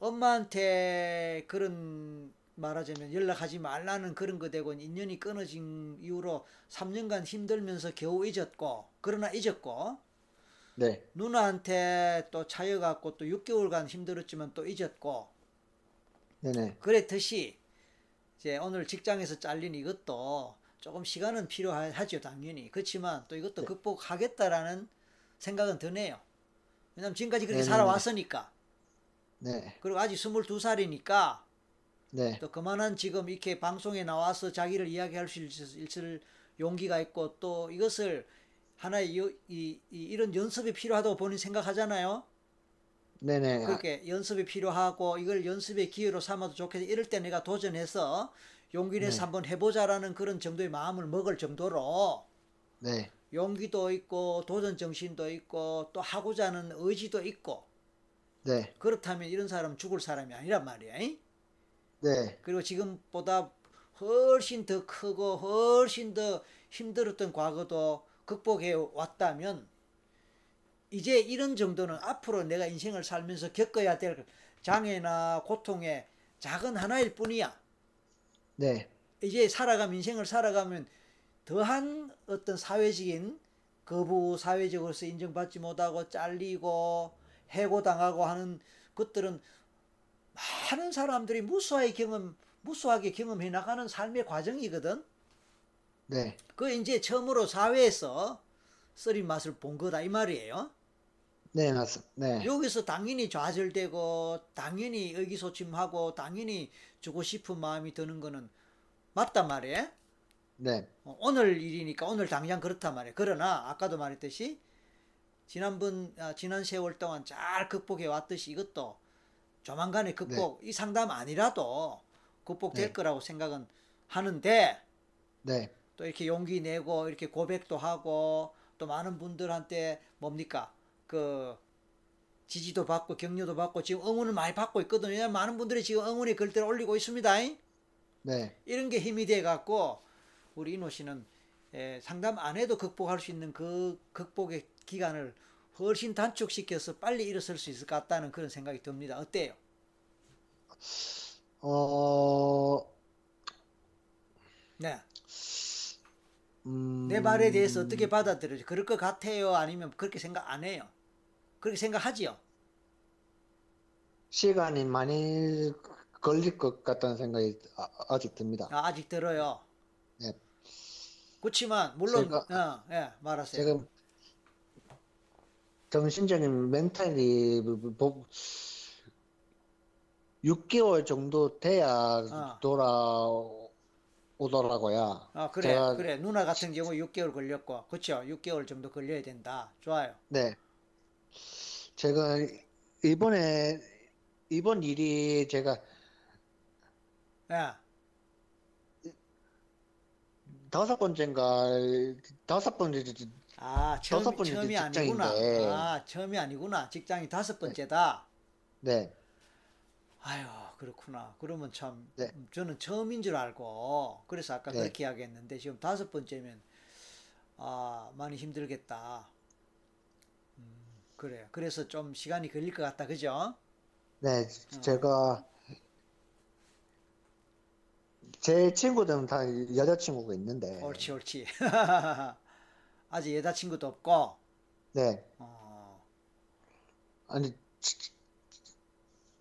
엄마한테 그런 말하자면 연락하지 말라는 그런 거 되고 인연이 끊어진 이후로 3년간 힘들면서 겨우 잊었고 그러나 잊었고 네, 누나한테 또 차여갖고 또 6개월간 힘들었지만 또 잊었고 네네, 그랬듯이 이제 오늘 직장에서 잘린 이것도 조금 시간은 필요하죠 당연히 그렇지만 또 이것도 네. 극복하겠다라는 생각은 드네요 왜냐면 지금까지 그렇게 네네네. 살아왔으니까 네, 그리고 아직 22살이니까 네, 또 그만한 지금 이렇게 방송에 나와서 자기를 이야기할 수 있을, 있을 용기가 있고 또 이것을 하나의 이, 이, 이- 이런 연습이 필요하다고 본인 생각하잖아요. 네네. 아, 그렇게 연습이 필요하고 이걸 연습의 기회로 삼아도 좋겠다. 이럴 때 내가 도전해서 용기 내서 네. 한번 해보자라는 그런 정도의 마음을 먹을 정도로 네, 용기도 있고 도전 정신도 있고 또 하고자 하는 의지도 있고 네, 그렇다면 이런 사람 죽을 사람이 아니란 말이야. 잉? 네, 그리고 지금보다 훨씬 더 크고 훨씬 더 힘들었던 과거도 극복해 왔다면 이제 이런 정도는 앞으로 내가 인생을 살면서 겪어야 될 장애나 고통의 작은 하나일 뿐이야. 네, 이제 살아가면 인생을 살아가면 더한 어떤 사회적인 거부 사회적으로서 인정받지 못하고 잘리고 해고당하고 하는 것들은 많은 사람들이 무수하게 경험 무수하게 경험해 나가는 삶의 과정이거든. 네, 그 이제 처음으로 사회에서 쓰린 맛을 본 거다 이 말이에요. 네, 맞습니다. 네, 여기서 당연히 좌절되고 당연히 의기소침하고 당연히 주고 싶은 마음이 드는 거는 맞단 말이에요. 네, 어, 오늘 일이니까 오늘 당장 그렇단 말이에요. 그러나 아까도 말했듯이 지난번 아, 지난 세월 동안 잘 극복해 왔듯이 이것도 조만간에 극복 이 상담 아니라도 극복될 네. 거라고 생각은 하는데 네, 또 이렇게 용기 내고 이렇게 고백도 하고 또 많은 분들한테 뭡니까 그 지지도 받고 격려도 받고 지금 응원을 많이 받고 있거든요. 많은 분들이 지금 응원의 글들을 올리고 있습니다. 네, 이런 게 힘이 돼 갖고 우리 인호 씨는 에, 상담 안 해도 극복할 수 있는 그 극복의 기간을 훨씬 단축시켜서 빨리 일어설 수 있을 것 같다는 그런 생각이 듭니다. 어때요? 어, 네. 음, 내 말에 대해서 어떻게 받아들여요? 그럴 것 같아요? 아니면 그렇게 생각 안 해요? 그렇게 생각하지요? 시간이 많이 걸릴 것 같다는 생각이 아, 아직 듭니다. 아, 아직 들어요. 네. 그렇지만 물론 제가- 어, 예, 말하세요. 지금 정신적인 멘탈이 뭐- 6개월 정도 돼야 어. 돌아오더라고요. 아, 그래, 그래. 누나 같은 경우 6개월 걸렸고, 그렇죠? 6개월 정도 걸려야 된다. 좋아요. 네. 제가 이번에 이번 일이 제가 예, 다섯 번째인가 다섯 번째 아, 처음, 다섯 번째 처음이 아니구나. 직장인데. 아, 처음이 아니구나. 직장이 다섯 번째다. 네. 아유, 그렇구나. 그러면 참, 네. 음, 저는 처음인 줄 알고, 그래서 아까 네. 그렇게 이야기했는데, 지금 다섯 번째면, 아, 많이 힘들겠다. 음, 그래요. 그래서 좀 시간이 걸릴 것 같다. 그죠? 네, 어. 제가 제 친구들은 다 여자친구가 있는데 옳지, 옳지. [laughs] 아직 여자친구도 없고, 네. 어, 아니 지-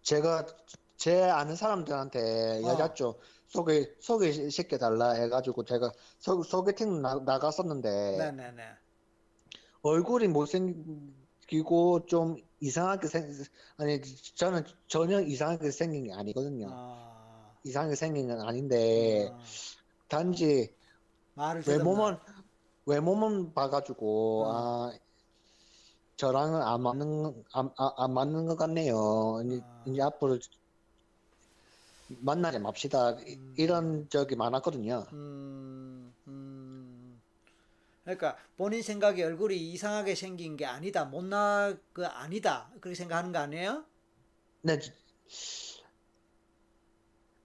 제가 제 아는 사람들한테 어. 여자 쪽 소개 소개 시켜 달라 해가지고 제가 소, 소개팅 나, 나갔었는데 네네네. 얼굴이 못생 기고 좀 이상하게 생 아니 저는 전혀 이상하게 생긴 게 아니거든요. 아, 이상하게 생긴 건 아닌데 어, 단지? 외모만 외모만 봐가지고 어. 아 저랑은 안 맞는 안, 안, 안 맞는 것 같네요. 이제, 아. 이제 앞으로 만나지 맙시다. 이- 음. 이런 적이 많았거든요. 음, 음. 그러니까 본인 생각에 얼굴이 이상하게 생긴 게 아니다, 못나 그 아니다 그렇게 생각하는 거 아니에요? 네,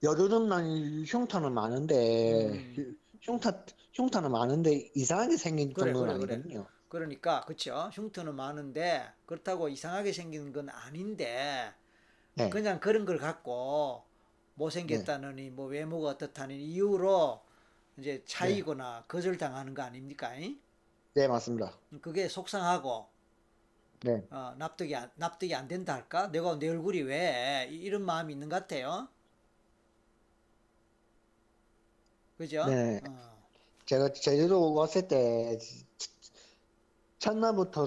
여드름난 흉터는 많은데 음. 흉터 흉터는 많은데 이상하게 생긴 그래, 정도는 그래. 아니거든요. 그러니까 그렇죠. 흉터는 많은데 그렇다고 이상하게 생긴 건 아닌데 네, 그냥 그런 걸 갖고 못생겼다느니 뭐 외모가 어떻다는 이유로 이제 차이거나 거절당하는 거 아닙니까? 잉? 네, 맞습니다. 그게 속상하고 네, 어, 납득이 안, 납득이 안 된다 할까? 내가 내 얼굴이 왜 이- 이런 마음이 있는 것 같아요. 그죠? 네. 어, 제가 제주도 왔을 때 첫날부터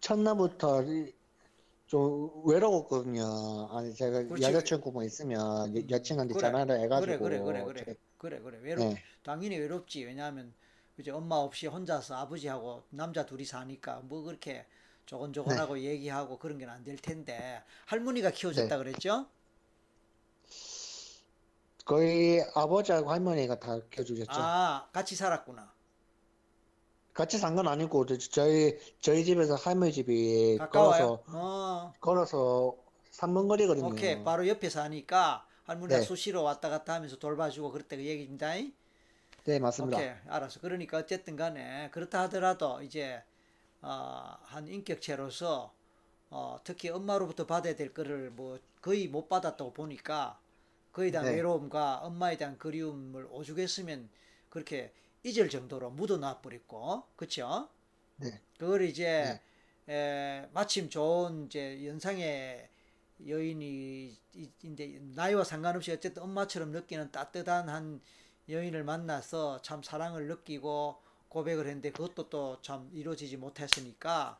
첫날부터 좀 외로웠거든요. 아니 제가 그렇지. 여자친구만 있으면 여- 여친한테 그래. 전화를 그래 해가지고 그래 그래 그래 그래 그래 외롭 네. 당연히 외롭지 왜냐하면 그죠 엄마 없이 혼자서 아버지하고 남자 둘이 사니까 뭐 그렇게 조곤조곤하고 얘기하고 그런 게 안 될 텐데 할머니가 키워줬다 네. 그랬죠? 거의 아버지하고 할머니가 다 키워주셨죠. 아 같이 살았구나 같이 산 건 아니고 저- 저희 저희 집에서 할머니 집이 가까워요? 걸어서 어 걸어서 3분 거리거든요. 오케이 바로 옆에 사니까 할머니가 네. 수시로 왔다 갔다 하면서 돌봐주고 그랬다 그 얘기입니다. 네, 맞습니다. 오케이 알았어. 그러니까 어쨌든 간에 그렇다 하더라도 이제 어, 한 인격체로서 어, 특히 엄마로부터 받아야 될 거를 뭐 거의 못 받았다고 보니까 그에 대한 네. 외로움과 엄마에 대한 그리움을 오죽했으면 그렇게 잊을 정도로 묻어놔 버렸고 그쵸? 네. 그걸 이제 에, 마침 좋은 이제 연상의 여인이 인데 나이와 상관없이 어쨌든 엄마처럼 느끼는 따뜻한 한 여인을 만나서 참 사랑을 느끼고 고백을 했는데 그것도 또 참 이루어지지 못했으니까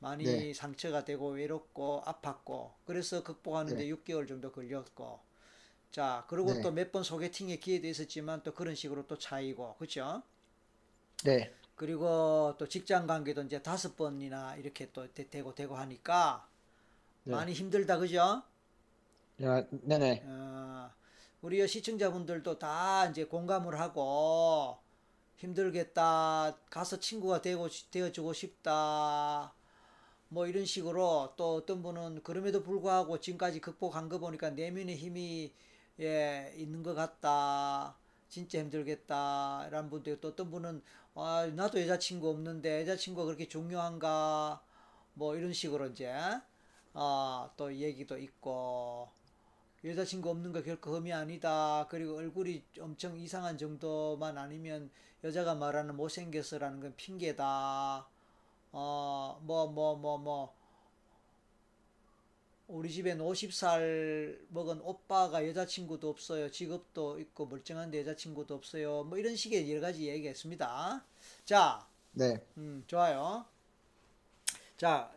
많이 네. 상처가 되고 외롭고 아팠고 그래서 극복하는데 네. 6개월 정도 걸렸고 자 그리고 네. 또몇 번 소개팅의 기회도 있었지만 또 그런 식으로 또 차이고 그렇죠? 네, 그리고 또 직장 관계도 이제 다섯 번이나 이렇게 또 되- 되고 되고 하니까 네. 많이 힘들다 그죠? 야, 네네, 어, 우리 시청자분들도 다 이제 공감을 하고 힘들겠다 가서 친구가 되고 싶- 되어주고 싶다 뭐 이런 식으로 또 어떤 분은 그럼에도 불구하고 지금까지 극복한 거 보니까 내면의 힘이 예 있는 것 같다 진짜 힘들겠다 라는 분도 있고 또 어떤 분은 아 나도 여자친구 없는데 여자친구가 그렇게 중요한가 뭐 이런 식으로 이제 어, 또 얘기도 있고 여자친구 없는 거 결코 흠이 아니다. 그리고 얼굴이 엄청 이상한 정도만 아니면 여자가 말하는 못생겼어라는 건 핑계다. 어, 뭐, 뭐, 뭐, 뭐. 우리 집엔 50살 먹은 오빠가 여자친구도 없어요. 직업도 있고 멀쩡한데 여자친구도 없어요. 뭐 이런 식의 여러 가지 얘기했습니다. 자, 네, 음, 좋아요. 자,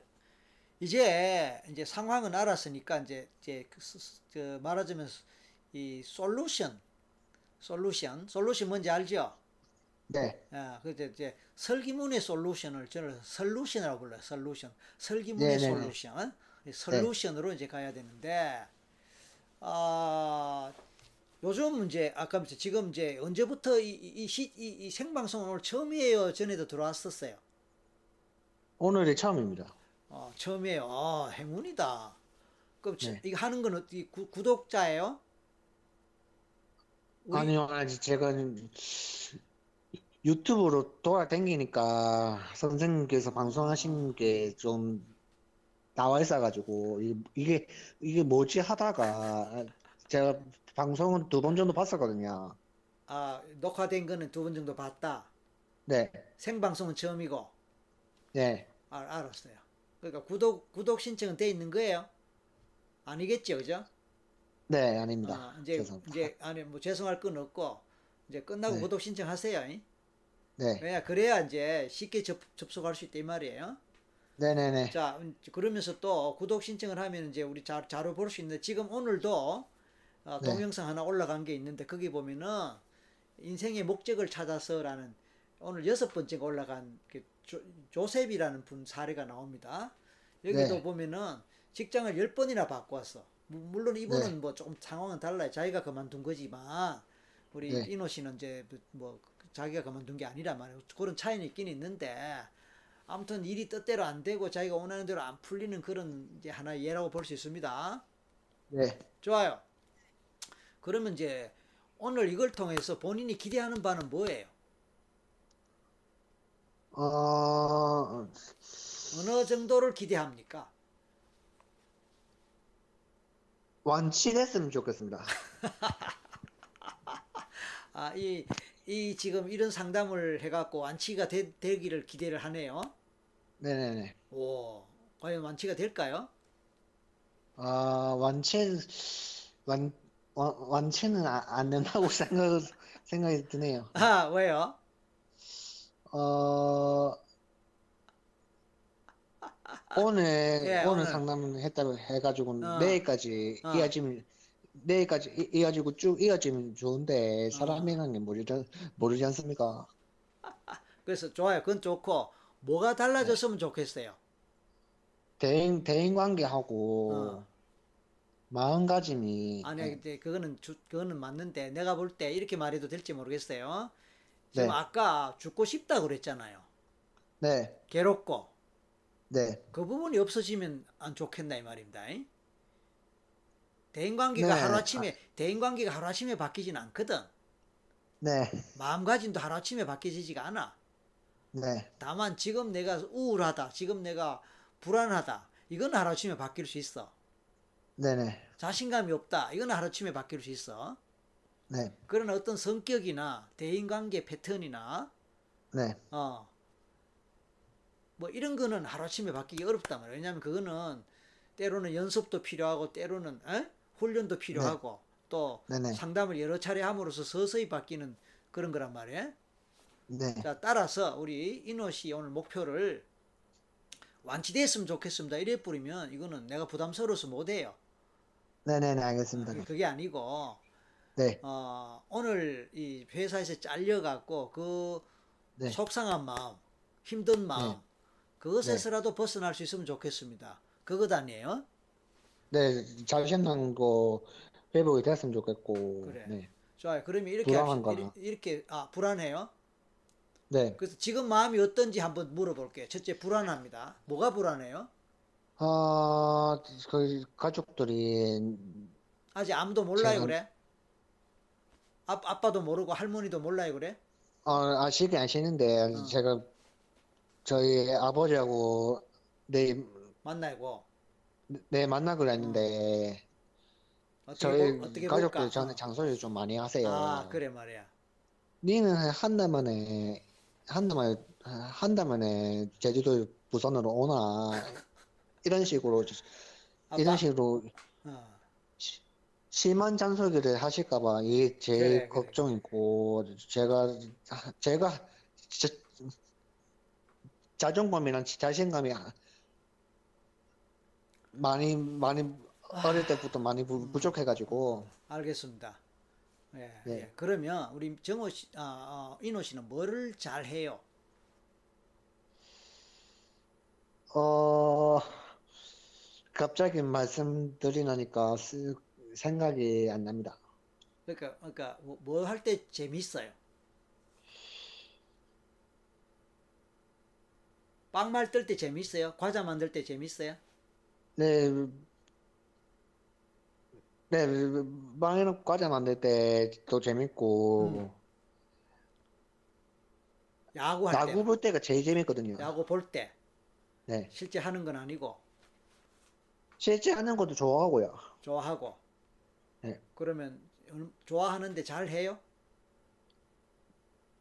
이제 이제 상황은 알았으니까 이제 이제 그 그 말하자면 이 솔루션, 솔루션, 솔루션 뭔지 알죠? 네, 아, 그때 이제 설기문의 솔루션을 저는 솔루션이라고 불러요. 솔루션, 설기문의 네네네. 솔루션, 이 솔루션으로 이제 가야 되는데, 아. 요즘 이제 아까 지금 이제 언제부터 이, 이, 시- 이, 이 생방송은 오늘 처음이에요. 전에도 들어왔었어요. 오늘이 처음입니다. 어, 처음이에요. 아, 행운이다. 그럼 저- 네. 이거 하는 건 어떻게 구, 구독자예요? 우리- 아니요, 아직 제가 유튜브로 돌아다니니까 선생님께서 방송하신 게 좀 나와 있어가지고 이- 이게 이게 뭐지 하다가 제가 방송은 두 번 정도 봤었거든요. 아, 녹화된 거는 두 번 정도 봤다. 네, 생방송은 처음이고. 네, 아, 알았어요. 그러니까 구독 구독 신청은 돼 있는 거예요? 아니겠죠, 그죠? 네, 아닙니다. 아, 이제 죄송합니다. 이제 아니 뭐 죄송할 건 없고 이제 끝나고 네. 구독 신청하세요. 잉? 네, 왜냐 그래야 이제 쉽게 접, 접속할 수 있다 이 말이에요. 네, 네, 네, 자, 음, 그러면서 또 구독 신청을 하면 이제 우리 자, 자료 볼 수 있는데 지금 오늘도 어, 네. 동영상 하나 올라간 게 있는데 거기 보면은 인생의 목적을 찾아서라는 오늘 여섯 번째가 올라간 그 조, 조셉이라는 분 사례가 나옵니다. 여기도 네. 보면은 직장을 열 번이나. 무- 물론 이분은 네. 뭐 조금 상황은 달라요. 자기가 그만둔 거지만 우리 네. 이노 씨는 이제 뭐 자기가 그만둔 게 아니란 말이에요. 그런 차이는 있긴 있는데 아무튼 일이 뜻대로 안 되고 자기가 원하는 대로 안 풀리는 그런 이제 하나의 예라고 볼 수 있습니다. 네. 좋아요. 그러면 이제 오늘 이걸 통해서 본인이 기대하는 바는 뭐예요? 어, 어느 정도를 기대합니까? 완치됐으면 좋겠습니다. [laughs] 아, 이, 이 지금 이런 상담을 해갖고 완치가 되, 되기를 기대를 하네요. 네네네. 오, 과연 완치가 될까요? 아, 완치, 완, 완, 완치는 아- 안 된다고 생각, 생각이 드네요. 아, 왜요? 어, 오늘, [laughs] 예, 오늘 오늘. 상담을 했다고 해가지고, 어. 내일까지 어. 이어지면, 내일까지 이- 이어지고 쭉 이어지면 좋은데, 사람이라는 게 모르지, 모르지 않습니까? [laughs] 그래서 좋아요. 그건 좋고, 뭐가 달라졌으면 좋겠어요. 대인, 대인 관계하고, 어. 마음가짐이, 아니, 네, 근데 그거는 주, 그거는 맞는데, 내가 볼 때 이렇게 말해도 될지 모르겠어요. 지금 네. 아까 죽고 싶다 그랬잖아요. 네, 괴롭고. 네, 그 부분이 없어지면 안 좋겠나 이 말입니다. 잉? 대인 관계가 네. 하루아침에 대인 관계가 하루아침에 바뀌진 않거든. 네, 마음가짐도 하루아침에 바뀌지가 않아. 네, 다만 지금 내가 우울하다, 지금 내가 불안하다, 이건 하루아침에 바뀔 수 있어. 네네, 자신감이 없다, 이건 하루아침에 바뀔 수 있어. 네, 그러나 어떤 성격이나 대인관계 패턴이나 네, 어, 뭐 이런 거는 하루아침에 바뀌기 어렵단 말이에요. 왜냐하면 그거는 때로는 연습도 필요하고 때로는 에? 훈련도 필요하고 또 네네. 상담을 여러 차례 함으로써 서서히 바뀌는 그런 거란 말이에요. 네, 자, 따라서 우리 씨 오늘 목표를 완치됐으면 좋겠습니다. 이래 뿌리면 이거는 내가 부담스러워서 못해요. 네네네, 알겠습니다. 그게 아니고 네, 어, 오늘 이 회사에서 잘려갖고 그 네. 속상한 마음, 힘든 마음, 네. 그것에서라도 벗어날 수 있으면 좋겠습니다. 그것 아니에요? 네, 자신감도 회복이 됐으면 좋겠고, 그래. 네, 좋아요. 그러면 이렇게. 이렇게, 이렇게 아 불안해요? 네. 그래서 지금 마음이 어떤지 한번 물어볼게요. 첫째 불안합니다. 뭐가 불안해요? 아, 그 가족들이 아직 아무도 몰라요 제가- 그래? 아, 아빠도 모르고 할머니도 몰라요 그래? 어, 아시긴 아시는데 어. 제가 저희 아버지하고 내일 만나고 내 만나기로 했는데 어떻게 저희 볼- 어떻게 가족들? 저는 어. 장소를 좀 많이 하세요. 아 그래 말이야. 니는 한달 만에 한 달 만에 한 달 만에 제주도 부산으로 오나 이런 식으로 아빠? 이런 식으로 어. 심한 잔소리를 하실까봐 이게 제일 그래, 그래. 걱정이고 제가 제가 진짜 자존감이랑 자신감이 많이 많이 어릴 때부터 많이 부, 부족해가지고 알겠습니다. 예, 네. 예. 그러면 우리 정호 씨, 아, 어, 인호 씨는 뭐를 잘 해요? 어 갑자기 말씀드리니까 쓰- 생각이 안 납니다. 그러니까 그러니까 뭐 할 때 재밌어요? 빵 만들 때 재밌어요? 과자 만들 때 재밌어요? 네, 네, 빵이랑 과자 만들 때도 재밌고 음. 야구 할 때, 야구 볼 때가 제일 재밌거든요. 야구 볼 때 네, 실제 하는 건 아니고 실제 하는 것도 좋아하고요. 좋아하고. 네. 그러면 얼- 좋아하는데 잘 해요?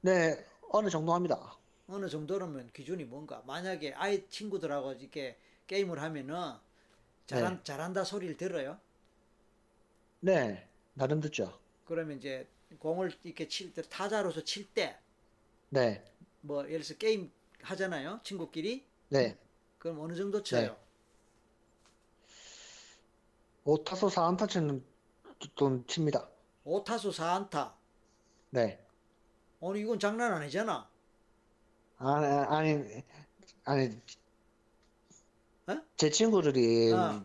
네, 어느 정도 합니다. 어느 정도라면 기준이 뭔가? 만약에 아이 친구들하고 이렇게 게임을 하면은 잘한, 네. 잘한다 소리를 들어요? 네, 나름 듣죠. 그러면 이제 공을 이렇게 칠 때 타자로서 칠 때 네, 뭐 예를 들어서 게임 하잖아요 친구끼리 네, 그럼 어느 정도 쳐요? 오타수 사안타 치는 돈 칩니다. 오 5타수 4안타 네, 오늘 이건 장난 아니잖아 아니, 아니, 아니, 어? 제 친구들이 어.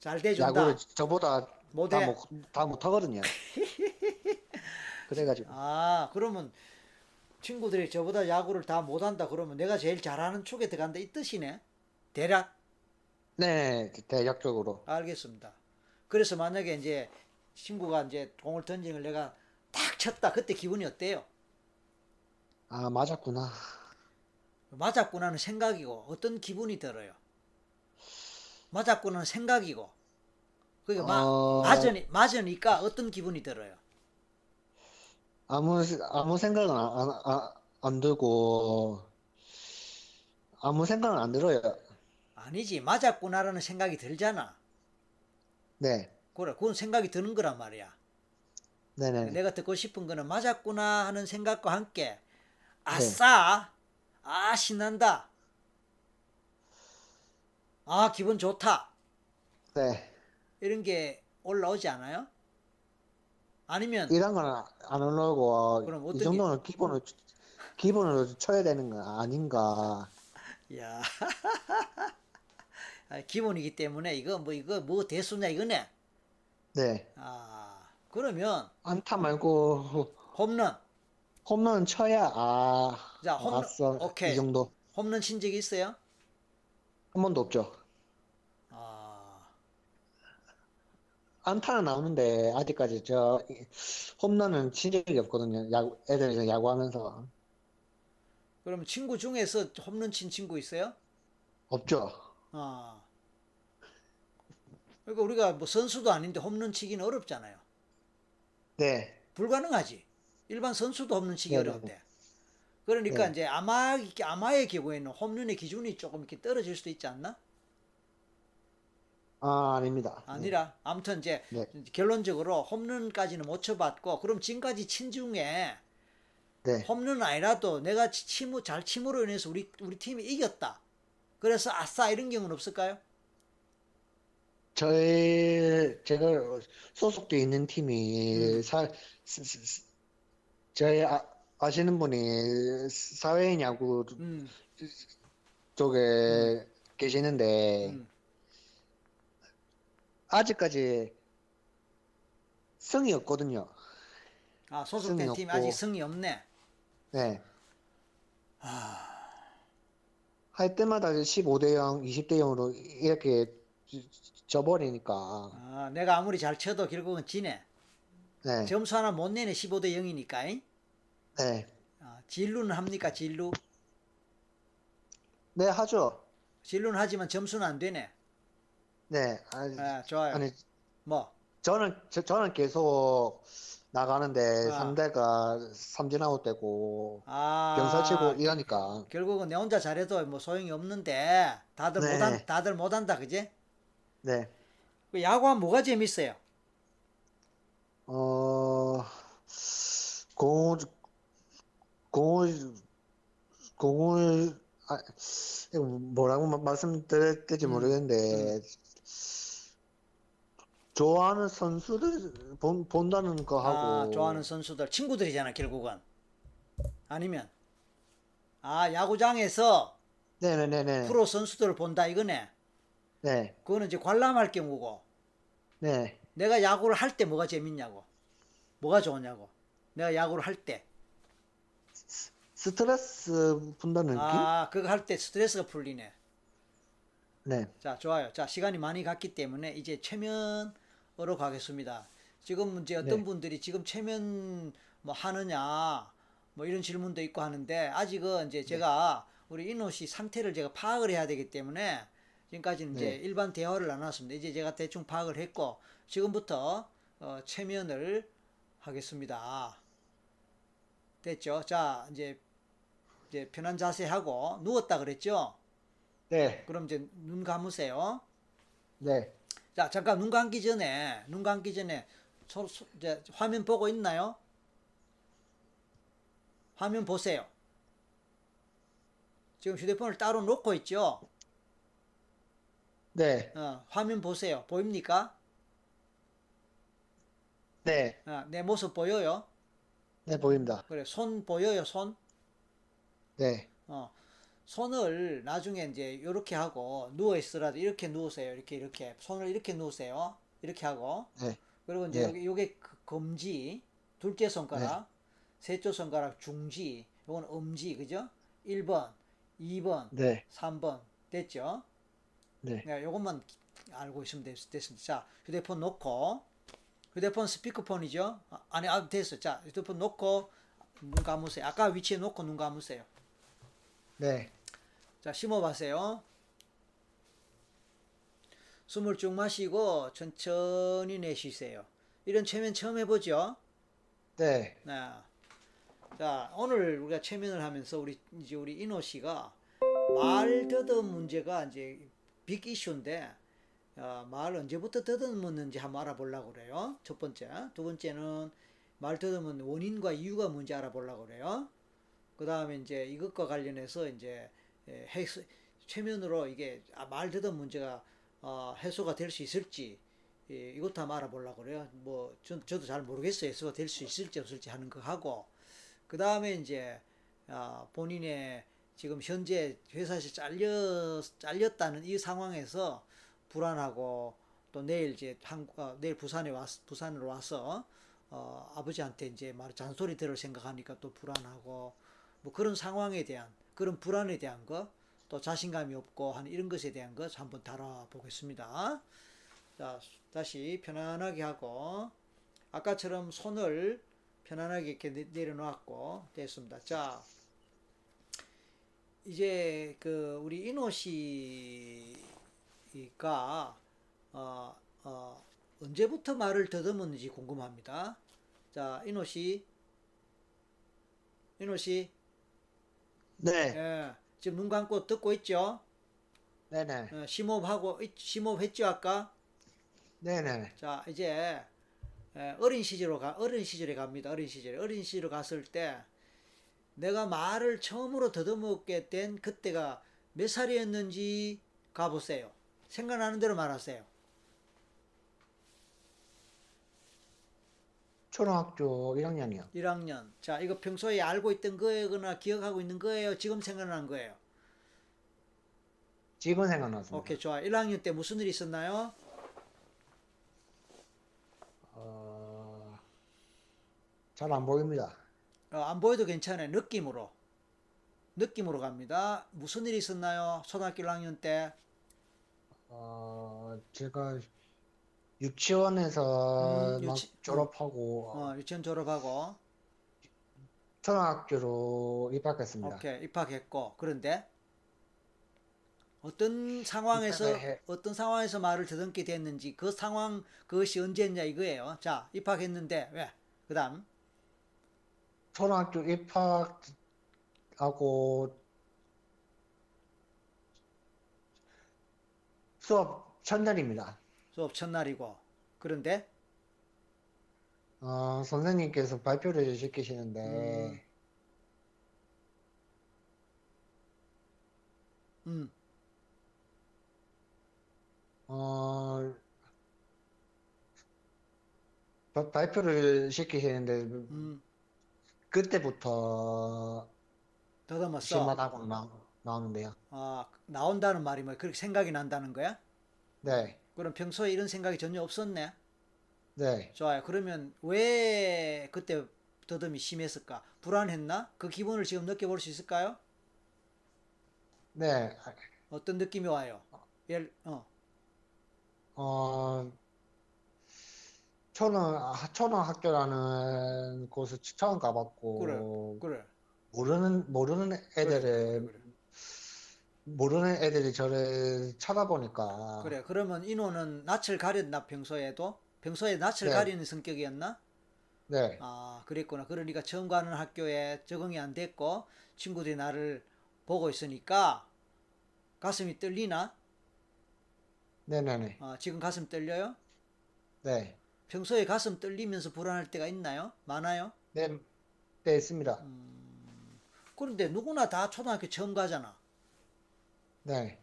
잘 대준다 야구를 저보다 못해 다 못, 다 못하거든요. [laughs] 그래가지고, 아 그러면 친구들이 저보다 야구를 다 못한다 그러면 내가 제일 잘하는 축에 들어간다 이 뜻이네 대략 네, 대략적으로. 알겠습니다 그래서 만약에 이제 친구가 이제 공을 던지는 걸 내가 딱 쳤다 그때 기분이 어때요? 아, 맞았구나. 맞았구나는 생각이고 어떤 기분이 들어요? 맞았구나는 생각이고 그게 마, 어. 맞으니, 맞으니까 어떤 기분이 들어요? 아무 아무 생각은 안, 안, 안, 안 들고 아무 생각은 안 들어요. 아니지, 맞았구나라는 생각이 들잖아. 네, 그래, 그건 생각이 드는 거란 말이야. 네네. 내가 듣고 싶은 거는 맞았구나 하는 생각과 함께 네. 아싸 아 신난다 아 기분 좋다 네, 이런 게 올라오지 않아요? 아니면 이런 거는 안 올라오고 그럼 이 어떤 게- 정도는 기본으로 기본으로 쳐야 되는 거 아닌가. 야 [laughs] 아, 기본이기 때문에 이거 뭐 이거 뭐 대수냐 이거네 네, 아 그러면 안타 말고 홈런 홈런 쳐야 아, 자, 홈런- 알았어. 오케이. 이 정도 홈런 친 적이 있어요? 한 번도 없죠. 아 안타는 나오는데 아직까지 저 이- 홈런은 친 적이 없거든요. 야구 애들이랑 야구하면서 그러면 친구 중에서 홈런 친 친구 있어요? 없죠. 아. 그러니까 우리가 뭐 선수도 아닌데 홈런 치기는 어렵잖아요. 네, 불가능하지. 일반 선수도 홈런 치기 네네네. 어려운데. 그러니까 네. 이제 아마 아마의 경우에는 홈런의 기준이 조금 이렇게 떨어질 수도 있지 않나? 아 아닙니다. 아니라 아무튼 이제 네. 결론적으로 홈런까지는 못 쳐봤고 그럼 지금까지 친 중에 네, 홈런은 아니라도 내가 치- 치무 잘 침으로 인해서 우리 우리 팀이 이겼다. 그래서 아싸 이런 경우는 없을까요? 저희 제가 소속돼 있는 팀이 음. 사 저희 아, 아시는 분이 사회인 야구 음, 쪽에 계시는데 음. 아직까지 승이 없거든요. 아 소속된 없고. 아직 승이 없네. 네. 아. 할 때마다 15대 0, 20대 0으로 이렇게 져버리니까 아, 내가 아무리 잘 쳐도 결국은 지네. 네, 점수 하나 못 내네 15대 0이니까. 네, 아, 진루는 합니까 진루? 네 하죠. 진루는 하지만 점수는 안 되네. 네, 아니, 아, 좋아요. 아니 뭐 저는 저, 저는 계속 나가는데 아. 상대가 삼진아웃 되고 아, 병살 치고 이러니까 결국은 내 혼자 잘해도 뭐 소용이 없는데 다들 네. 못한 다들 못한다 그지? 네, 그 야구하면 뭐가 재밌어요? 어, 공을 공을 공을 아, 뭐라고 될지 음, 모르겠는데 좋아하는 선수들 본, 본다는 거 아, 하고. 좋아하는 선수들 친구들이잖아 결국은. 아니면. 아 야구장에서 네네네네. 프로 선수들을 본다 이거네. 네, 그거는 이제 관람할 경우고. 네. 내가 야구를 할 때 뭐가 재밌냐고. 뭐가 좋으냐고. 내가 야구를 할때 스트레스 푼다는 느낌? 아 그거 할 때 스트레스가 풀리네. 네, 자 좋아요. 자 시간이 많이 갔기 때문에 이제 최면으로 가겠습니다. 지금 이제 어떤 네. 분들이 지금 최면 뭐 하느냐 뭐 이런 질문도 있고 하는데 아직은 이제 제가 우리 인호 씨 상태를 제가 파악을 해야 되기 때문에 지금까지는 이제 네. 일반 대화를 나눴습니다. 이제 제가 대충 파악을 했고 지금부터 어, 최면을 하겠습니다. 됐죠? 자 이제 이제 편한 자세 하고 누웠다 그랬죠 네, 그럼 이제 눈 감으세요. 네, 자, 잠깐 눈 감기 전에 눈 감기 전에 소, 소- 이제 화면 보고 있나요? 화면 보세요. 지금 휴대폰을 따로 놓고 있죠? 네, 어, 화면 보세요. 보입니까? 네, 어, 내 모습 보여요? 네, 보입니다. 그래, 손 보여요, 손? 네, 어, 손을 나중에 이제 이렇게 하고 누워 있으라도 이렇게 누우세요. 이렇게 이렇게 손을 이렇게 누우세요. 이렇게 하고 네, 그리고 이제 네. 요게 그 검지 둘째 손가락 셋째 손가락 중지 요건 엄지 그죠? 1번 2번 네, 3번 됐죠? 네, 네, 요것만 알고 있으면 됐, 됐습니다. 자, 휴대폰 놓고 휴대폰 스피커폰이죠? 아, 아니, 아, 됐어. 자, 휴대폰 놓고 눈 감으세요. 아까 위치에 놓고 눈 감으세요. 네, 자, 심호흡하세요. 숨을 쭉 마시고 천천히 내쉬세요. 이런 최면 처음 해보죠? 네. 네. 자, 오늘 우리가 최면을 하면서 우리 이제 우리 인호 씨가 말 더듬 문제가 이제 빅 이슈인데 어, 말 언제부터 더듬었는지 한번 알아보려고 그래요. 첫 번째. 두 번째는 말 더듬은 원인과 이유가 뭔지 알아보려고 그래요. 그 다음에 이제 이것과 관련해서 이제 에, 해소, 최면으로 이게 아, 말 더듬 문제가 어, 해소가 될 수 있을지 예, 이것도 한번 알아보려고 그래요. 뭐 전, 저도 잘 모르겠어요. 해소가 될 수 있을지 없을지 하는 거 하고 그 다음에 이제 아, 본인의 지금 현재 회사에서 잘려 잘렸다는 이 상황에서 불안하고 또 내일 이제 한국 어, 내일 부산에 왔 부산으로 와서 어, 아버지한테 이제 말 잔소리 들을 생각하니까 또 불안하고 뭐 그런 상황에 대한 그런 불안에 대한 거 또 자신감이 없고 하는 이런 것에 대한 것 한번 다뤄보겠습니다. 자 다시 편안하게 하고 아까처럼 손을 편안하게 이렇게 내- 내려놓았고 됐습니다. 자 이제 그 우리 인호 씨가 어, 어, 언제부터 말을 더듬었는지 궁금합니다. 자 인호 씨, 인호 씨, 네. 예, 지금 눈 감고 듣고 있죠? 네네. 어, 심호흡하고 있- 심호흡했죠 아까? 네네. 자 이제 에, 어린 시절로 가 어린 시절에 갑니다. 어린 시절에 어린 시절로 갔을 때 내가 말을 처음으로 더듬었게 된 그때가 몇 살이었는지 가보세요. 생각나는 대로 말하세요. 초등학교 1학년이요. 1학년. 자 이거 평소에 알고 있던 거거나 기억하고 있는 거예요. 지금 생각난 거예요. 지금 생각났습니다. 오케이 좋아. 1학년 때 무슨 일 있었나요? 어, 잘 안 보입니다. 어, 안 보여도 괜찮아요. 느낌으로. 느낌으로 갑니다. 무슨 일 있었나요? 초등학교 1학년 때. 어, 제가 유치원에서 음, 막 유치- 졸업하고 어, 유치원 졸업하고 초등학교로 입학했습니다. 오케이 입학했고 그런데 어떤 상황에서 입학을 해- 어떤 상황에서 말을 더듬게 됐는지 그 상황 그것이 언제였냐 이거예요. 자 입학했는데 왜? 그 다음 초등학교 입학하고 수업 첫날입니다. 수업 첫날이고 그런데 어, 선생님께서 발표를 시키시는데 음. 음 어, 바- 발표를 시키시는데 음, 그때부터 더듬었어. 실마다고 나, 나오는데요. 아 나온다는 말이 뭐 그렇게 생각이 난다는 거야? 네, 그럼 평소에 이런 생각이 전혀 없었네. 네. 좋아요. 그러면 왜 그때 더듬이 심했을까? 불안했나? 그 기분을 지금 느껴볼 수 있을까요? 네, 어떤 느낌이 와요? 예를, 어, 어, 아, 초등학교라는 곳을 처음 가봤고, 그래, 그래, 모르는, 모르는 애들을, 그래, 그래. 모르는 애들이 저를 쳐다보니까, 그래. 그러면 인호는 낯을 가렸나 평소에도? 평소에 낯을 네. 가리는 성격이었나? 네, 아, 그랬구나. 그러니까 처음 가는 학교에 적응이 안 됐고 친구들이 나를 보고 있으니까 가슴이 떨리나? 네네네, 아, 지금 가슴 떨려요? 네, 평소에 가슴 떨리면서 불안할 때가 있나요? 많아요? 네, 네, 있습니다. 음. 그런데 누구나 다 초등학교 처음 가잖아. 네,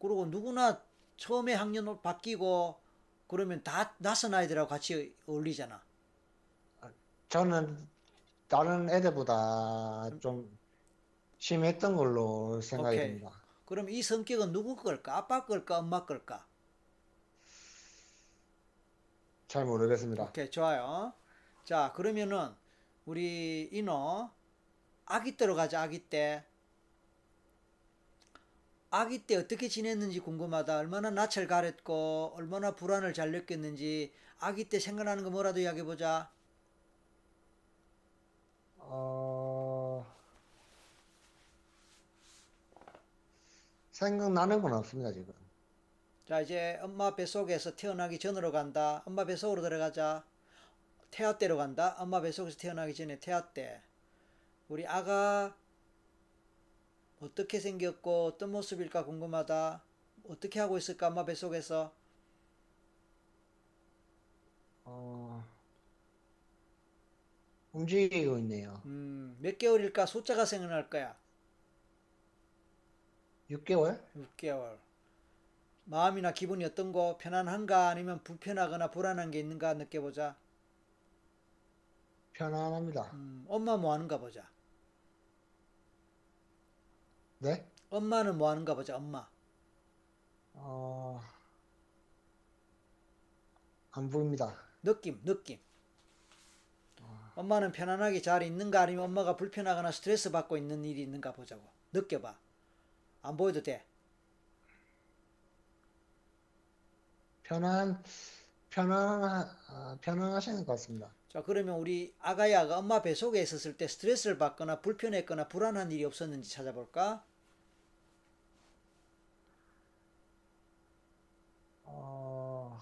그리고 누구나 처음에 학년 바뀌고 그러면 다 낯선 아이들하고 같이 어울리잖아. 저는 다른 애들보다 좀 심했던 걸로 생각이 오케이. 듭니다. 그럼 이 성격은 누구 걸까? 아빠 걸까? 엄마 걸까? 잘 모르겠습니다. 오케이, 좋아요. 자, 그러면은 우리 인호 아기 때로 가자. 아기 때. 아기 때 어떻게 지냈는지 궁금하다. 얼마나 낯을 가렸고 얼마나 불안을 잘 느꼈는지 아기 때 생각나는 거 뭐라도 이야기해 보자. 어, 생각나는 건 없습니다, 지금. 자 이제 엄마 뱃속에서 태어나기 전으로 간다. 엄마 뱃속으로 들어가자. 태아 때로 간다. 엄마 뱃속에서 태어나기 전에 태아 때. 우리 아가 어떻게 생겼고 어떤 모습일까 궁금하다. 어떻게 하고 있을까 엄마 뱃속에서. 어, 움직이고 있네요. 음, 몇 개월일까 숫자가 생각날 거야. 6개월? 6개월. 마음이나 기분이 어떤 거 편안한가 아니면 불편하거나 불안한 게 있는가 느껴보자. 편안합니다. 음, 엄마 뭐 하는가 보자. 네? 엄마는 뭐 하는가 보자. 엄마. 어, 안 보입니다. 느낌, 느낌. 엄마는 편안하게 잘 있는가 아니면 엄마가 불편하거나 스트레스 받고 있는 일이 있는가 보자고. 느껴봐. 안 보여도 돼. 편안, 편안, 아, 편안하시는 것 같습니다. 자, 그러면 우리 아가야가 엄마 뱃속에 있었을 때 스트레스를 받거나 불편했거나 불안한 일이 없었는지 찾아볼까? 어,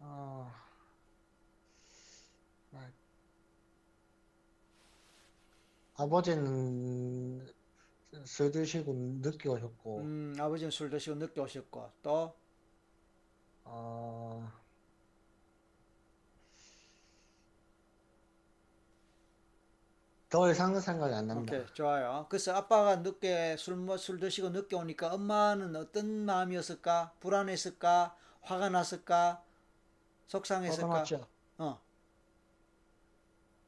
어, 아, 아버지는 술 드시고 늦게 오셨고, 음, 아버지는 술 드시고 늦게 오셨고, 또, 어, 더 이상은 생각이 안 납니다. 오케이, 좋아요. 그래서 아빠가 늦게 술, 뭐, 술 드시고 늦게 오니까 엄마는 어떤 마음이었을까? 불안했을까? 화가 났을까? 속상했을까? 화가 났죠. 어,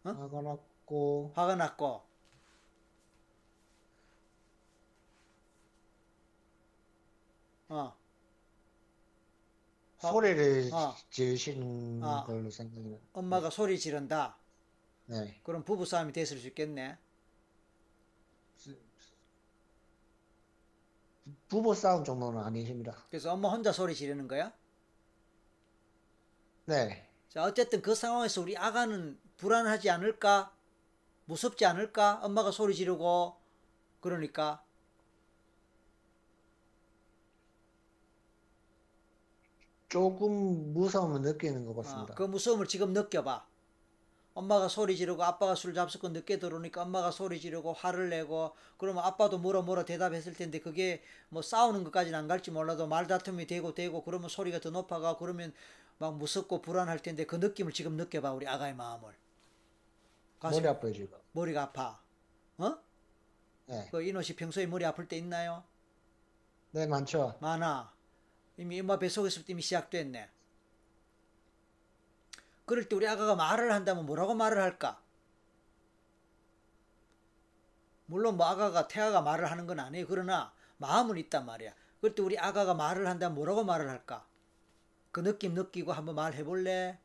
어? 화가 났고, 화가 났고, 어, 화- 소리를 어. 지르시는 어. 걸로 생각이 나. 엄마가 소리 지른다. 네. 그럼 부부 싸움이 됐을 수 있겠네. 부부 싸움 정도는 아니십니다. 그래서 엄마 혼자 소리 지르는 거야? 네. 자, 어쨌든 그 상황에서 우리 아가는 불안하지 않을까? 무섭지 않을까? 엄마가 소리 지르고, 그러니까. 조금 무서움을 느끼는 것 어, 같습니다. 그 무서움을 지금 느껴봐. 엄마가 소리 지르고 아빠가 술 잡수고 늦게 들어오니까 엄마가 소리 지르고 화를 내고 그러면 아빠도 뭐라 뭐라 대답했을 텐데 그게 뭐 싸우는 것까지는 안 갈지 몰라도 말다툼이 되고 되고 그러면 소리가 더 높아가 그러면 막 무섭고 불안할 텐데 그 느낌을 지금 느껴봐 우리 아가의 마음을. 머리 아파요, 지금. 머리가 아파. 어? 네. 그 이노 씨 평소에 머리 아플 때 있나요? 네, 많죠. 많아. 이미 엄마 뱃속에서부터 이미 시작됐네. 그럴 때 우리 아가가 말을 한다면 뭐라고 말을 할까? 물론 뭐 아가가 태아가 말을 하는 건 아니에요. 그러나 마음은 있단 말이야. 그럴 때 우리 아가가 말을 한다면 뭐라고 말을 할까? 그 느낌 느끼고 한번 말해볼래?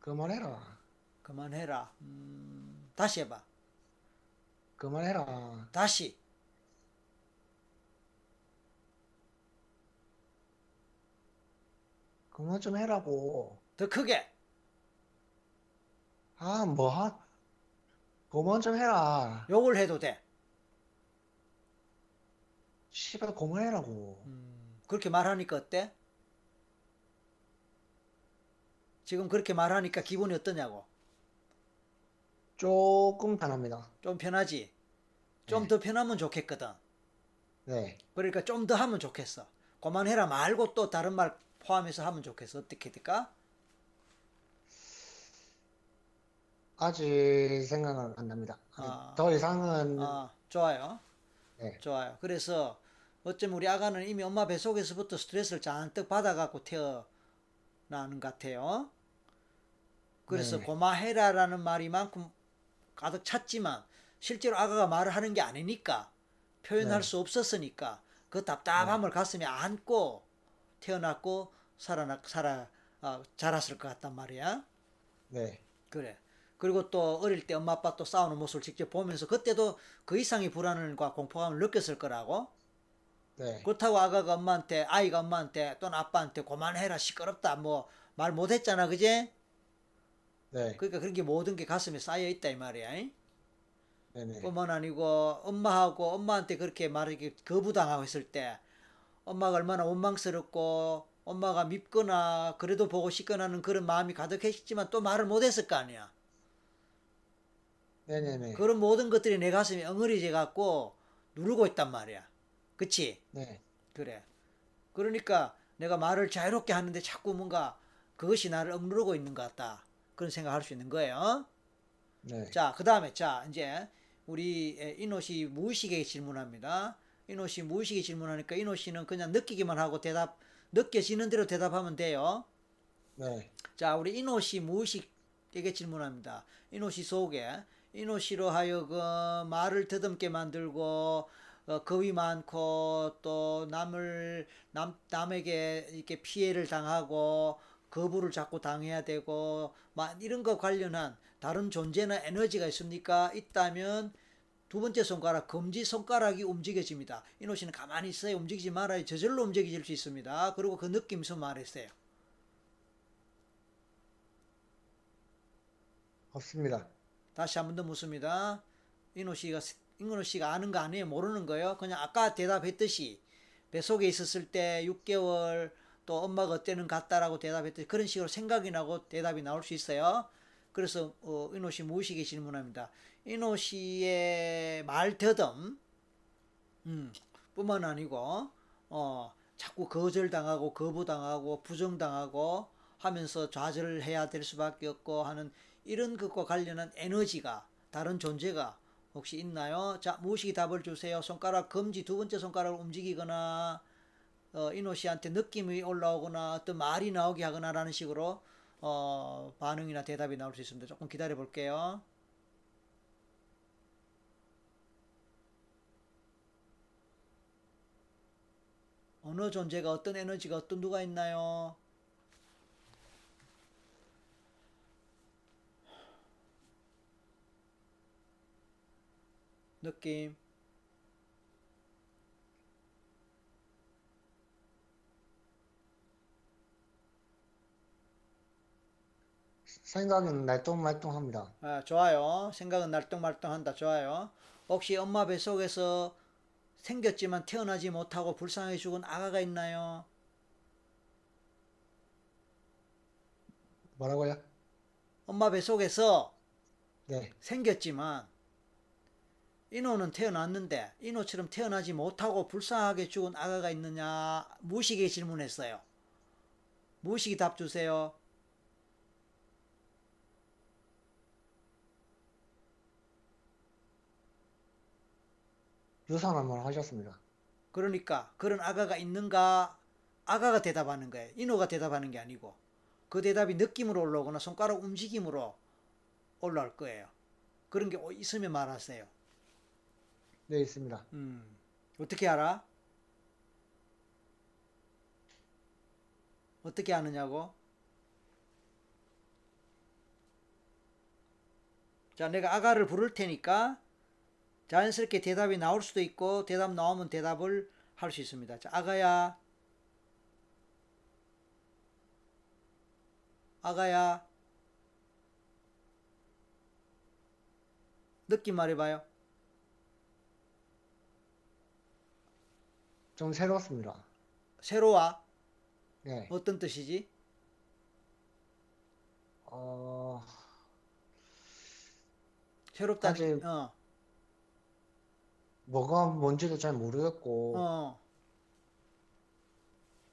그만해라. 그만해라. 음, 다시 해봐. 그만해라. 다시. 그만 좀 해라고. 더 크게. 아, 뭐 하? 그만 좀 해라. 욕을 해도 돼. 씨발, 그만해라고. 음, 그렇게 말하니까 어때? 지금 그렇게 말하니까 기분이 어떠냐고. 조금 편합니다. 좀 편하지? 좀 네. 더 편하면 좋겠거든. 네. 그러니까 좀 더 하면 좋겠어. 그만해라 말고 또 다른 말 포함해서 하면 좋겠어. 어떻게 될까? 아직 생각은 안 납니다. 아. 더 이상은, 아, 좋아요. 네. 좋아요. 그래서 어쩜 우리 아가는 이미 엄마 뱃속에서부터 스트레스를 잔뜩 받아갖고 태어나는 것 같아요. 그래서 네. 고마해라라는 말이만큼 가득 찼지만 실제로 아가가 말을 하는 게 아니니까 표현할 네. 수 없었으니까 그 답답함을 가슴에 안고 태어났고 살아나 살아 어, 자랐을 것 같단 말이야. 네. 그래. 그리고 또 어릴 때 엄마 아빠 또 싸우는 모습을 직접 보면서 그때도 그 이상의 불안과 공포감을 느꼈을 거라고. 네. 그렇다고 아가가 엄마한테 아이가 엄마한테 또는 아빠한테 그만해라 시끄럽다 뭐 말 못했잖아 그제? 네. 그러니까 그런 게 모든 게 가슴에 쌓여 있다 이 말이야. 잉? 네네. 뿐만 아니고 엄마하고 엄마한테 그렇게 말하기 거부당하고 있을 때 엄마가 얼마나 원망스럽고 엄마가 밉거나 그래도 보고 싶거나 하는 그런 마음이 가득했지만 또 말을 못했을 거 아니야. 네네네. 그런 모든 것들이 내 가슴에 엉어리져 갖고 누르고 있단 말이야. 그치? 네. 그래. 그러니까 내가 말을 자유롭게 하는데 자꾸 뭔가 그것이 나를 억누르고 있는 것 같다. 그런 생각할 수 있는 거예요. 네. 자, 그 다음에, 자, 이제, 우리 에, 이노 씨 무의식에게 질문합니다. 이노 씨 무의식에 질문하니까 이노 씨는 그냥 느끼기만 하고 대답, 느껴지는 대로 대답하면 돼요. 네. 자, 우리 이노 씨 무의식에게 질문합니다. 이노 씨 속에, 이노 씨로 하여금 말을 더듬게 만들고, 어, 겁이 많고, 또 남을, 남, 남에게 이렇게 피해를 당하고, 거부를 자꾸 당해야 되고, 막 이런 거 관련한 다른 존재나 에너지가 있습니까? 있다면, 두 번째 손가락, 검지 손가락이 움직여집니다. 이노 씨는 가만히 있어요. 움직이지 말아요. 저절로 움직여질 수 있습니다. 그리고 그 느낌에서 말했어요. 없습니다. 다시 한 번 더 묻습니다. 인호 씨가 인호 씨가 아는 거 아니에요? 모르는 거예요? 그냥 아까 대답했듯이 뱃속에 있었을 때 6개월 또 엄마가 어때는 같다라고 대답했듯이 그런 식으로 생각이 나고 대답이 나올 수 있어요. 그래서 어, 인호 씨 무의식에 질문합니다. 인호 씨의 말 더듬 음, 뿐만 아니고 어, 자꾸 거절당하고 거부당하고 부정당하고 하면서 좌절을 해야 될 수밖에 없고 하는 이런 것과 관련한 에너지가 다른 존재가 혹시 있나요? 자, 무의식이 답을 주세요. 손가락 검지 두 번째 손가락을 움직이거나 어, 이노 씨한테 느낌이 올라오거나 어떤 말이 나오게 하거나라는 식으로 어, 반응이나 대답이 나올 수 있습니다. 조금 기다려 볼게요. 어느 존재가 어떤 에너지가 어떤 누가 있나요? 느낌 생각은 날똥말똥합니다. 아, 좋아요. 생각은 날똥말똥한다. 좋아요. 혹시 엄마 뱃속에서 생겼지만 태어나지 못하고 불쌍하게 죽은 아가가 있나요? 뭐라고요? 엄마 뱃속에서 네. 생겼지만 인호는 태어났는데 인호처럼 태어나지 못하고 불쌍하게 죽은 아가가 있느냐 무식에 질문했어요. 무식이 답 주세요. 유사한 말 하셨습니다. 그러니까 그런 아가가 있는가 아가가 대답하는 거예요. 인호가 대답하는 게 아니고 그 대답이 느낌으로 올라오거나 손가락 움직임으로 올라올 거예요. 그런 게 있으면 말하세요. 네, 있습니다. 음, 어떻게 알아? 어떻게 아느냐고? 자, 내가 아가를 부를 테니까 자연스럽게 대답이 나올 수도 있고 대답 나오면 대답을 할 수 있습니다. 자, 아가야. 아가야. 느낌 말해봐요. 좀 새롭습니다. 새로와 네. 어떤 뜻이지? 어, 새롭다. 어, 뭐가 뭔지도 잘 모르겠고, 어,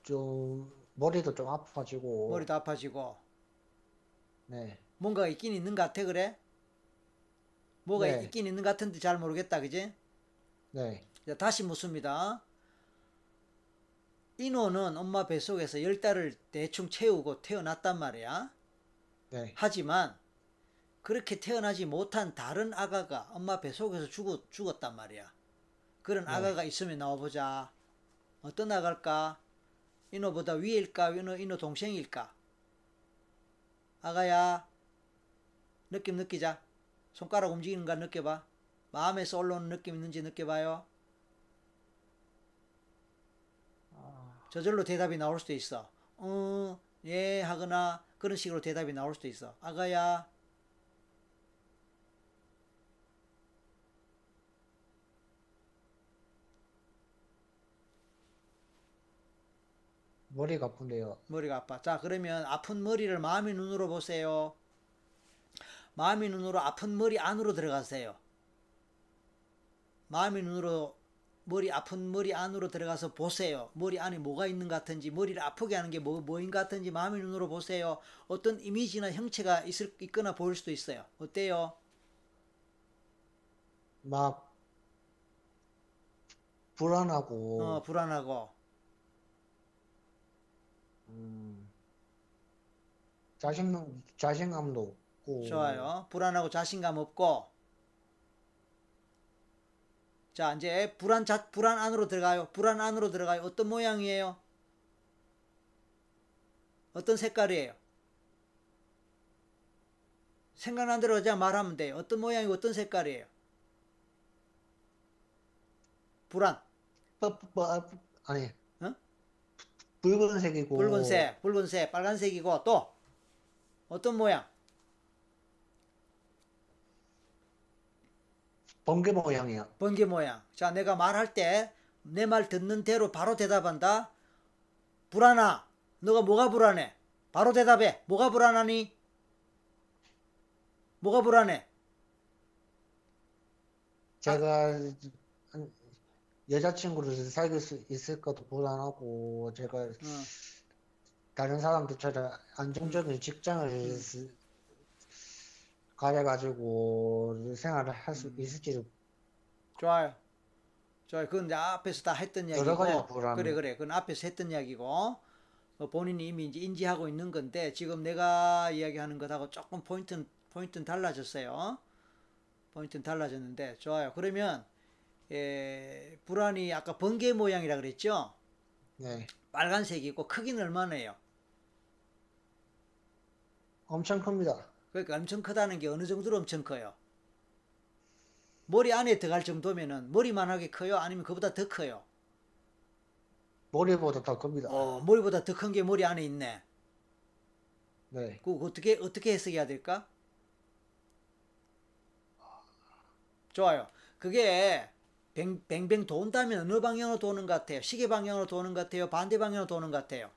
좀, 머리도 좀 아파지고, 머리도 아파지고 네. 뭔가 있긴 있는 것 같아 그래? 뭐가 네. 있긴 있는 것 같은데 잘 모르겠다 그지? 네. 자, 다시 묻습니다. 인호는 엄마 뱃속에서 열 달을 대충 채우고 태어났단 말이야. 네. 하지만 그렇게 태어나지 못한 다른 아가가 엄마 뱃속에서 죽었, 죽었단 말이야. 그런 네. 아가가 있으면 나와보자. 어떤 아가일까? 인호보다 위일까? 인호, 인호 동생일까? 아가야, 느낌 느끼자. 손가락 움직이는 거 느껴봐. 마음에서 올라오는 느낌 있는지 느껴봐요. 저절로 대답이 나올 수도 있어. 어, 예, 하거나 그런 식으로 대답이 나올 수도 있어. 아가야, 머리가 아픈데요. 머리가 아파. 자, 그러면 아픈 머리를 마음의 눈으로 보세요. 마음의 눈으로 아픈 머리 안으로 들어가세요. 마음의 눈으로 머리 아픈 머리 안으로 들어가서 보세요. 머리 안에 뭐가 있는 것 같은지, 머리를 아프게 하는 게 뭐, 뭐인 것 같은지 마음의 눈으로 보세요. 어떤 이미지나 형체가 있을, 있거나 보일 수도 있어요. 어때요? 막 불안하고 어, 불안하고. 음, 자신 자신감도 없고 좋아요. 불안하고 자신감 없고. 자, 이제 불안 자, 불안 안으로 들어가요. 불안 안으로 들어가요. 어떤 모양이에요? 어떤 색깔이에요? 생각난 대로 그냥 말하면 돼요. 어떤 모양이고 어떤 색깔이에요? 불안. 빠- 빠- 아니 어? 붉은색이고 붉은색, 붉은색, 빨간색이고 또 어떤 모양? 번개 모양이야. 번개 모양. 자, 내가 말할 때 내 말 듣는 대로 바로 대답한다. 불안하. 너가 뭐가 불안해? 바로 대답해. 뭐가 불안하니? 뭐가 불안해? 제가 여자친구를 사귈 수 있을까도 불안하고 제가 어, 다른 사람들처럼 안정적인 직장을 음. 쓰- 가져가지고 생활을 할 수 있을지도 좋아요. 좋아요. 그건 이제 앞에서 다 했던 이야기고. 그래, 그래. 그건 앞에서 했던 이야기고. 어, 본인이 이미 이제 인지하고 있는 건데 지금 내가 이야기하는 것하고 조금 포인트는 포인트는 달라졌어요. 포인트는 달라졌는데 좋아요. 그러면 에, 불안이 아까 번개 모양이라 그랬죠? 네 빨간색이고 크기는 얼마나요? 엄청 큽니다. 그러니까 엄청 크다는 게 어느 정도로 엄청 커요? 머리 안에 들어갈 정도면은 머리만하게 커요? 아니면 그보다 더 커요? 머리보다 더 큽니다. 어, 머리보다 더 큰 게 머리 안에 있네. 네 그 어떻게 어떻게 해석해야 될까? 좋아요. 그게 뱅, 뱅뱅 돈다면 어느 방향으로 도는 것 같아요? 시계 방향으로 도는 것 같아요? 반대 방향으로 도는 것 같아요?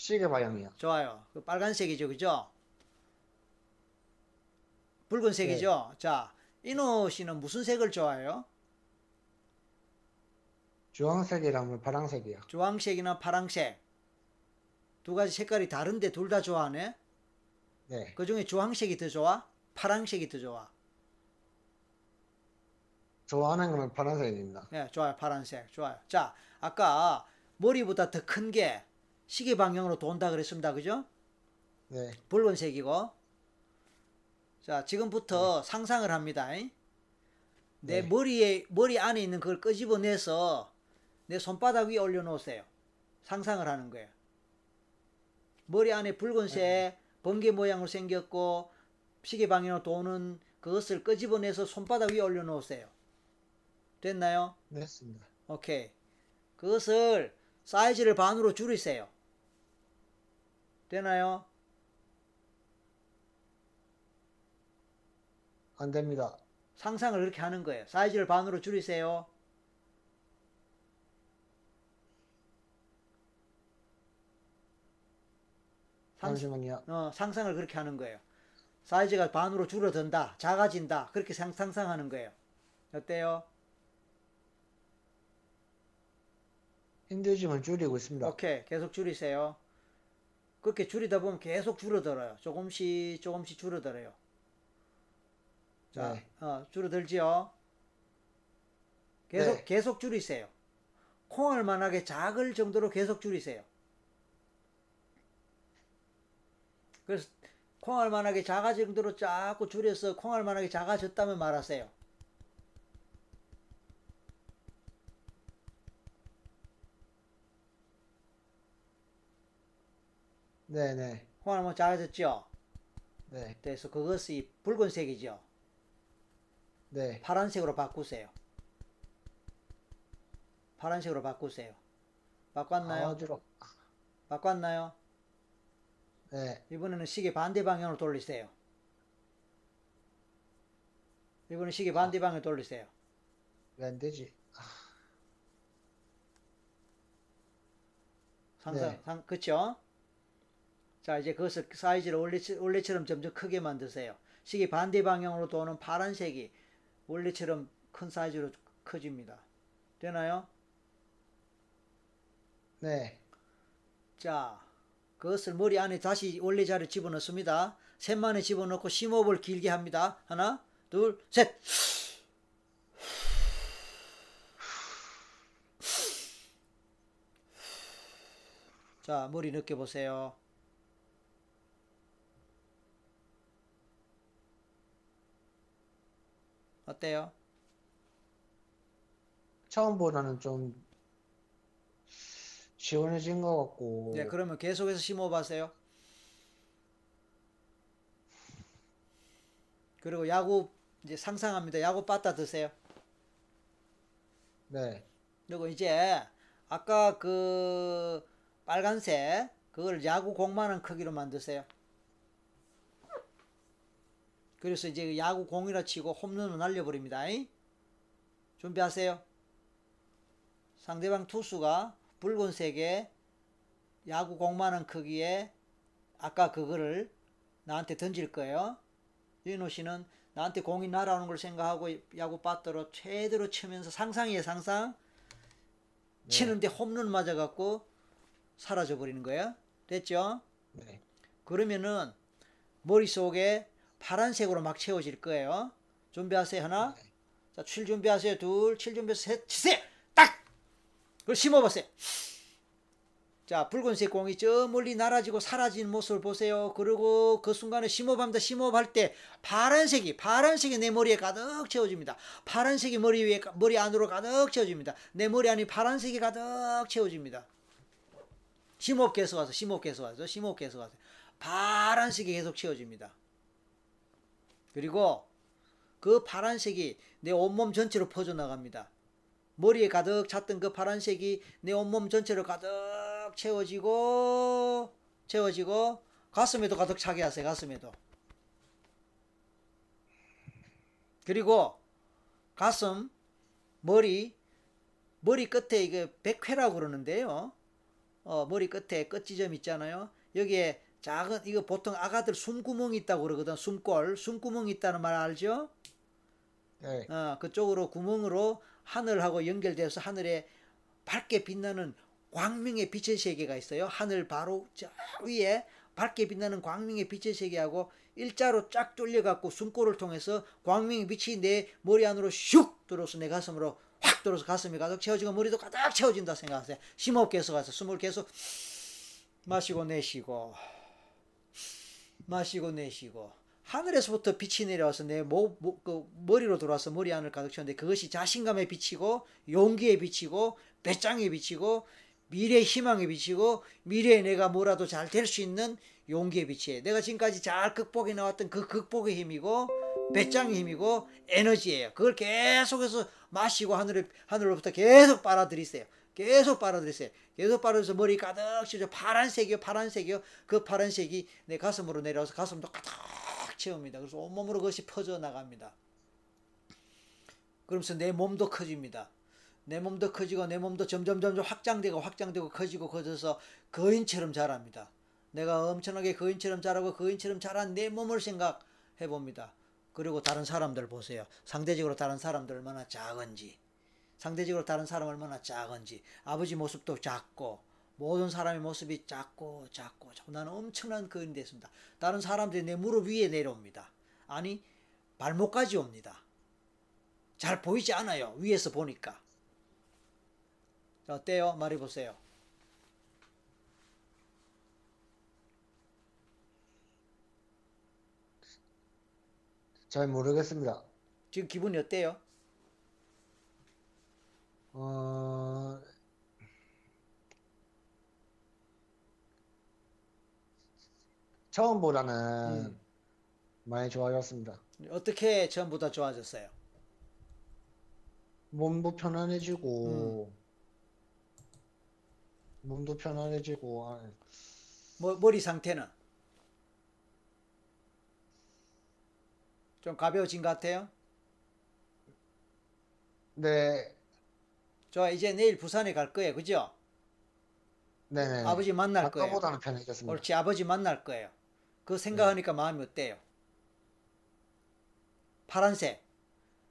시계 방향이야. 좋아요. 그 빨간색이죠, 그죠? 붉은색이죠. 자, 이노 씨는 무슨 색을 좋아해요? 주황색이랑 파란색이야. 주황색이나 파랑색. 두 가지 색깔이 다른데 둘 다 좋아하네. 네 그 중에 주황색이 더 좋아? 파랑색이 더 좋아? 좋아하는 건 파란색입니다. 네, 좋아요. 파란색. 좋아요. 자, 아까 머리보다 더 큰 게 시계 방향으로 돈다 그랬습니다. 그죠? 네 붉은색이고. 자, 지금부터 상상을 합니다. 잉? 내 네. 머리에, 머리 안에 있는 그걸 끄집어내서 내 손바닥 위에 올려놓으세요. 상상을 하는 거예요. 머리 안에 붉은색 번개 모양으로 생겼고 시계 방향으로 도는 그것을 끄집어내서 손바닥 위에 올려놓으세요. 됐나요? 됐습니다. 오케이. 그것을 사이즈를 반으로 줄이세요. 되나요? 안 됩니다. 상상을 그렇게 하는 거예요. 사이즈를 반으로 줄이세요. 상, 잠시만요. 어, 상상을 그렇게 하는 거예요. 사이즈가 반으로 줄어든다, 작아진다, 그렇게 상, 상상하는 거예요. 어때요? 힘들지만 줄이고 있습니다. 오케이, 계속 줄이세요. 그렇게 줄이다 보면 계속 줄어들어요. 조금씩 조금씩 줄어들어요. 자, 네. 어, 줄어들지요. 계속 네. 계속 줄이세요. 콩알 만하게 작을 정도로 계속 줄이세요. 그래서 콩알 만하게 작아질 정도로 자꾸 줄여서 콩알 만하게 작아졌다면 말하세요. 네네. 만 작아졌죠. 네. 그래서 그것이 붉은색이죠. 네. 파란색으로 바꾸세요. 파란색으로 바꾸세요. 바꿨나요? 아주로. 바꿨나요? 네. 이번에는 시계 반대 방향으로 돌리세요. 이번엔 시계 반대 방향으로 돌리세요. 왜 안 되지? 상상, 네. 상, 그쵸? 자, 이제 그것을 사이즈를 원래, 원래 처럼 점점 크게 만드세요. 시계 반대 방향으로 도는 파란색이 원래처럼 큰 사이즈로 커집니다. 되나요? 네. 자, 그것을 머리 안에 다시 원래 자리에 집어넣습니다. 셋만에 집어넣고 심호흡을 길게 합니다. 하나, 둘, 셋. 자, 머리 느껴보세요. 어때요? 처음보다는 좀 시원해진 것 같고 네, 그러면 계속해서 심호흡 하세요. 그리고 야구 이제 상상합니다. 야구 빠따 드세요. 네. 그리고 이제 아까 그 빨간색 그걸 야구 공만한 크기로 만드세요. 그래서 이제 야구 공이라 치고 홈런을 날려버립니다. 잉? 준비하세요. 상대방 투수가 붉은색의 야구 공만한 크기에 아까 그거를 나한테 던질 거예요. 윤호 씨는 나한테 공이 날아오는 걸 생각하고 야구 빠따로 최대로 치면서 상상이에요, 상상. 치는데 홈런 맞아갖고 사라져 버리는 거예요. 됐죠? 네. 그러면은 머릿속에 파란색으로 막 채워질 거예요. 준비하세요. 하나. 자, 칠 준비하세요. 둘, 칠 준비하세요. 셋, 치세요. 딱! 그걸 심어보세요. 자, 붉은색 공이 저 멀리 날아지고 사라지는 모습을 보세요. 그리고 그 순간에 심호흡합니다. 심호흡할 때 파란색이, 파란색이 내 머리에 가득 채워집니다. 파란색이 머리 위에, 머리 안으로 가득 채워집니다. 내 머리 안이 파란색이 가득 채워집니다. 심호흡 계속 하세요. 심호흡 계속 하세요. 심호흡 계속 하세요. 파란색이 계속 채워집니다. 그리고 그 파란색이 내 온몸 전체로 퍼져나갑니다. 머리에 가득 찼던 그 파란색이 내 온몸 전체로 가득 채워지고 채워지고 가슴에도 가득 차게 하세요. 가슴에도. 그리고 가슴, 머리, 머리 끝에 이게 백회라고 그러는데요. 어, 머리 끝에 끝지점 있잖아요. 여기에 작은 이거 보통 아가들 숨구멍이 있다고 그러거든. 숨골, 숨구멍이 있다는 말 알죠? 네. 어, 그쪽으로 구멍으로 하늘하고 연결돼서 하늘에 밝게 빛나는 광명의 빛의 세계가 있어요. 하늘 바로 저 위에 밝게 빛나는 광명의 빛의 세계하고 일자로 쫙 뚫려갖고 숨골을 통해서 광명의 빛이 내 머리 안으로 슉 들어서 내 가슴으로 확 들어서 가슴이 가득 채워지고 머리도 가득 채워진다 생각하세요. 심호흡 계속 하세요. 숨을 계속 마시고 내쉬고 마시고 내쉬고 하늘에서부터 빛이 내려와서 내 목, 목, 그 머리로 들어와서 머리 안을 가득 채웠는데 그것이 자신감에 비치고 용기에 비치고 배짱에 비치고 미래의 희망에 비치고 미래에 내가 뭐라도 잘 될 수 있는 용기에 비치해. 내가 지금까지 잘 극복해 나왔던 그 극복의 힘이고 배짱의 힘이고 에너지예요. 그걸 계속해서 마시고 하늘에, 하늘로부터 계속 빨아들이세요 계속 빨아들이세요 계속 빨아들여서 머리 가득 채워 파란색이요 파란색이요 그 파란색이 내 가슴으로 내려와서 가슴도 가득 채웁니다 그래서 온몸으로 그것이 퍼져 나갑니다 그러면서 내 몸도 커집니다 내 몸도 커지고 내 몸도 점점 점점 확장되고 확장되고 커지고 커져서 거인처럼 자랍니다. 내가 엄청나게 거인처럼 자라고 거인처럼 자란 내 몸을 생각해 봅니다. 그리고 다른 사람들 보세요. 상대적으로 다른 사람들 얼마나 작은지. 상대적으로 다른 사람 얼마나 작은지. 아버지 모습도 작고 모든 사람의 모습이 작고 작고 작고 나는 엄청난 거인이 됐습니다. 다른 사람들이 내 무릎 위에 내려옵니다. 아니 발목까지 옵니다. 잘 보이지 않아요. 위에서 보니까. 자, 어때요? 말해보세요. 잘 모르겠습니다. 지금 기분이 어때요? 어, 처음보다는 음. 많이 좋아졌습니다. 어떻게 전보다 좋아졌어요? 몸도 편안해지고, 몸도 편안해지고, 아, 머, 머리 상태는? 좀 가벼워진 것 같아요? 네, 좋아, 이제 내일 부산에 갈 거예요. 그죠? 네네. 아버지 만날 거예요. 아까보다는 편해졌습니다. 옳지 아버지 만날 거예요. 그 생각하니까 마음이 어때요? 파란색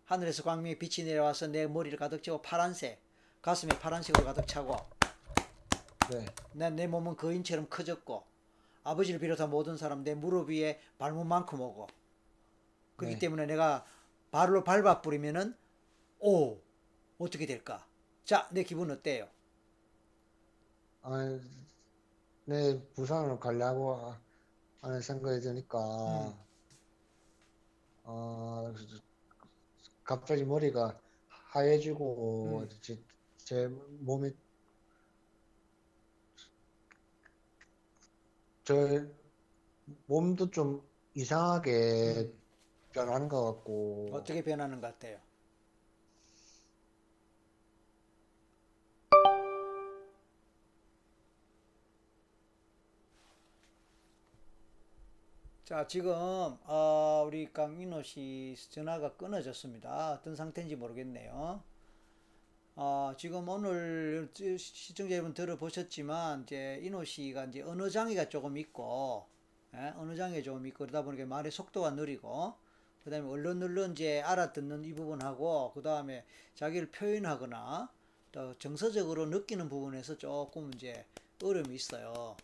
하늘에서 광명의 빛이 내려와서 내 머리를 가득 채워 파란색 가슴에 파란색으로 가득 차고 네. 내, 내 몸은 거인처럼 커졌고 아버지를 비롯한 모든 사람 내 무릎 위에 발목만큼 오고 그렇기 네. 때문에 내가 발로 밟아 뿌리면은 오 어떻게 될까? 자 내 기분 어때요? 아, 네, 부산으로 가려고 하는 생각이 드니까, 음. 어, 갑자기 머리가 하얘지고, 음. 제, 제 몸이, 저 몸도 좀 이상하게 음. 변하는 것 같고, 어떻게 변하는 것 같아요? 자, 지금 어, 우리 강민호 씨 전화가 끊어졌습니다. 어떤 상태인지 모르겠네요. 어, 지금 오늘 시- 시청자 여러분 들어보셨지만 이제 인호 씨가 이제 언어 장애가 조금 있고 예? 언어 장애 조금 있고 그러다 보니까 말의 속도가 느리고 그다음에 얼른 얼른 이제 알아듣는 이 부분하고 그다음에 자기를 표현하거나 또 정서적으로 느끼는 부분에서 조금 이제 어려움이 있어요.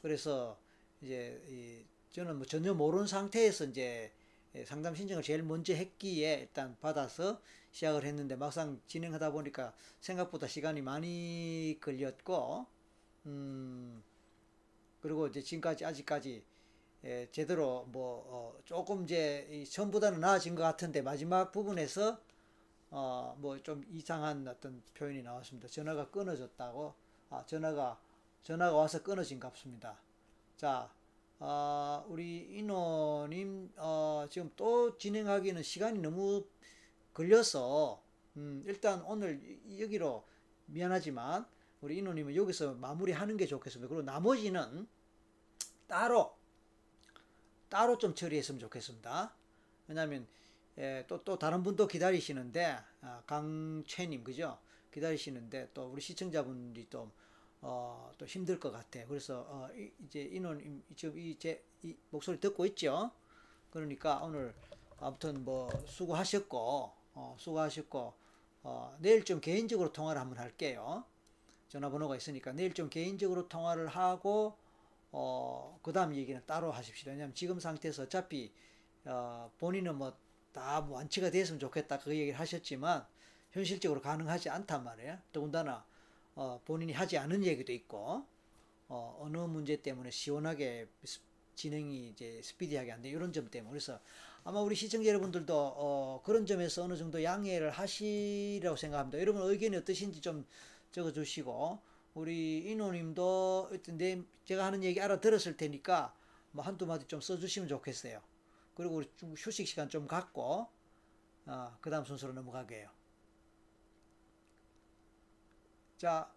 그래서 이제 이 저는 뭐 전혀 모르는 상태에서 이제 예, 상담 신청을 제일 먼저 했기에 일단 받아서 시작을 했는데 막상 진행하다 보니까 생각보다 시간이 많이 걸렸고 음 그리고 이제 지금까지 아직까지 예, 제대로 뭐 어, 조금 이제 이 처음보다는 나아진 것 같은데 마지막 부분에서 어, 뭐 좀 이상한 어떤 표현이 나왔습니다. 전화가 끊어졌다고 아 전화가 전화가 와서 끊어진 같습니다. 자, 아, 우리 인호님 어, 지금 또 진행하기는 시간이 너무 걸려서 음, 일단 오늘 이- 여기로 미안하지만 우리 인호님은 여기서 마무리하는 게 좋겠습니다. 그리고 나머지는 따로 따로 좀 처리했으면 좋겠습니다. 왜냐하면 예, 또, 또 다른 분도 기다리시는데 아, 강채님 그죠? 기다리시는데 또 우리 시청자분들이 또, 어, 또 힘들 것 같아요. 그래서 어, 이, 제 인원 지금 이제 이 목소리 듣고 있죠? 그러니까 오늘 아무튼 뭐 수고하셨고 어, 수고하셨고 어, 내일 좀 개인적으로 통화를 한번 할게요. 전화번호가 있으니까 내일 좀 개인적으로 통화를 하고 어, 그 다음 얘기는 따로 하십시오. 왜냐하면 지금 상태에서 어차피 어, 본인은 뭐 다 완치가 됐으면 좋겠다 그 얘기를 하셨지만 현실적으로 가능하지 않단 말이에요. 더군다나 어, 본인이 하지 않은 얘기도 있고 어, 어느 문제 때문에 시원하게 스- 진행이 이제 스피디하게 안 돼. 이런 점 때문에 그래서 아마 우리 시청자 여러분들도 어, 그런 점에서 어느 정도 양해를 하시라고 생각합니다. 여러분 의견이 어떠신지 좀 적어주시고 우리 인호님도 내 제가 하는 얘기 알아들었을 테니까 뭐 한두 마디 좀 써주시면 좋겠어요. 그리고 우리 좀 휴식 시간 좀 갖고 어, 그 다음 순서로 넘어가게요. 자,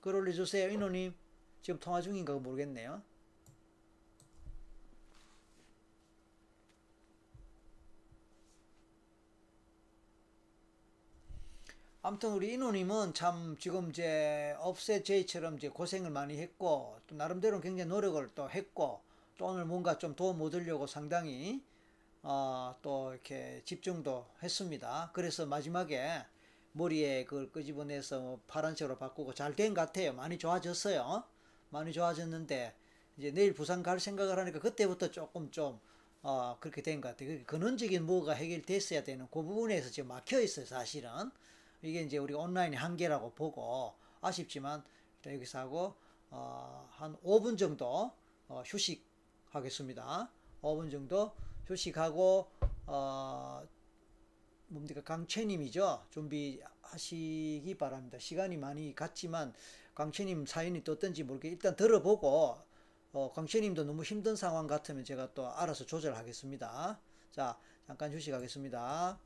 글 올려주세요. 인호님 지금 통화 중인가 모르겠네요. 아무튼 우리 인호님은 참 지금 이제 업셋 제이처럼 이제 고생을 많이 했고 또 나름대로 굉장히 노력을 또 했고 또 오늘 뭔가 좀 도움 얻으려고 상당히 어, 또 이렇게 집중도 했습니다. 그래서 마지막에 머리에 그걸 끄집어내서 뭐 파란색으로 바꾸고 잘 된 것 같아요. 많이 좋아졌어요. 많이 좋아졌는데 이제 내일 부산 갈 생각을 하니까 그때부터 조금 좀 어, 그렇게 된 것 같아요. 그 근원적인 뭐가 해결됐어야 되는 그 부분에서 지금 막혀 있어요. 사실은 이게 이제 우리 온라인의 한계라고 보고 아쉽지만 여기서 하고 어, 한 5분 정도 어, 휴식하겠습니다. 5분 정도 휴식하고 어, 뭡니까 강채님이죠. 준비하시기 바랍니다. 시간이 많이 갔지만 강채님 사연이 또 어떤지 모르게 일단 들어보고 어, 강채님도 너무 힘든 상황 같으면 제가 또 알아서 조절하겠습니다. 자 잠깐 휴식하겠습니다.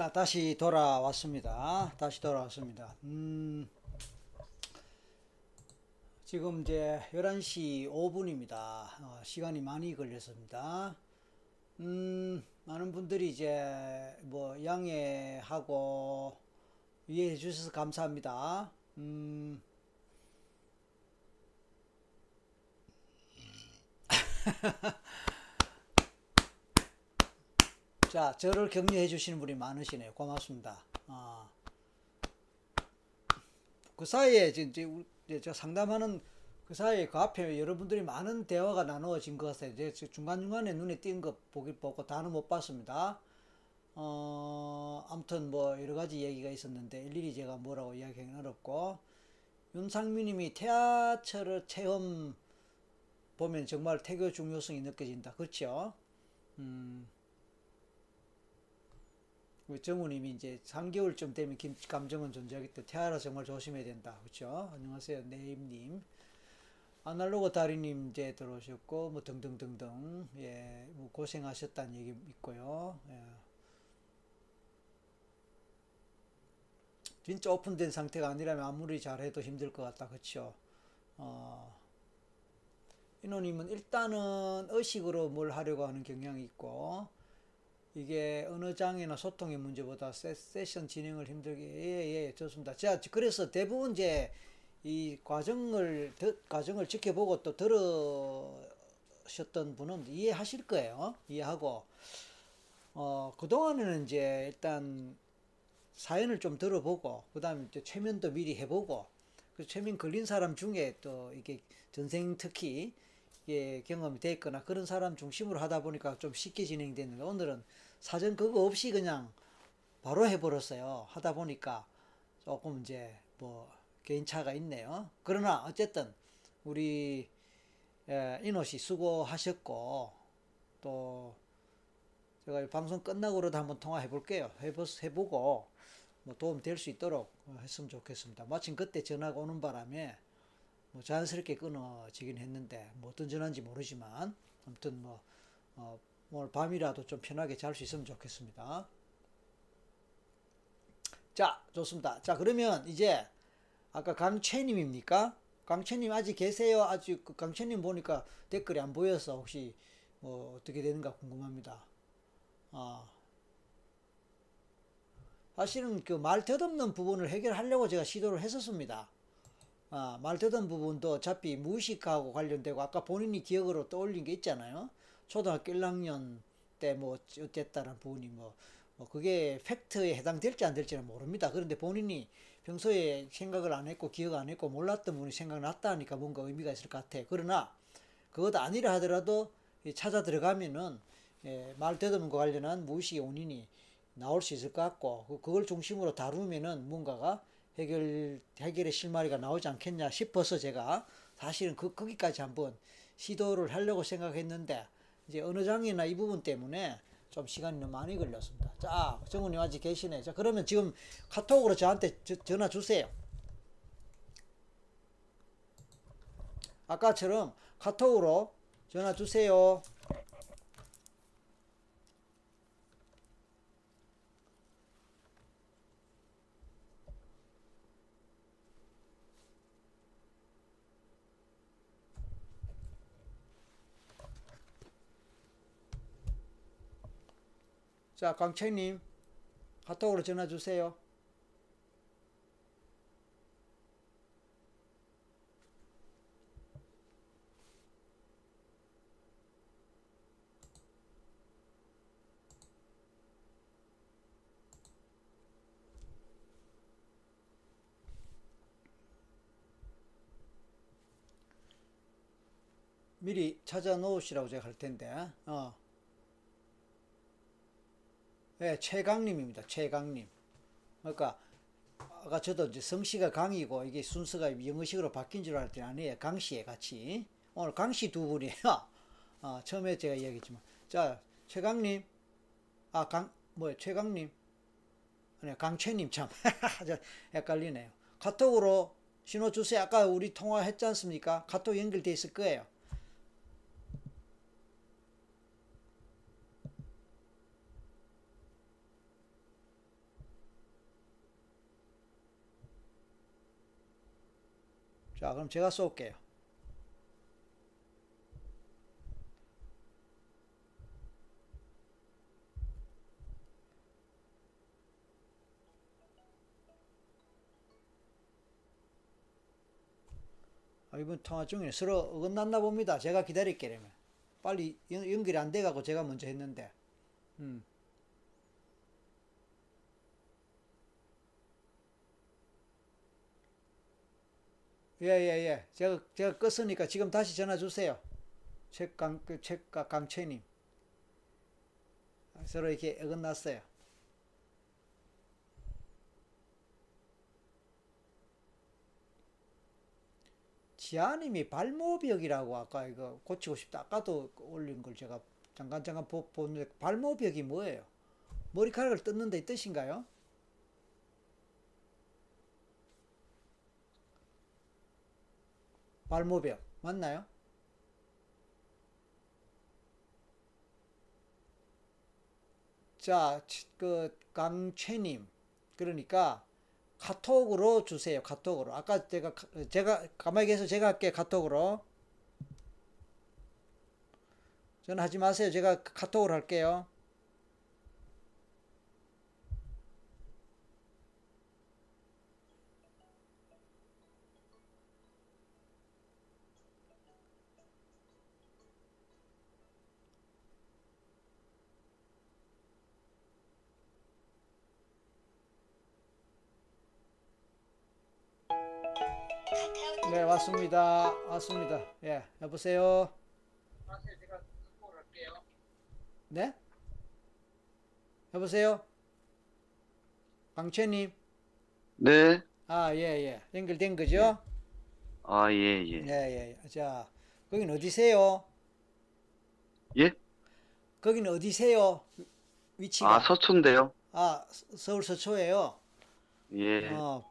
자, 다시 돌아왔습니다. 다시 돌아왔습니다. 음, 지금 이제 11시 5분입니다. 어, 시간이 많이 걸렸습니다. 음, 많은 분들이 이제 뭐 양해하고 이해해 주셔서 감사합니다. 음, [laughs] 자, 저를 격려해 주시는 분이 많으시네요. 고맙습니다. 아, 그 사이에 이제, 이제 상담하는 그 사이에 그 앞에 여러분들이 많은 대화가 나누어진 것 같아요. 이제 중간중간에 눈에 띈 것 보길 보고 다는 못 봤습니다. 어, 아무튼 뭐 여러 가지 얘기가 있었는데 일일이 제가 뭐라고 이야기하기는 어렵고 윤상민님이 태아철을 체험 보면 정말 태교 중요성이 느껴진다. 그렇죠? 음. 우리 정우님이 이제 3개월쯤 되면 김, 감정은 존재하기 때문에 태아라 정말 조심해야 된다. 그렇죠? 안녕하세요. 네임님. 아날로그 다리님 이제 들어오셨고 뭐 등등등등 예, 뭐 고생하셨다는 얘기 있고요. 예. 진짜 오픈된 상태가 아니라면 아무리 잘해도 힘들 것 같다. 그렇죠? 어, 인호님은 일단은 의식으로 뭘 하려고 하는 경향이 있고 이게 언어 장애나 소통의 문제보다 세, 세션 진행을 힘들게 예예 예, 좋습니다. 자 그래서 대부분 이제 이 과정을 더, 과정을 지켜보고 또 들으셨던 분은 이해하실 거예요. 이해하고 어 그동안에는 이제 일단 사연을 좀 들어보고 그다음에 이제 최면도 미리 해보고 그 최면 걸린 사람 중에 또 이게 전생 특히 예, 경험이 돼 있거나 그런 사람 중심으로 하다 보니까 좀 쉽게 진행됐는데 오늘은 사전 그거 없이 그냥 바로 해버렸어요. 하다 보니까 조금 이제 뭐 개인차가 있네요. 그러나 어쨌든 우리 예, 인호 씨 수고하셨고 또 제가 이 방송 끝나고라도 한번 통화해 볼게요. 해보, 해보고 뭐 도움 될 수 있도록 했으면 좋겠습니다. 마침 그때 전화가 오는 바람에 뭐 자연스럽게 끊어지긴 했는데 뭐 어떤 전화인지 모르지만 아무튼 뭐 어, 오늘 밤이라도 좀 편하게 잘 수 있으면 좋겠습니다. 자 좋습니다. 자 그러면 이제 아까 강채님입니까? 강채님 아직 계세요? 아직 그 강채님 보니까 댓글이 안 보여서 혹시 뭐 어떻게 되는가 궁금합니다. 아 사실은 그말 더듬는 부분을 해결하려고 제가 시도를 했었습니다. 아, 말 더듬는 부분도 어차피 무의식하고 관련되고 아까 본인이 기억으로 떠올린 게 있잖아요. 초등학교 1학년 때 뭐 어쨌다는 부분이 뭐, 뭐 그게 팩트에 해당될지 안 될지는 모릅니다. 그런데 본인이 평소에 생각을 안 했고 기억 안 했고 몰랐던 부분이 생각났다 하니까 뭔가 의미가 있을 것 같아. 그러나 그것 아니라 하더라도 찾아 들어가면은 예, 말 더듬과 관련한 무의식의 원인이 나올 수 있을 것 같고 그- 그걸 중심으로 다루면은 뭔가가 해결 해결의 실마리가 나오지 않겠냐 싶어서 제가 사실은 그 거기까지 한번 시도를 하려고 생각했는데 이제 장이나 이 부분 때문에 좀 시간이 너무 많이 걸렸습니다. 자, 정우님 아직 계시네. 자, 그러면 지금 카톡으로 저한테 저- 전화 주세요. 아까처럼 카톡으로 전화 주세요. 자, 강채님 카톡으로 전화 주세요. 미리 찾아 놓으시라고 제가 할 텐데, 어. 네, 최강님입니다. 최강님. 그러니까 아까 저도 이제 성씨가 강이고 이게 순서가 영어식으로 바뀐 줄 알았더니 아니에요. 강씨에 같이. 오늘 강씨 두 분이에요. [laughs] 어, 처음에 제가 이야기했지만. 자, 최강님. 아, 강, 뭐야, 최강님. 아니, 강채님 참. [laughs] 저 헷갈리네요. 카톡으로 신호 주세요. 아까 우리 통화했지 않습니까? 카톡 연결돼 있을 거예요. 자, 그럼 제가 쏠게요. 아, 이번 통화 중에 서로 어긋났나 봅니다. 제가 기다릴게, 그러면. 빨리 연, 연결이 안 돼가고 제가 먼저 했는데. 음. 예, 예, 예. 제가, 제가 껐으니까 지금 다시 전화 주세요. 책강, 그, 책가 강채님. 서로 이렇게 어긋났어요. 지아님이 발모벽이라고 아까 이거 고치고 싶다. 아까도 올린 걸 제가 잠깐 잠깐 보, 보는데 발모벽이 뭐예요? 머리카락을 뜯는 데 뜻인가요? 발모벽 맞나요? 자, 치- 그 강채님 그러니까 카톡으로 주세요. 카톡으로. 아까 제가 카- 제가 가만히 계서 제가 할게 카톡으로. 저는 하지 마세요. 제가 카톡으로 할게요. 왔습니다. 왔습니다. 예, 여보세요. 네? 여보세요? 강채님. 네. 아, 예, 예. 연결된 거죠? 아, 예, 예. 예, 예. 예. 자, 거긴 어디세요? 예? 거기는 어디세요? 위치가? 아, 서초인데요. 아, 서- 서울 서초예요. 예. 어,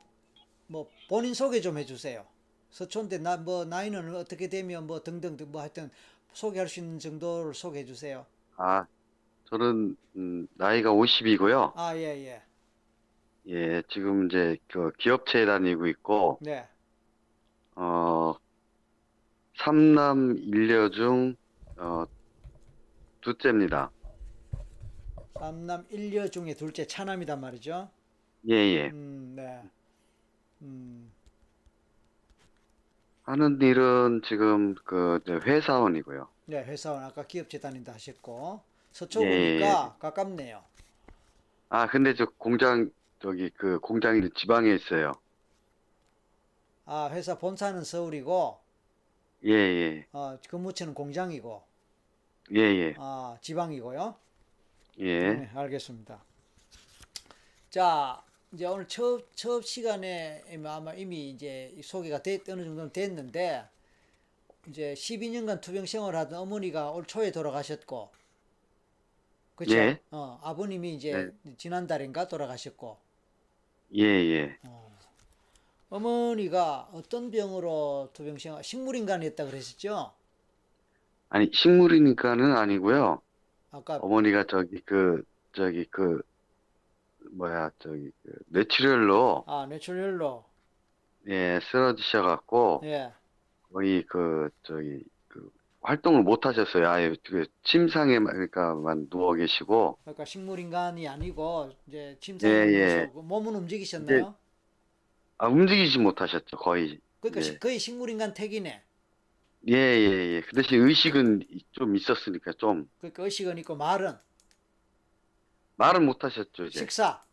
뭐 본인 소개 좀 해주세요. 서초인데 나 뭐 나이는 어떻게 되면 뭐 등등 뭐 하여튼 소개할 수 있는 정도를 소개해 주세요. 아, 저는, 음, 나이가 50이고요. 아, 예, 예. 예, 지금 이제 그 기업체에 다니고 있고, 네. 어, 삼남 일녀 중, 어, 둘째입니다. 삼남 일녀 중에 둘째 차남이단 말이죠. 예, 예. 음, 네. 음, 하는 일은 지금 그 이제 회사원이고요. 네, 회사원 아까 기업체 다닌다 하셨고 서초 예. 가깝네요. 아, 근데 저 공장, 저기 그 공장이 지방에 있어요. 아, 회사 본사는 서울이고 예, 예. 어, 근무처는 공장이고 예, 예. 아, 지방이고요. 예. 네, 알겠습니다. 자, 이제 오늘 첫, 첫 시간에 아마 이미 이제 소개가 됐, 어느 정도는 됐는데, 이제 12년간 투병 생활하던 어머니가 올 초에 돌아가셨고, 그쵸? 예. 어, 아버님이 이제 지난달인가 돌아가셨고, 예, 예. 어머니가 어떤 병으로 투병 생활, 식물인간이었다 그랬었죠? 아니, 식물이니까는 아니고요. 아까, 어머니가 저기 그 저기 그 뭐야 저기 그 뇌출혈로 아, 뇌출혈로, 예 쓰러지셔 갖고 예, 거의 그 저기 그 활동을 못 하셨어요. 아예 그 침상에 그러니까만 누워 계시고 그러니까 식물 인간이 아니고, 이제 예, 침상에 예. 누워서 몸은 움직이셨나요? 아 움직이지 못하셨죠 거의. 그러니까 예. 시- 거의 식물 인간 택이네. 예, 예, 예. 그 대신 의식은 좀 있었으니까 좀 그러니까 의식은 있고 말은 말은 못 하셨죠 이제. 식사.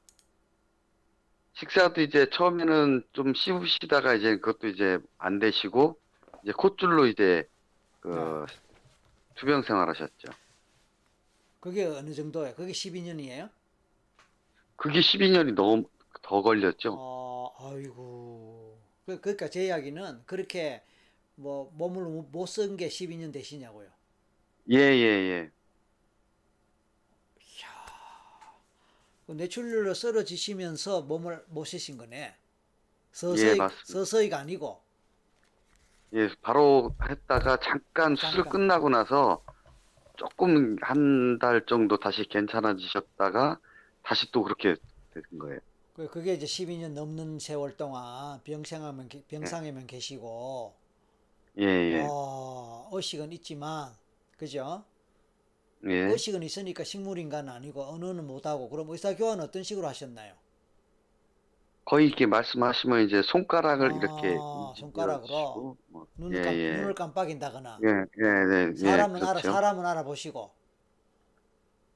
식사도 이제 처음에는 좀 씹으시다가 이제 그것도 이제 안 되시고 이제 콧줄로 이제 그 투병 생활하셨죠. 그게 어느 정도예요? 그게 12년이에요? 그게 12년이 너무 더 걸렸죠. 어, 아이고. 그- 그러니까 제 이야기는 그렇게 뭐 몸을 못 쓴 게 12년 되시냐고요. 예, 예, 예. 뇌출혈로 쓰러지시면서 몸을 못 쓰신 거네. 서서히 예. 서서히가 아니고. 예, 바로 했다가 잠깐 수술 잠깐. 끝나고 나서 조금 한 달 정도 다시 괜찮아지셨다가 다시 또 그렇게 된 거예요. 그- 그게 이제 12년 넘는 세월 동안 계- 병상에만 계시고 예, 예, 어, 의식은 있지만 그죠? 예. 의식은 있으니까 식물인간은 아니고 언어는 못하고 그럼 의사 교환은 어떤 식으로 하셨나요? 거의 이렇게 말씀하시면 이제 손가락을 아, 이렇게 손가락으로? 뭐, 눈을, 예, 깜, 예. 눈을 깜빡인다거나 예, 예, 네, 사람은 예, 알아 그렇죠. 사람은 알아보시고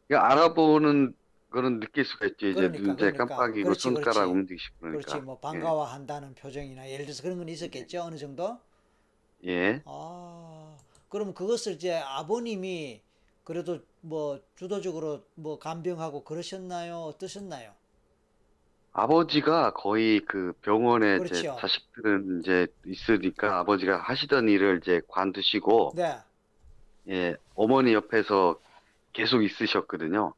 그러니까 알아보는 거는 느낄 수가. 이제 그러니까, 눈 이제 그러니까. 깜빡이고 그렇지, 손가락 그렇지. 움직이시고 그러니까. 그렇지 뭐 반가워한다는 표정이나 예를 들어서 그런 건 있었겠죠 어느 정도? 예. 아 그럼 그것을 이제 아버님이 그래도 뭐 주도적으로 뭐 간병하고 그러셨나요? 어떠셨나요? 아버지가 거의 그 병원에 이제 그렇죠. 자식들은 이제 있으니까 아버지가 하시던 일을 이제 관두시고 네. 예, 어머니 옆에서 계속 있으셨거든요.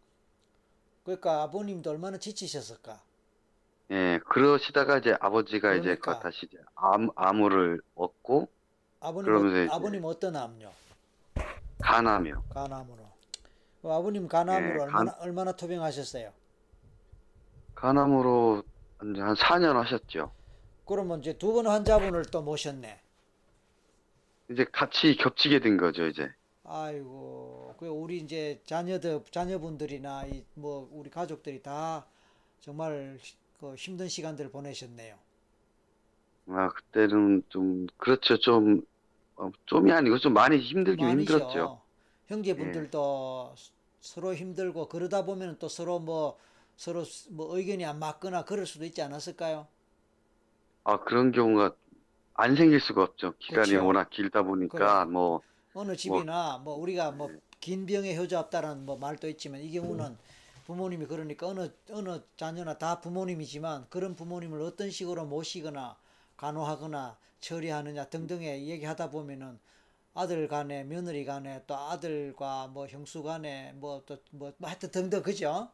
그러니까 아버님도 얼마나 지치셨을까? 예, 그러시다가 이제 아버지가 이제 그러니까. 그 다시 이제 암, 암을 얻고 아버님 그러면서 어- 이제- 아버님 어떤 암요? 간암이요. 간암으로. 그 아버님 간암으로 예, 얼마나 얼마나 투병하셨어요? 간암으로 한 4년 하셨죠. 그러면 이제 두 번 환자분을 또 모셨네. 이제 같이 겹치게 된 거죠, 이제. 아이고, 그 우리 이제 자녀들 자녀분들이나 이 뭐 우리 가족들이 다 정말 그 힘든 시간들을 보내셨네요. 아, 그때는 좀 그렇죠. 좀 어, 좀이 아니고 좀 많이 힘들긴 많이죠. 힘들었죠. 형제분들도 서로 힘들고 그러다 보면 또 서로 뭐 서로 뭐 의견이 안 맞거나 그럴 수도 있지 않았을까요? 아, 그런 경우가 안 생길 수가 없죠. 기간이 그렇죠. 워낙 길다 보니까 그래. 뭐 어느 집이나 뭐 우리가 뭐 긴 병에 효자 없다라는 뭐 말도 있지만 이 경우는 부모님이 그러니까 어느 어느 자녀나 다 부모님이지만 그런 부모님을 어떤 식으로 모시거나 간호하거나 처리하느냐 등등의 얘기하다 보면은 아들 간에 며느리 간에 또 아들과 뭐 형수 간에 뭐 또뭐 하여튼 등등 그죠?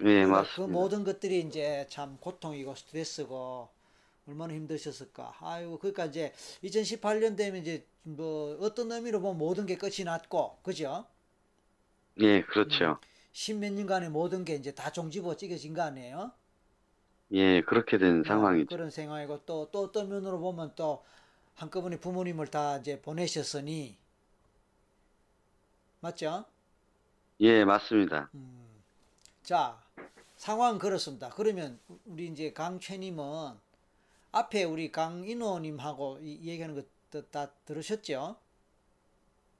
예, 그 맞습니다. 모든 것들이 이제 참 고통이고 스트레스고 얼마나 힘드셨을까. 아이고 그러니까 이제 2018년 되면 이제 뭐 어떤 의미로 보면 모든 게 끝이 났고 그죠? 예, 그렇죠. 십몇 년간의 모든 게 이제 다 종지부가 찍어진 거 아니에요? 예, 그렇게 된 상황이죠. 그런 상황이고 또 또 어떤 면으로 보면 또 한꺼번에 부모님을 다 이제 보내셨으니 맞죠? 예, 맞습니다. 음. 자, 상황 그렇습니다. 그러면 우리 이제 강최님은 앞에 우리 강인호님하고 이 얘기하는 거다 들으셨죠?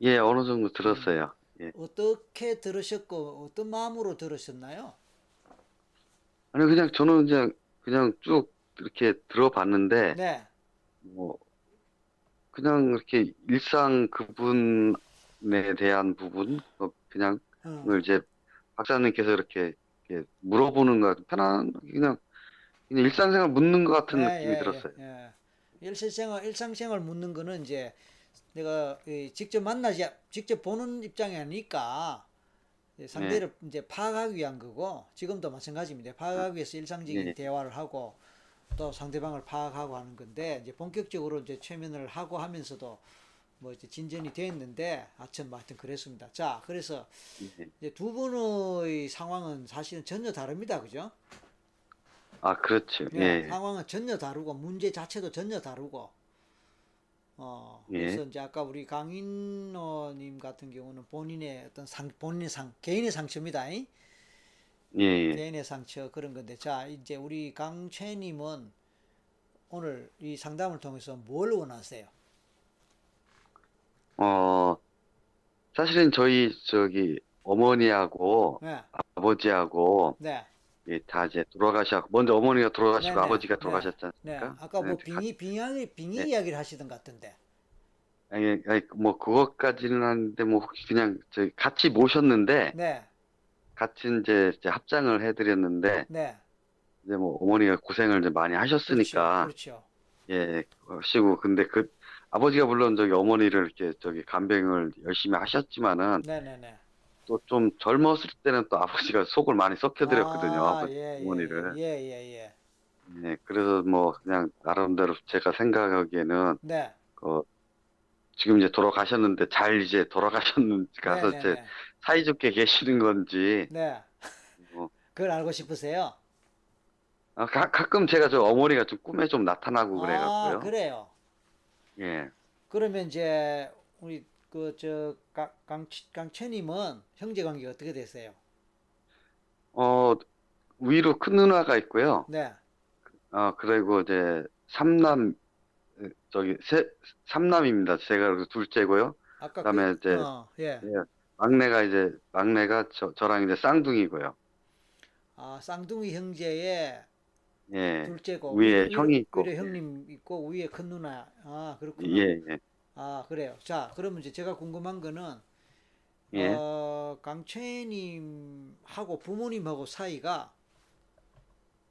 예, 어느 정도 들었어요. 예. 어떻게 들으셨고 어떤 마음으로 들으셨나요? 아니 그냥 저는 그냥 그냥 쭉 이렇게 들어봤는데 네, 뭐 그냥 이렇게 일상 그분에 대한 부분 어, 그냥 어, 을 이제 박사님께서 이렇게, 이렇게 물어보는 거 편한 그냥 그냥 일상생활 묻는 것 같은 예, 느낌이 예, 들었어요. 예, 예. 일상생활 일상생활 묻는 거는 이제 내가 이 직접 만나지 직접 보는 입장이 아니니까 상대를 네. 이제 파악하기 위한 거고 지금도 마찬가지입니다. 파악하기 위해서 일상적인 네. 대화를 하고 또 상대방을 파악하고 하는 건데 이제 본격적으로 이제 최면을 하고 하면서도 뭐 이제 진전이 됐는데 하여튼 뭐 하여튼 그랬습니다. 자, 그래서 예. 이제 두 분의 상황은 사실은 전혀 다릅니다. 그죠? 아 그렇죠. 예, 예. 상황은 전혀 다르고 문제 자체도 전혀 다르고 어 예. 그래서 이제 아까 우리 강인호님 같은 경우는 본인의 어떤 상 본인의 상 개인의 상처입니다. 이? 예, 예. 개인의 상처 그런 건데 자 이제 우리 강채님은 오늘 이 상담을 통해서 뭘 원하세요? 어 사실은 저희 저기 어머니하고 네, 아버지하고 네, 예, 다 이제 돌아가셨고 먼저 어머니가 돌아가시고 네네. 아버지가 네. 돌아가셨지 네. 않습니까? 아까 뭐 네, 가- 빙의 빙의 빙의 네. 이야기를 하시던 것 같은데. 아니, 아니, 뭐 그것까지는 아닌데 뭐 혹시 그냥 저희 같이 모셨는데 네, 같이 이제, 이제 합장을 해드렸는데 네. 이제 뭐 어머니가 고생을 이제 많이 하셨으니까 그렇죠. 예 하시고 근데 그 아버지가 물론 저기 어머니를 이렇게 저기 간병을 열심히 하셨지만은 네, 네, 네. 또 좀 젊었을 때는 또 아버지가 속을 많이 썩혀드렸거든요 아, 아버지 예, 예, 어머니를 예, 예, 예. 예 그래서 뭐 그냥 나름대로 제가 생각하기에는 네. 그 지금 이제 돌아가셨는데 잘 이제 돌아가셨는지 가서 네, 이제 네, 네. 사이좋게 계시는 건지 네. 뭐, 그걸 알고 싶으세요? 아, 가, 가끔 제가 저 어머니가 좀 꿈에 좀 나타나고 아, 그래갖고요. 그래요. 예. 그러면 이제 우리 그저강 강채님은 형제 관계가 어떻게 되세요? 어, 위로 큰 누나가 있고요. 네. 어, 그리고 이제 삼남, 어, 저기, 세, 삼남입니다. 제가 둘째고요. 아까 그다음에 그, 이제 어, 예. 예. 막내가 이제, 막내가 저, 저랑 이제 쌍둥이고요. 아, 쌍둥이 형제의 예. 둘째고 위에 위- 형이 있고. 위에 형님 있고 위에 큰 누나. 아, 그렇구나. 예, 예. 아, 그래요. 자, 그러면 이제 제가 궁금한 거는 예. 어, 강채님하고 부모님하고 사이가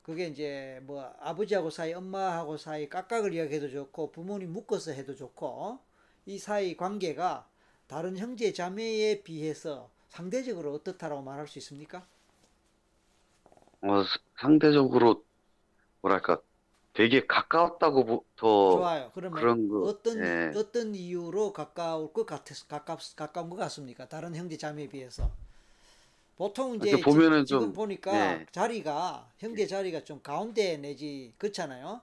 그게 이제 뭐 아버지하고 사이, 엄마하고 사이 각각을 이야기해도 좋고 부모님 묶어서 해도 좋고 이 사이 관계가 다른 형제 자매에 비해서 상대적으로 어떻다라고 말할 수 있습니까? 어, 스- 상대적으로, 뭐랄까, 되게 가까웠다고 보- 더 좋아요. 그러면 그런 거, 어떤 예. 어떤 이유로 가까울 것 같아서 가깝 가까운 것 같습니까? 다른 형제 자매에 비해서. 보통 이제 이렇게 보면은 지, 금 좀, 보니까 예. 자리가 형제 자리가 좀 가운데 내지 그렇잖아요.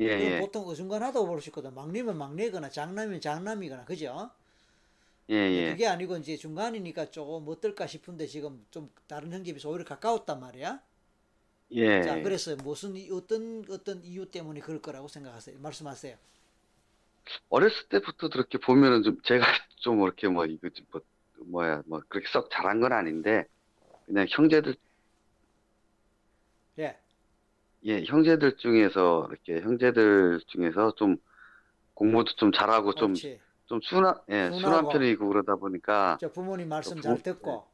예, 예. 보통 어중간하다고 볼 수 있거든. 막내면 막내거나 장남이면 장남이거나 그죠? 예, 예. 그게 아니고 이제 중간이니까 조금 어떨까 싶은데 지금 좀 다른 형제에 비해서 오히려 가까웠단 말이야. 예. 자, 그래서 무슨 이- 어떤 어떤 이유 때문에 그럴 거라고 생각하세요? 말씀하세요. 어렸을 때부터 그렇게 보면은 좀 제가 [laughs] 좀 이렇게 뭐 이거 좀뭐 뭐야 뭐 그렇게 썩 잘한 건 아닌데 그냥 형제들 예. 예 형제들 중에서 이렇게 형제들 중에서 좀 공부도 좀 잘하고 좀. 좀 순한 예. 순한 편이고 그러다 보니까 저 부모님 말씀 또잘 부- 듣고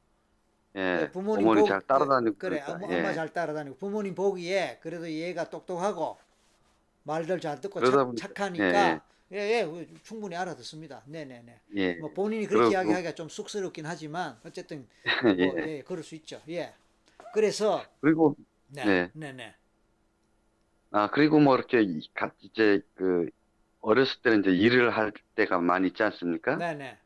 예 네, 부모님 복- 잘 따라다니고 그래 그러니까 엄마, 예 잘 따라다니고 부모님 보기에 그래도 얘가 똑똑하고 말들 잘 듣고 착, 착하니까 예 예 충분히 알아듣습니다. 네네네. 예 뭐 본인이 그렇게 그리고- 이야기하기가 좀 쑥스럽긴 하지만 어쨌든 [laughs] 예. 뭐, 예, 그럴 수 있죠. 예. 그래서 그리고 네, 네. 네 네. 아 그리고 뭐 이렇게 이제 그 어렸을 때는 이제 일을 할 때가 많이 있지 않습니까? 네네.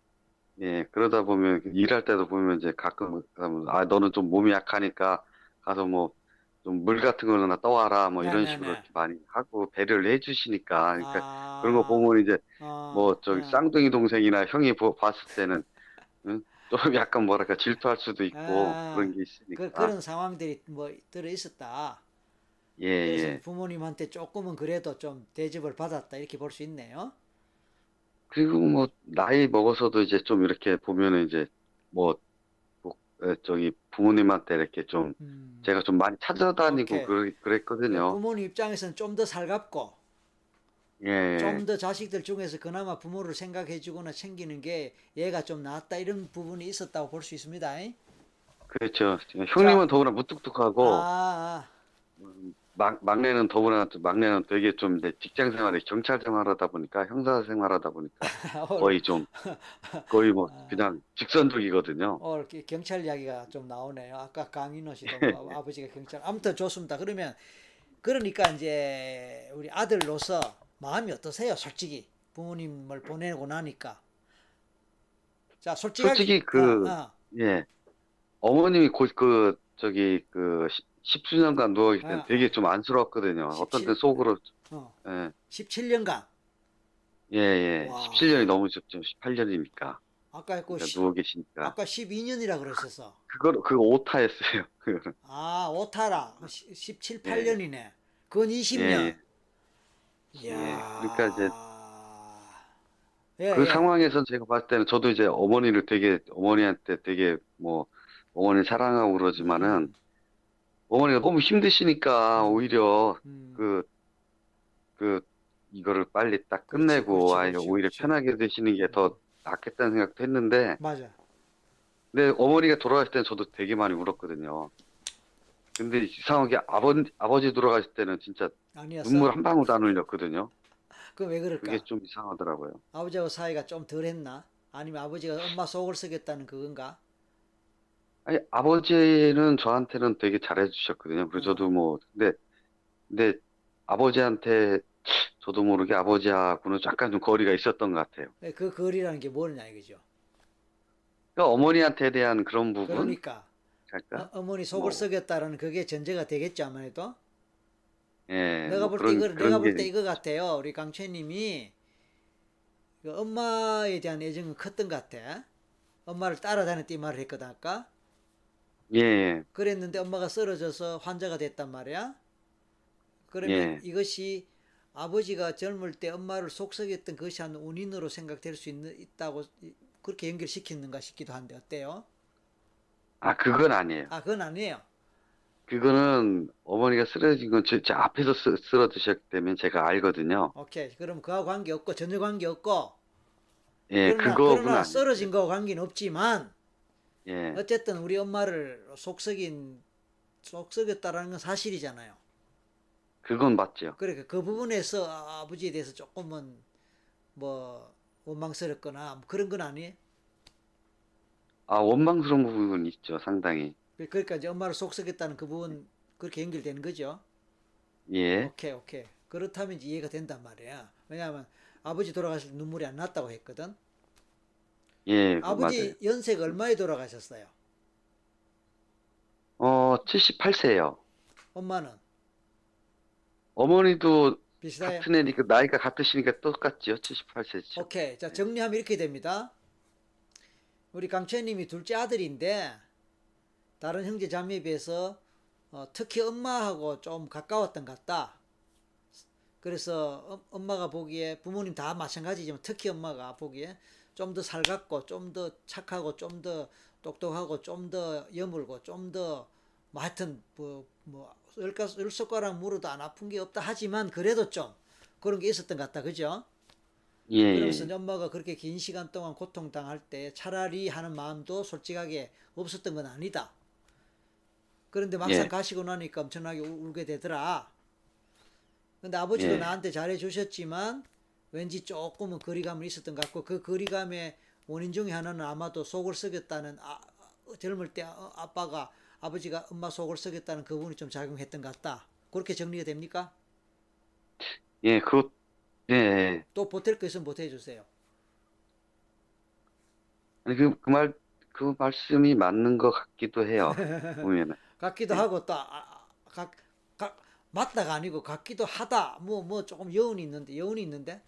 예, 그러다 보면 그 일할 때도 보면 이제 가끔 아 너는 좀 몸이 약하니까 가서 뭐 좀 물 같은 거나 떠와라 뭐 이런 네네네. 식으로 이렇게 많이 하고 배려를 해주시니까 그러니까 아, 그런 거 보면 이제 어, 뭐 저기 어. 쌍둥이 동생이나 형이 보- 봤을 때는 응? [laughs] 좀 약간 뭐랄까 질투할 수도 있고 아, 그런 게 그, 있으니까 그 런 상황들이 뭐 들어 있었다. 예, 그래서 예. 부모님한테 조금은 그래도 좀 대접을 받았다 이렇게 볼 수 있네요. 그리고 뭐 나이 먹어서도 이제 좀 이렇게 보면은 이제 뭐, 뭐 에, 저기 부모님한테 이렇게 좀 음. 제가 좀 많이 찾아다니고. 그, 그랬거든요. 부모님 입장에서는 좀 더 살갑고 예, 좀 더 자식들 중에서 그나마 부모를 생각해주거나 챙기는 게 얘가 좀 낫다 이런 부분이 있었다고 볼 수 있습니다. 잉? 그렇죠. 형님은 더구나 무뚝뚝하고 아, 막, 막내는 더구나 또 막내는 되게 좀 직장 생활에 경찰 생활하다 보니까 형사 생활하다 보니까 [laughs] 거의 좀 거의 뭐 [laughs] 아. 그냥 직선적이거든요. 오늘 기- 경찰 이야기가 좀 나오네요. 아까 강인호 씨도 뭐 [laughs] 아버지가 경찰. 아무튼 좋습니다. 그러면 그러니까 이제 우리 아들로서 마음이 어떠세요? 솔직히 부모님을 보내고 나니까. 자. 솔직히 그- 어, 어. 예. 어머님이 곧그 저기 그 시- 십수년간 누워 계실 때는 아, 되게 좀 안쓰럽거든요. 어떤 때17 속으로 어, 예. 17년간 예, 예. 와. 17년이 넘으셨죠. 18년이니까. 아까 그 그러니까 시- 누워 계시니까. 아까 12년이라 그러셨어. 그거 그거 오타였어요. [laughs] 그거는. 아, 오타라. 17, 예. 8년이네. 그건 20년. 예. 이야. 그러니까 이제 예, 그 예. 상황에서 제가 봤을 때는 저도 이제 어머니를 되게 어머니한테 되게 뭐 어머니 사랑하고 그러지만은 어머니가 너무 힘드시니까 오히려 음, 그 그 이거를 빨리 딱 끝내고 그렇지, 그렇지, 오히려 그렇지. 편하게 되시는 게 더 낫겠다는 생각도 했는데 맞아. 근데 어머니가 돌아가실 때는 저도 되게 많이 울었거든요. 근데 이상하게 아버 아버지 돌아가실 때는 진짜 아니었어. 눈물 한 방울도 안 흘렸거든요. 그왜 그럴까? 그게 좀 이상하더라고요. 아버지하고 사이가 좀 덜했나? 아니면 아버지가 엄마 속을 썩였다는 그건가? 아니, 아버지는 저한테는 되게 잘해주셨거든요. 그래서 어. 저도 뭐, 근데, 근데 아버지한테 저도 모르게 아버지하고는 약간 좀 거리가 있었던 것 같아요. 네, 그 거리라는 게 뭐냐 이거죠. 그러니까 어머니한테 대한 그런 부분? 그러니까 할까? 어, 머니 속을 뭐. 썩였다라는 그게 전제가 되겠죠 아무래도. 예, 내가 뭐 볼때 그런 이거 내가 볼게때 이거 같아요. 우리 강채님이 그 엄마에 대한 애정은 컸던 것 같아. 엄마를 따라다녔다 이 말을 했거든 아까. 예, 예, 그랬는데 엄마가 쓰러져서 환자가 됐단 말이야. 그러면 예. 이것이 아버지가 젊을 때 엄마를 속썩였던 것이 한 원인으로 생각될 수 있는, 있다고 이- 그렇게 연결시키는가 싶기도 한데 어때요? 아 그건 아니에요. 아 그건 아니에요. 그거는 어머니가 쓰러진 건제 앞에서 쓰, 쓰러지셨기 때문에 제가 알거든요. 오케이. 그럼 그와 관계 없고 전혀 관계 없고. 예, 그러나, 그거구나. 그러나 쓰러진 거와 관계는 없지만 예, 어쨌든 우리 엄마를 속썩인 속썩였다라는 건 사실이잖아요. 그건 맞죠. 그러니까 그 부분에서 아- 아버지에 대해서 조금은 뭐 원망스럽거나 뭐 그런 건 아니에요. 아, 원망스러운 부분은 있죠, 상당히. 그러니까 이제 엄마를 속썩였다는 그 부분 그렇게 연결되는 거죠. 예, 오케이 오케이. 그렇다면 이해가 된단 말이야. 왜냐하면 아버지 돌아가실 때 눈물이 안 났다고 했거든. 예, 그 아버지 맞아요. 연세가 얼마에 돌아가셨어요? 어, 78세예요. 엄마는 어머니도 비슷해요. 같은 애니까 나이가 같으시니까 똑같지요, 78세죠. 오케이. 자, 정리하면 이렇게 됩니다. 우리 강채님이 둘째 아들인데, 다른 형제 자매에 비해서, 어, 특히 엄마하고 좀 가까웠던 것 같다. 그래서 엄- 엄마가 보기에, 부모님 다 마찬가지지만 특히 엄마가 보기에 좀 더 살갑고, 좀 더 착하고, 좀 더 똑똑하고, 좀 더 여물고, 좀 더, 뭐 하여튼, 뭐, 뭐, 열, 가- 열 손가락 물어도 안 아픈 게 없다 하지만, 그래도 좀 그런 게 있었던 것 같다. 그죠? 예, 예. 그러면서 이제 엄마가 그렇게 긴 시간 동안 고통 당할 때 차라리 하는 마음도 솔직하게 없었던 건 아니다. 그런데 막상 예. 가시고 나니까 엄청나게 울- 울게 되더라. 근데 아버지도 예. 나한테 잘해 주셨지만 왠지 조금은 거리감은 있었던 것 같고 그 거리감의 원인 중에 하나는 아마도 속을 썩였다는 아, 젊을 때 아- 아빠가 아버지가 엄마 속을 썩였다는 그 부분이 좀 작용했던 것 같다. 그렇게 정리가 됩니까? 예, 그, 예, 예. 또 보탤 거 있으면 보태 주세요. 그, 그 말, 그 말씀이 맞는 것 같기도 해요. [laughs] 보면은. 같기도 하고 또 아, 아, 각, 각, 맞다가 아니고 같기도 하다 뭐뭐 조금 여운이 있는데 여운이 있는데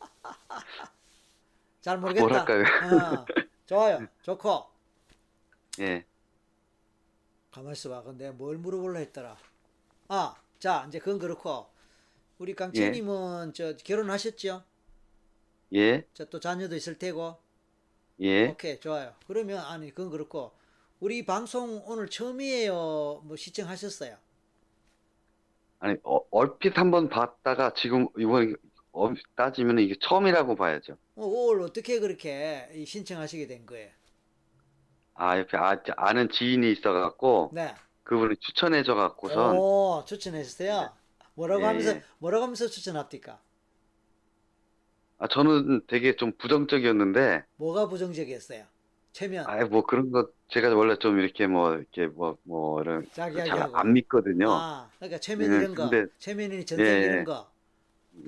[laughs] 잘 모르겠다. 뭐랄까요. 어, 좋아요. [laughs] 좋고. 예, 가만 있어봐. 근데 뭘 물어볼라 했더라. 아 자 이제 그건 그렇고. 우리 강채님은 저 결혼하셨죠? 예, 저또 자녀도 있을 테고. 예. 오케이 좋아요. 그러면 아니 그건 그렇고. 우리 방송 오늘 처음이에요. 뭐 시청하셨어요? 아니, 어, 얼핏 한번 봤다가 지금 이번에 어, 따지면 이게 처음이라고 봐야죠. 어, 오늘 어떻게 그렇게 이 신청하시게 된 거예요? 아, 옆에 아, 아는 지인이 있어갖고 네. 그분이 추천해줘갖고선 오, 추천했어요. 뭐라고 예, 하면서 예. 뭐라고 하면서 추천합니까? 아, 저는 되게 좀 부정적이었는데 뭐가 부정적이었어요? 최면, 아예 뭐 그런 거 제가 원래 좀 이렇게 뭐 이렇게 뭐 뭐 이런 자기 잘 하고. 안 믿거든요. 아, 그러니까 최면 예, 이런 거, 근데- 전쟁 예, 이런 예. 거.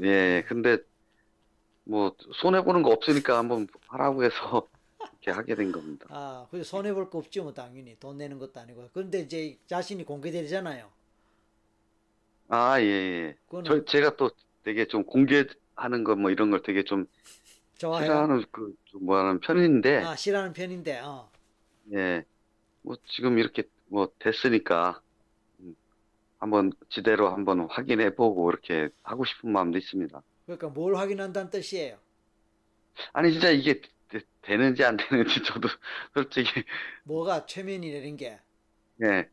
예, 근데 뭐 손해 보는 거 없으니까 한번 하라고 해서 [laughs] 이렇게 하게 된 겁니다. 아, 그 손해 볼 거 없죠, 뭐 당연히 돈 내는 것도 아니고. 그런데 이제 자신이 공개되잖아요. 아, 예, 예. 그거는 저 제가 또 되게 좀 공개하는 거 뭐 이런 걸 되게 좀 좋아요. 싫어하는 그좀 뭐하는 편인데 아, 싫어하는 편인데, 어. 예. 뭐 지금 이렇게 뭐 됐으니까 음, 한번 지대로 한번 확인해 보고 이렇게 하고 싶은 마음도 있습니다. 그러니까 뭘 확인한다는 뜻이에요. 아니 진짜 이게 되, 되는지 안 되는지 저도 [laughs] 솔직히 뭐가 최면이라는 게. 예.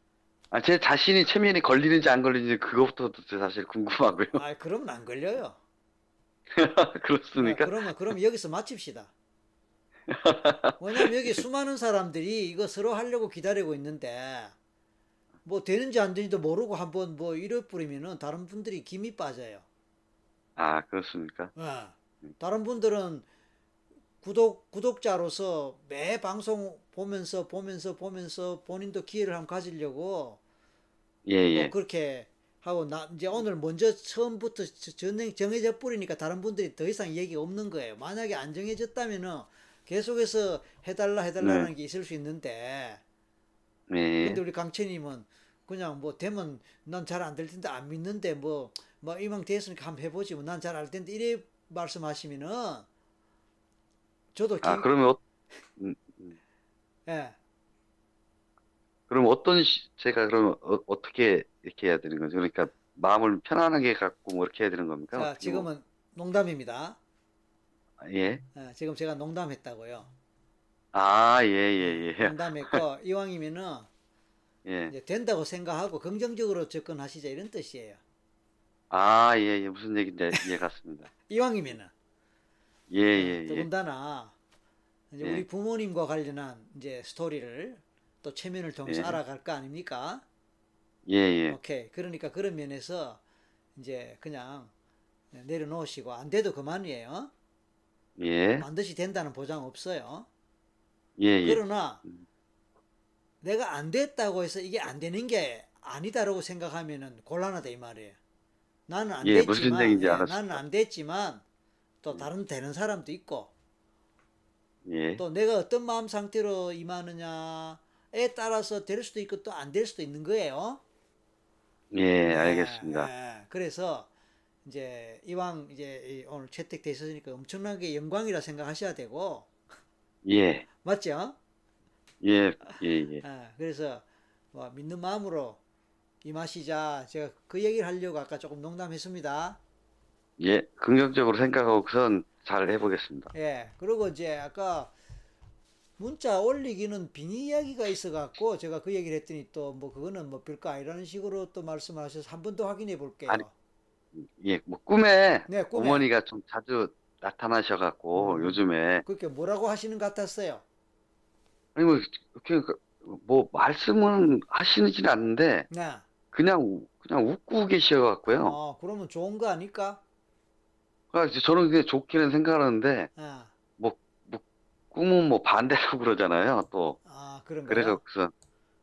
아, 제 자신이 체면이 걸리는지 안 걸리는지 그것부터도 사실 궁금하고요. 아, 그러면 안 걸려요. [laughs] 그렇습니까? 아, 그러면 그럼 여기서 마칩시다. 왜냐면 여기 수많은 사람들이 이거 서로 하려고 기다리고 있는데 뭐 되는지 안 되는지도 모르고 한번 뭐 이래 뿌리면은 다른 분들이 김이 빠져요. 아, 그렇습니까? 예. 다른 분들은 구독 구독자로서 매 방송 보면서 보면서 보면서 본인도 기회를 한번 가지려고 예, 뭐 예. 그렇게 하고 나 이제 오늘 먼저 처음부터 정, 정해져 버리니까 다른 분들이 더 이상 얘기 없는 거예요. 만약에 안 정해졌다면은 계속해서 해달라 해달라는 네. 게 있을 수 있는데 예. 근데 우리 강채님은 그냥 뭐 되면 난 잘 안 될 텐데 안 믿는데 뭐 뭐 이왕 됐으니까 한번 해보지 뭐 난 잘 알 텐데 이래 말씀하시면은 저도 아, 기- 그러면 어, 예. 그럼 어떤 시, 제가 그러면 어, 어떻게 이렇게 해야 되는 거죠? 그러니까 마음을 편안하게 갖고 뭐 이렇게 해야 되는 겁니까? 자, 뭐- 지금은 농담입니다. 예. 예, 지금 제가 농담했다고요. 아, 예, 예, 예. 농담 했고 [laughs] 이왕이면은 예. 이제 된다고 생각하고 긍정적으로 접근하시자 이런 뜻이에요. 아, 예, 예. 무슨 얘기인지 이해 갔습니다. [laughs] 이왕이면은 예, 예, 예. 더군다나 이제 예. 우리 부모님과 관련한 이제 스토리를 또 체면을 통해서 예. 알아갈 거 아닙니까? 예, 예. 오케이. 그러니까 그런 면에서 이제 그냥 내려놓으시고 안 돼도 그만이에요. 예. 반드시 된다는 보장 없어요. 예, 예. 그러나 음. 내가 안 됐다고 해서 이게 안 되는 게 아니다라고 생각하면은 곤란하다 이 말이에요. 나는 안 예, 됐지만 예. 나는 안 됐지만 또 음. 다른 되는 사람도 있고 예. 또 내가 어떤 마음 상태로 임하느냐에 따라서 될 수도 있고 또 안 될 수도 있는 거예요. 예, 예, 알겠습니다. 예. 그래서 이제 이왕 이제 이 오늘 채택돼 있으니까 엄청나게 영광이라 생각하셔야 되고 예. 맞죠? 예, 예, 예. 예, 그래서 뭐 믿는 마음으로 임하시자 제가 그 얘기를 하려고 아까 조금 농담했습니다. 예, 긍정적으로 생각하고 우선 잘 해보겠습니다. 예, 그리고 이제 아까 문자 올리기는 비니 이야기가 있어갖고 제가 그 얘기를 했더니 또 뭐 그거는 뭐 별거 아니라는 식으로 또 말씀을 하셔서 한 번 더 확인해 볼게요. 아니, 예, 뭐 꿈에 네, 꿈에 어머니가 좀 자주 나타나셔갖고 음. 요즘에 그렇게 뭐라고 하시는 것 같았어요. 아니 뭐 이렇게 뭐 말씀은 하시지는 않는데 네. 그냥 우- 그냥 웃고 계셔갖고요. 어, 그러면 좋은 거 아닐까? 그러니까 저는 그게 좋기는 생각하는데 아, 꿈은 뭐 반대라고 [laughs] 그러잖아요. 또 아 그런? 그래서 그래서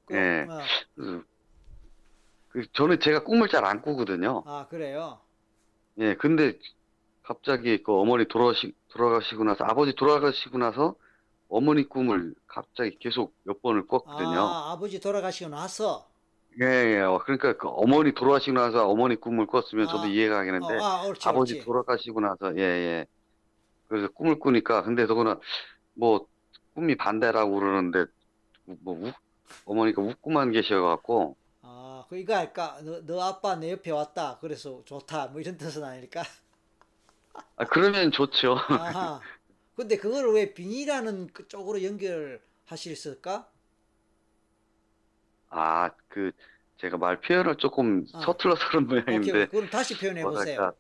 그, 예. 어, 그- 그 저는 제가 꿈을 잘 안 꾸거든요. 아 그래요. 예, 근데 갑자기 그 어머니 돌아가시, 돌아가시고 나서, 아버지 돌아가시고 나서 어머니 꿈을 갑자기 계속 몇 번을 꿨거든요. 아 아버지 돌아가시고 나서 예, 예. 어, 그러니까 그 어머니 돌아가시고 나서 어머니 꿈을 꿨으면 저도 아, 이해가 어, 가겠는데, 아 옳지 아버지 옳지. 돌아가시고 나서, 예, 예. 그래서 꿈을 꾸니까, 근데 더구나 뭐 꿈이 반대라고 그러는데, 뭐, 우- 어머니가 웃고만 계셔갖고, 아, 그 이거 할까? 너, 너 아빠 내 옆에 왔다. 그래서 좋다. 뭐 이런 뜻은 아닐까? 아, 그러면 좋죠. 아하. 근데 그걸 왜 빈이라는 그 쪽으로 연결하실까? 아, 그, 제가 말 표현을 조금 아. 서툴러서 그런 오케이, 모양인데, 그럼 다시 표현해 보세요.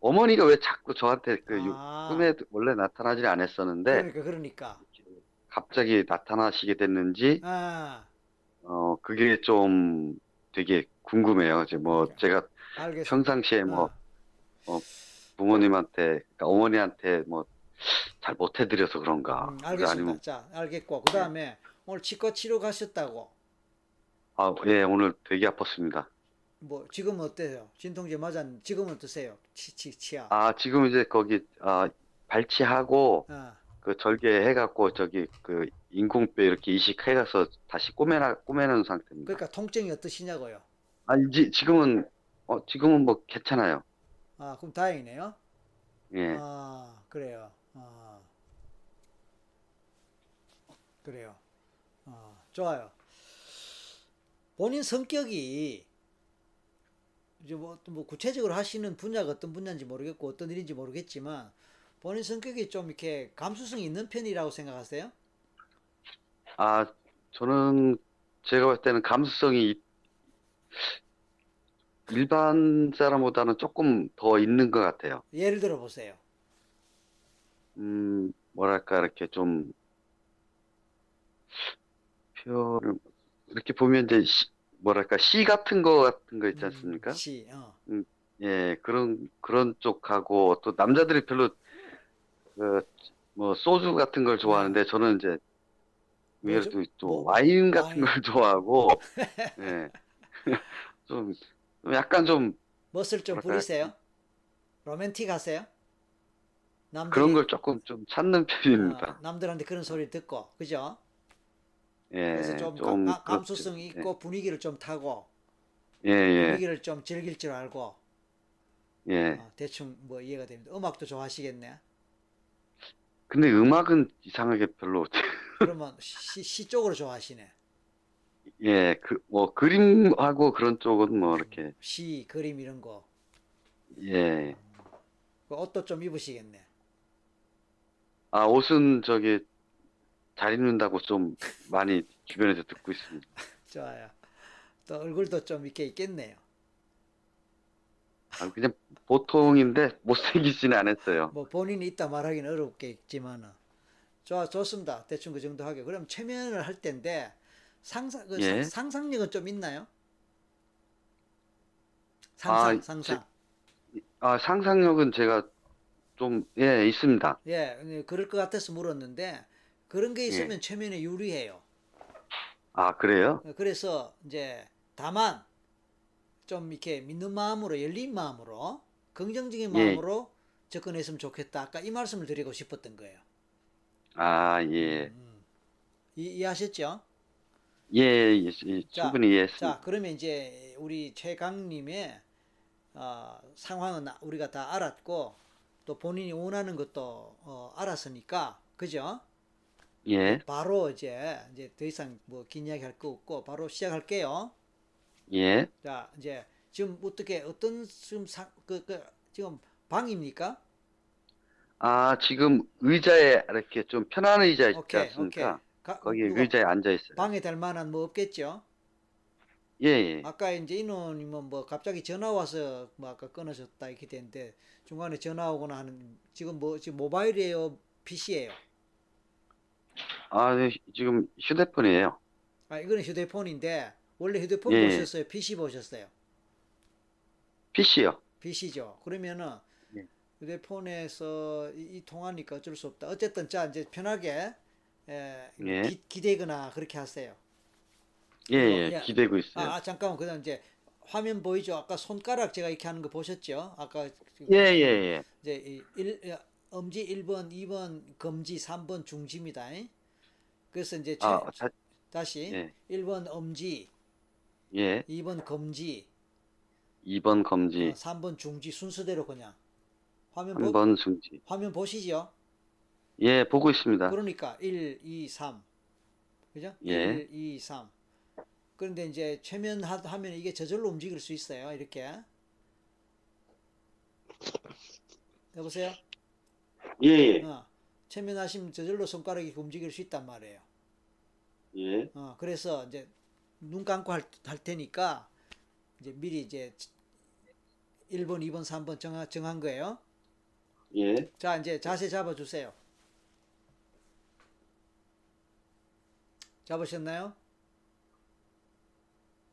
어머니가 왜 자꾸 저한테 그 요- 아, 꿈에 원래 나타나질 않았었는데, 그러니까 그러니까. 갑자기 나타나시게 됐는지, 아, 어, 그게 좀 되게 궁금해요. 이제 뭐, 제가 알겠습니다. 평상시에 뭐, 아, 부모님한테, 그러니까 어머니한테 뭐, 잘 못해드려서 그런가. 음, 알겠습니다. 아니면, 자, 알겠고. 그 다음에 오늘 치과 치료 가셨다고. 아, 예, 오늘 되게 아팠습니다. 뭐, 지금은 어때요? 진통제 맞았는데, 지금은 어떠세요? 치, 치, 치아. 아, 지금 이제 거기, 아, 발치하고, 아, 그 절개 해갖고, 저기, 그, 인공뼈 이렇게 이식해가서 다시 꼬매나, 꼬매는 상태입니다. 그러니까 통증이 어떠시냐고요? 아, 이제, 지금은, 어, 지금은 뭐, 괜찮아요. 아, 그럼 다행이네요. 예. 아, 그래요. 아, 그래요. 아, 좋아요. 본인 성격이 이제 뭐, 또뭐 구체적으로 하시는 분야가 어떤 분야인지 모르겠고 어떤 일인지 모르겠지만 본인 성격이 좀 이렇게 감수성이 있는 편이라고 생각하세요? 아, 저는, 제가 봤을 때는 감수성이 이- 일반 사람보다는 조금 더 있는 것 같아요. 예를 들어 보세요. 음, 뭐랄까, 이렇게 좀, 표를, 이렇게 보면 이제, 시, 뭐랄까, 시 같은 거 같은 거 있지 않습니까? 음, 시, 어. 예, 그런, 그런 쪽하고, 또 남자들이 별로, 그, 뭐, 소주 같은 걸 좋아하는데, 저는 이제, 의외로? 또, 또 뭐, 와인 같은 와인. 걸 좋아하고, [laughs] 예. [laughs] 좀, 좀 약간 좀, 멋을 좀? 부리세요? 로맨틱하세요? 남들이 그런 걸 조금 좀 찾는 편입니다. 어, 남들한테 그런 소리 듣고 그죠? 예, 그래서 좀, 좀 감, 그렇죠. 감수성 이 있고 분위기를 좀 타고 예, 예, 분위기를 좀 즐길 줄 알고 예. 어, 대충 뭐 이해가 됩니다. 음악도 좋아하시겠네. 근데 음악은 이상하게 별로, 그러면 시, 시 쪽으로 좋아하시네. 예, 그, 뭐, 그림하고 그런 쪽은 뭐, 이렇게, 시, 그림 이런 거. 예. 그 옷도 좀 입으시겠네. 아, 옷은 저기, 잘 입는다고 좀 많이 [laughs] 주변에서 듣고 있습니다. [laughs] 좋아요. 또 얼굴도 좀 이렇게 있겠네요. 아, 그냥 보통인데, [laughs] 못생기지는 않았어요. 뭐 본인이 있다 말하기는 어렵겠지만은 좋아 좋습니다. 대충 그 정도 하게. 그럼 최면을 할 텐데 상상 그 예. 상, 상상력은 좀 있나요? 상상 아, 상상. 아, 상상력은 제가 좀, 예, 있습니다. 예, 네, 그럴 것 같아서 물었는데 그런 게 있으면 최면에 유리해요. 아, 그래요? 그래서 이제 다만 좀 이렇게 믿는 마음으로 열린 마음으로 긍정적인 예. 마음으로 접근했으면 좋겠다. 아까 이 말씀을 드리고 싶었던 거예요. 아, 예. 음. 이, 이해하셨죠? 예, 예, 예, 자, 충분히 이해했습니다. 자, 그러면 이제 우리 최강님의 어, 상황은 우리가 다 알았고 또 본인이 원하는 것도 어, 알았으니까 그죠? 예, 바로 이제 이제 더 이상 뭐 긴 이야기 할 거 없고 바로 시작할게요. 예. 자, 이제 지금 어떻게 어떤 지금 사, 그, 그 지금 방입니까? 아, 지금 의자에 이렇게 좀 편한 의자 있지 오케이, 않습니까? 오케이. 가, 거기 의자에 앉아 있어요. 방해 될 만한 뭐 없겠죠? 예, 예. 아까 이제 인원이면 뭐 갑자기 전화 와서 뭐 아까 끊어졌다 이렇게 되는데 중간에 전화 오거나 하는 지금 뭐 지금 모바일이에요, PC예요? 아, 네, 지금 휴대폰이에요. 아 이거는 휴대폰인데 원래 휴대폰 예. 보셨어요, PC 보셨어요? PC요. PC죠. 그러면은 예. 휴대폰에서 이, 이 통화니까 어쩔 수 없다. 어쨌든 자 이제 편하게 에, 예. 기, 기대거나 그렇게 하세요. 예, 어, 예. 야. 기대고 있어요. 아, 아, 잠깐만 그다음 이제 화면 보이죠? 아까 손가락 제가 이렇게 하는 거 보셨죠? 아까 예, 예, 예. 이제 이 일, 야, 엄지 1번, 2번 검지, 3번 중지입니다. 잉? 그래서 이제 최- 아, 자, 다시 예. 1번 엄지, 예. 2번 검지, 2번 어, 검지, 3번 중지 순서대로 그냥 화면 보, 3번 중지. 화면 보시죠? 예, 보고 있습니다. 그러니까 1, 2, 3. 그죠? 예. 1, 2, 3. 그런데 이제 최면 하- 하면 이게 저절로 움직일 수 있어요. 이렇게. 여보세요? 예, 예. 어. 최면하시면 저절로 손가락이 움직일 수 있단 말이에요. 예. 어, 그래서 이제 눈 감고 할, 할 테니까 이제 미리 이제 1번, 2번, 3번 정하, 정한 거예요. 예. 자, 이제 자세 잡아 주세요. 잡으셨나요?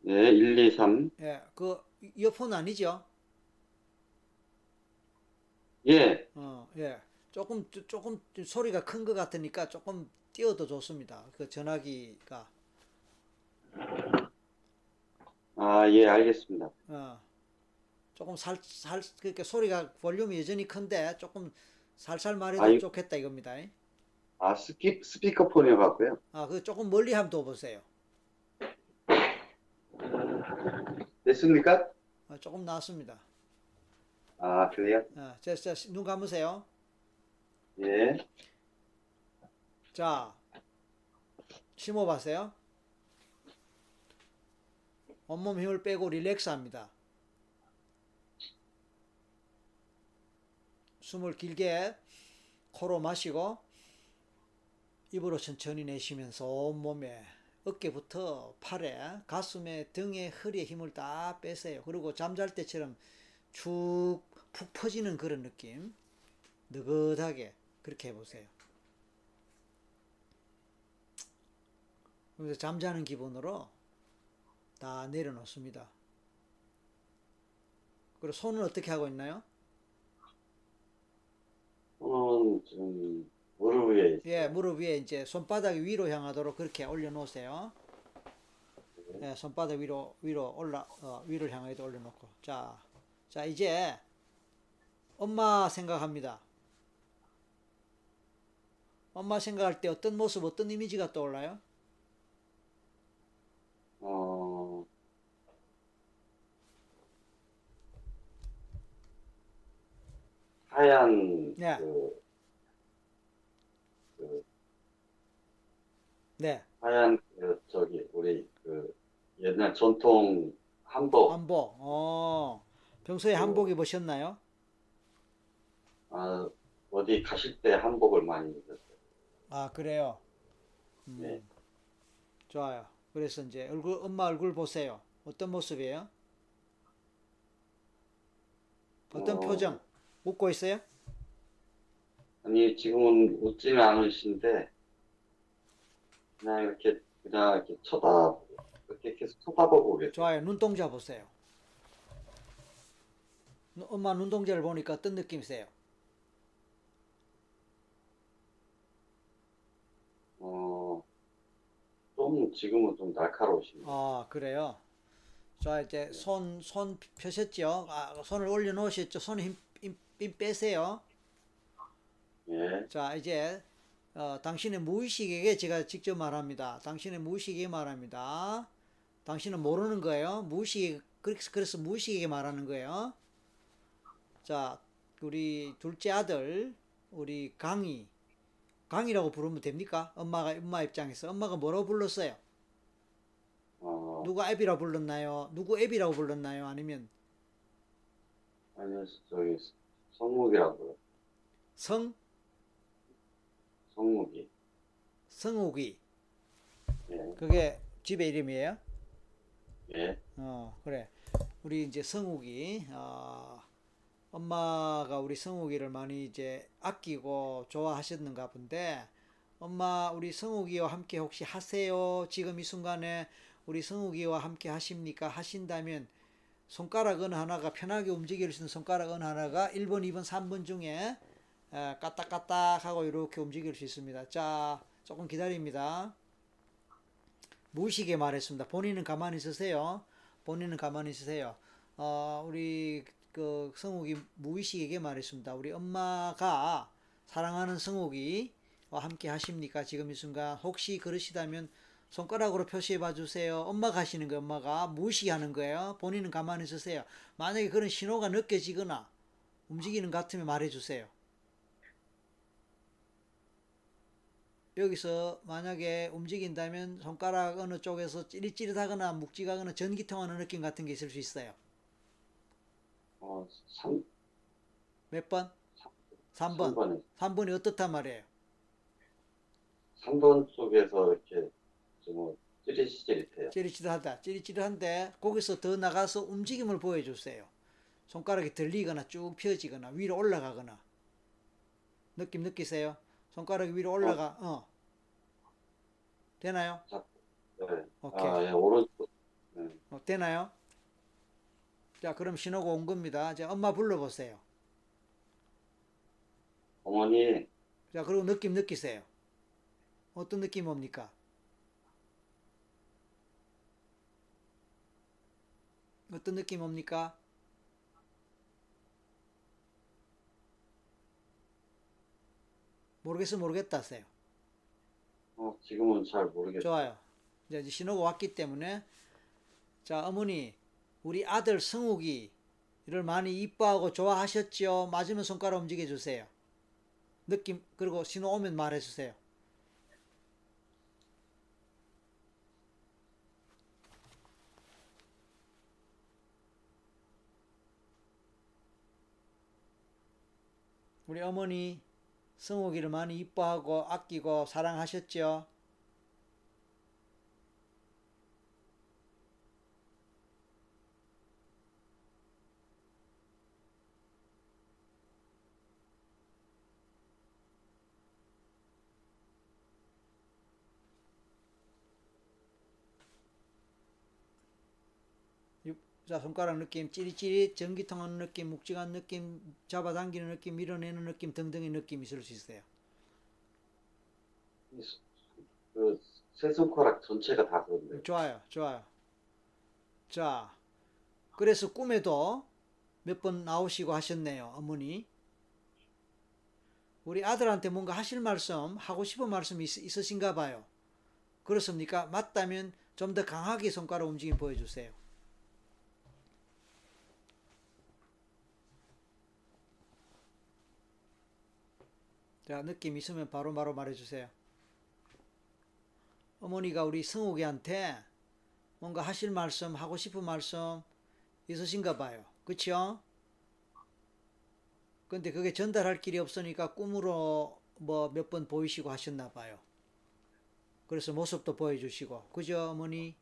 네, 1, 2, 3. 예. 그 이어폰 아니죠? 예. 어, 예. 조금 조- 조금 소리가 큰 것 같으니까 조금 띄워도 좋습니다. 그 전화기가 아, 예, 알겠습니다. 어. 조금 살, 살, 그러니까 소리가 볼륨이 여전히 큰데 조금 살살 말해도 아이- 좋겠다 이겁니다. 아, 스키, 스피커폰이어갖고요. 아, 그 조금 멀리 한번 더 보세요. 됐습니까? 아, 조금 나왔습니다. 아, 그래요? 아, 자, 자, 눈 감으세요. 예. 자, 심호흡하세요. 온몸 힘을 빼고 릴렉스 합니다. 숨을 길게 코로 마시고 입으로 천천히 내쉬면서 온몸에 어깨부터 팔에 가슴에 등에 허리에 힘을 다 빼세요. 그리고 잠잘 때처럼 쭉 푹 퍼지는 그런 느낌. 느긋하게 그렇게 해보세요. 그래서 잠자는 기분으로 다 내려놓습니다. 그리고 손은 어떻게 하고 있나요? 손은 좀 무릎 위에. 예, 무릎 위에 이제 손바닥 위로 향하도록 그렇게 올려놓으세요. 예, 손바닥 위로 위로 올라 어, 위를 향하게 올려놓고 자, 자 이제 엄마 생각합니다. 엄마 생각할 때 어떤 모습, 어떤 이미지가 떠올라요? 어, 하얀, 네. 그, 그, 네, 하얀, 그, 저기, 우리, 그, 옛날 전통 한복, 한복. 어, 평소에 그- 한복 입으셨나요? 아, 어디 가실 때 한복을 많이 입었어요. 아, 그래요. 음, 네. 좋아요. 그래서 이제 얼굴, 엄마 얼굴 보세요. 어떤 모습이에요? 어떤 어. 표정? 웃고 있어요? 아니, 지금은 웃지는 않으신데, 그냥 이렇게, 그냥 이렇게 쳐다, 이렇게 계속 쳐다보고 계세요. 좋아요. 눈동자 보세요. 누- 엄마 눈동자를 보니까 어떤 느낌이세요? 어, 좀, 지금은 좀 날카로우십니다. 아, 그래요. 자, 이제 손, 손 펴셨죠? 아, 손을 올려놓으셨죠? 손에 힘, 힘, 힘 빼세요. 예, 자, 이제, 어, 당신의 무의식에게 제가 직접 말합니다. 당신의 무의식에게 말합니다. 당신은 모르는 거예요. 무의식, 그래서, 그래서 무의식에게 말하는 거예요. 자, 우리 둘째 아들, 우리 강희. 강이라고 부르면 됩니까? 엄마가, 엄마 입장에서. 엄마가 뭐라고 불렀어요? 어, 누가 앱이라고 불렀나요? 누구 앱이라고 불렀나요? 아니면 아니요, 저기, 성욱이라고요. 성, 성욱이. 성욱이. 예, 그게 집의 이름이에요? 예, 어, 그래. 우리 이제 성욱이, 어, 엄마가 우리 성욱이를 많이 이제 아끼고 좋아하셨는가 본데, 엄마, 우리 성욱이와 함께 혹시 하세요? 지금 이 순간에 우리 성욱이와 함께 하십니까? 하신다면, 손가락 어느 하나가 편하게 움직일 수 있는 손가락 어느 하나가 1번, 2번, 3번 중에 에, 까딱까딱 하고 이렇게 움직일 수 있습니다. 자, 조금 기다립니다. 무의식에 말했습니다. 본인은 가만히 있으세요. 본인은 가만히 있으세요. 어, 우리 그 성욱이 무의식에게 말했습니다. 우리 엄마가 사랑하는 성욱이와 함께 하십니까? 지금 이 순간 혹시 그러시다면 손가락으로 표시해 봐 주세요. 엄마가 하시는 거예요. 엄마가 무의식이 하는 거예요. 본인은 가만히 있으세요. 만약에 그런 신호가 느껴지거나 움직이는 것 같으면 말해 주세요. 여기서 만약에 움직인다면 손가락 어느 쪽에서 찌릿찌릿하거나 묵직하거나 전기 통하는 느낌 같은 게 있을 수 있어요. 어, 3, 몇 번? 3번. 3번에, 3번이 어떻단 말이에요? 3번 쪽에서 이렇게 좀 찌릿찌릿해요. 찌릿찌릿하다. 찌릿찌릿한데 거기서 더 나가서 움직임을 보여주세요. 손가락이 들리거나 쭉 펴지거나 위로 올라가거나 느낌 느끼세요? 손가락이 위로 올라가. 어. 되나요? 네. 오케이. 아, 예, 오른쪽. 네. 어, 되나요? 자, 그럼 신호가 온 겁니다. 이제 엄마 불러보세요. 어머니, 자, 그리고 느낌 느끼세요. 어떤 느낌 옵니까? 어떤 느낌 옵니까? 모르겠어 모르겠다 하세요. 어, 지금은 잘 모르겠어요. 좋아요. 이제 신호가 왔기 때문에 자 어머니 우리 아들 성욱이를 많이 이뻐하고 좋아하셨죠? 맞으면 손가락 움직여 주세요. 느낌 그리고 신호 오면 말해 주세요. 우리 어머니 성욱이를 많이 이뻐하고 아끼고 사랑하셨죠? 자, 손가락 느낌, 찌릿찌릿, 전기 통하는 느낌, 묵직한 느낌, 잡아당기는 느낌, 밀어내는 느낌 등등의 느낌이 있을 수 있어요. 그, 세 손가락 전체가 다 그런데. 좋아요, 좋아요. 자, 그래서 꿈에도 몇 번 나오시고 하셨네요, 어머니. 우리 아들한테 뭔가 하실 말씀, 하고 싶은 말씀이 있, 있으신가 봐요. 그렇습니까? 맞다면 좀 더 강하게 손가락 움직임 보여주세요. 자, 느낌 있으면 바로 바로 말해주세요. 어머니가 우리 성욱이한테 뭔가 하실 말씀, 하고 싶은 말씀 있으신가 봐요. 그쵸? 근데 그게 전달할 길이 없으니까 꿈으로 뭐 몇 번 보이시고 하셨나 봐요. 그래서 모습도 보여주시고. 그죠, 어머니?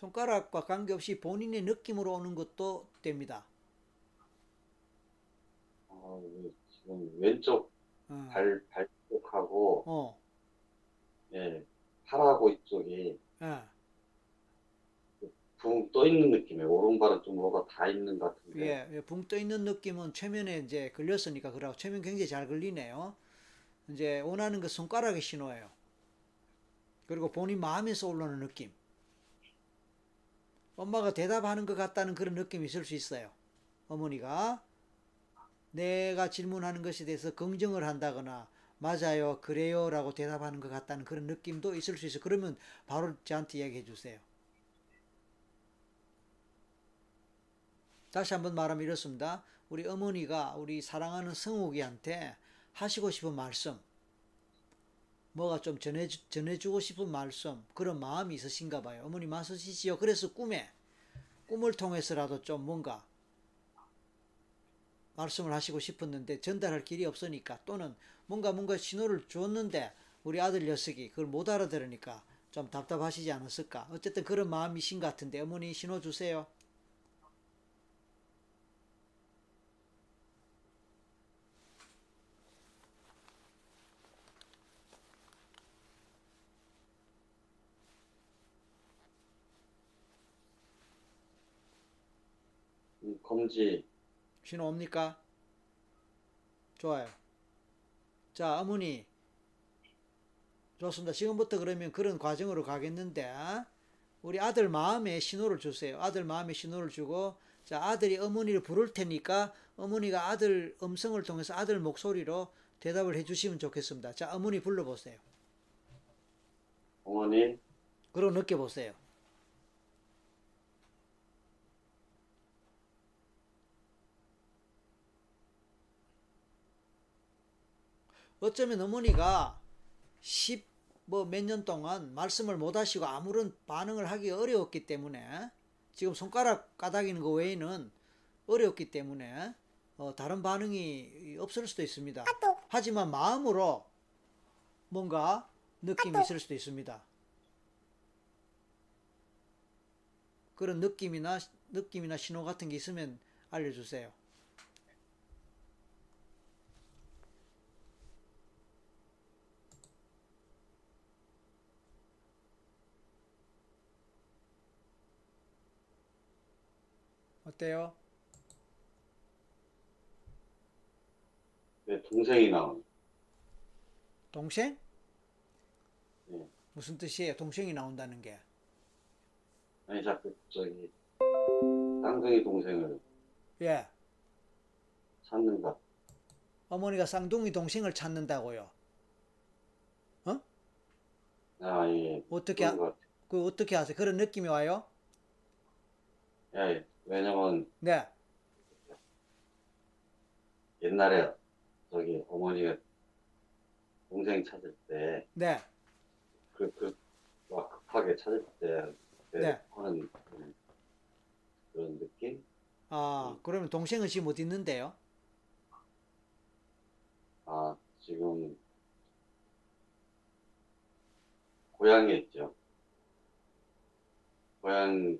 손가락과 관계없이 본인의 느낌으로 오는 것도 됩니다. 어, 지금 왼쪽 어, 발, 발쪽하고, 어, 예, 팔하고 이쪽이 예, 붕떠 있는 느낌이에요. 오른발은 좀 뭐가 다 있는 것 같은데. 예, 예, 붕떠 있는 느낌은 최면에 이제 걸렸으니까 그러고 최면 굉장히 잘 걸리네요. 이제 원하는 그 손가락의 신호예요. 그리고 본인 마음에서 올라오는 느낌. 엄마가 대답하는 것 같다는 그런 느낌이 있을 수 있어요. 어머니가 내가 질문하는 것에 대해서 긍정을 한다거나 맞아요, 그래요 라고 대답하는 것 같다는 그런 느낌도 있을 수 있어요. 그러면 바로 저한테 이야기해 주세요. 다시 한번 말하면 이렇습니다. 우리 어머니가 우리 사랑하는 성욱이한테 하시고 싶은 말씀, 뭐가 좀 전해, 전해주고 싶은 말씀, 그런 마음이 있으신가 봐요. 어머니 마으시지요. 그래서 꿈에, 꿈을 통해서라도 좀 뭔가 말씀을 하시고 싶었는데 전달할 길이 없으니까 또는 뭔가 뭔가 신호를 줬는데 우리 아들 녀석이 그걸 못 알아들으니까 좀 답답하시지 않았을까. 어쨌든 그런 마음이신 것 같은데 어머니 신호 주세요. 검지, 신호 옵니까? 좋아요. 자, 어머니. 좋습니다. 지금부터 그러면 그런 과정으로 가겠는데, 우리 아들 마음에 신호를 주세요. 아들 마음에 신호를 주고, 자, 아들이 어머니를 부를 테니까, 어머니가 아들 음성을 통해서 아들 목소리로 대답을 해 주시면 좋겠습니다. 자, 어머니 불러보세요. 어머니, 그러고 느껴보세요. 어쩌면 어머니가 10, 뭐 몇 년 동안 말씀을 못 하시고 아무런 반응을 하기 어려웠기 때문에 지금 손가락 까닥이는 거 외에는 어려웠기 때문에 어, 다른 반응이 없을 수도 있습니다. 하지만 마음으로 뭔가 느낌이 있을 수도 있습니다. 그런 느낌이나 느낌이나 신호 같은 게 있으면 알려주세요. 어때요? 내 동생이 나온. 동생? 예. 무슨 뜻이에요? 동생이 나온다는 게. 아니, 자꾸 저기, 쌍둥이 동생을 예. 찾는 것. 어머니가 쌍둥이 동생을 찾는다고요. 아, 예. 어떻게, 하-. 그 어떻게 하세요? 그런 느낌이 와요? 예, 왜냐면 네. 옛날에 저기 어머니가 동생 찾을 때, 네. 그, 그, 막 급하게 찾을 때, 네. 하는 그런 느낌? 아, 그러면 동생은 지금 어디 있는데요? 아, 지금, 고향에 있죠. 고향,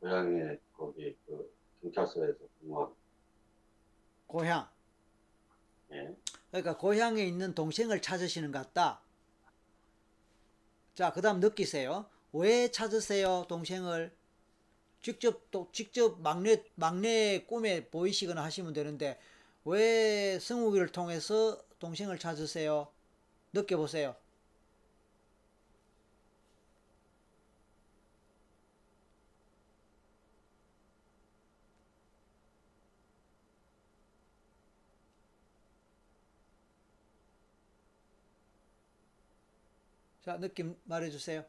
고향에 거기 그 경찰서에서 근무하고, 고향. 예. 그러니까 고향에 있는 동생을 찾으시는 것 같다. 자, 그 다음 느끼세요. 왜 찾으세요, 동생을? 직접, 또, 직접 막내, 막내 꿈에 보이시거나 하시면 되는데, 왜 성우기를 통해서 동생을 찾으세요? 느껴보세요. 자, 느낌 말해주세요.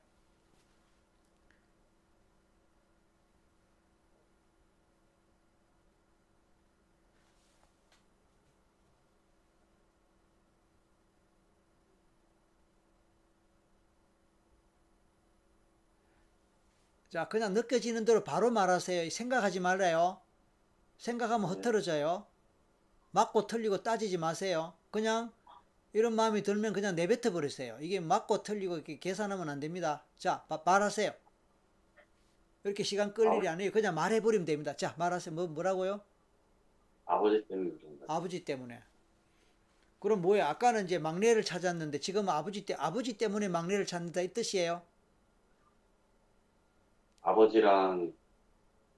자, 그냥 느껴지는 대로 바로 말하세요. 생각하지 말아요. 생각하면 네. 흐트러져요. 맞고 틀리고 따지지 마세요. 그냥 이런 마음이 들면 그냥 내뱉어 버리세요. 이게 맞고 틀리고 이렇게 계산하면 안 됩니다. 자, 마- 말하세요. 이렇게 시간 끌 일이 아니에요. 그냥 말해버리면 됩니다. 자, 말하세요. 뭐, 뭐라고요? 아버지 때문에 그런가? 아버지 때문에. 그럼 뭐예요? 아까는 이제 막내를 찾았는데 지금은 아버지 때, 아버지 때문에 막내를 찾는다 이 뜻이에요. 아버지랑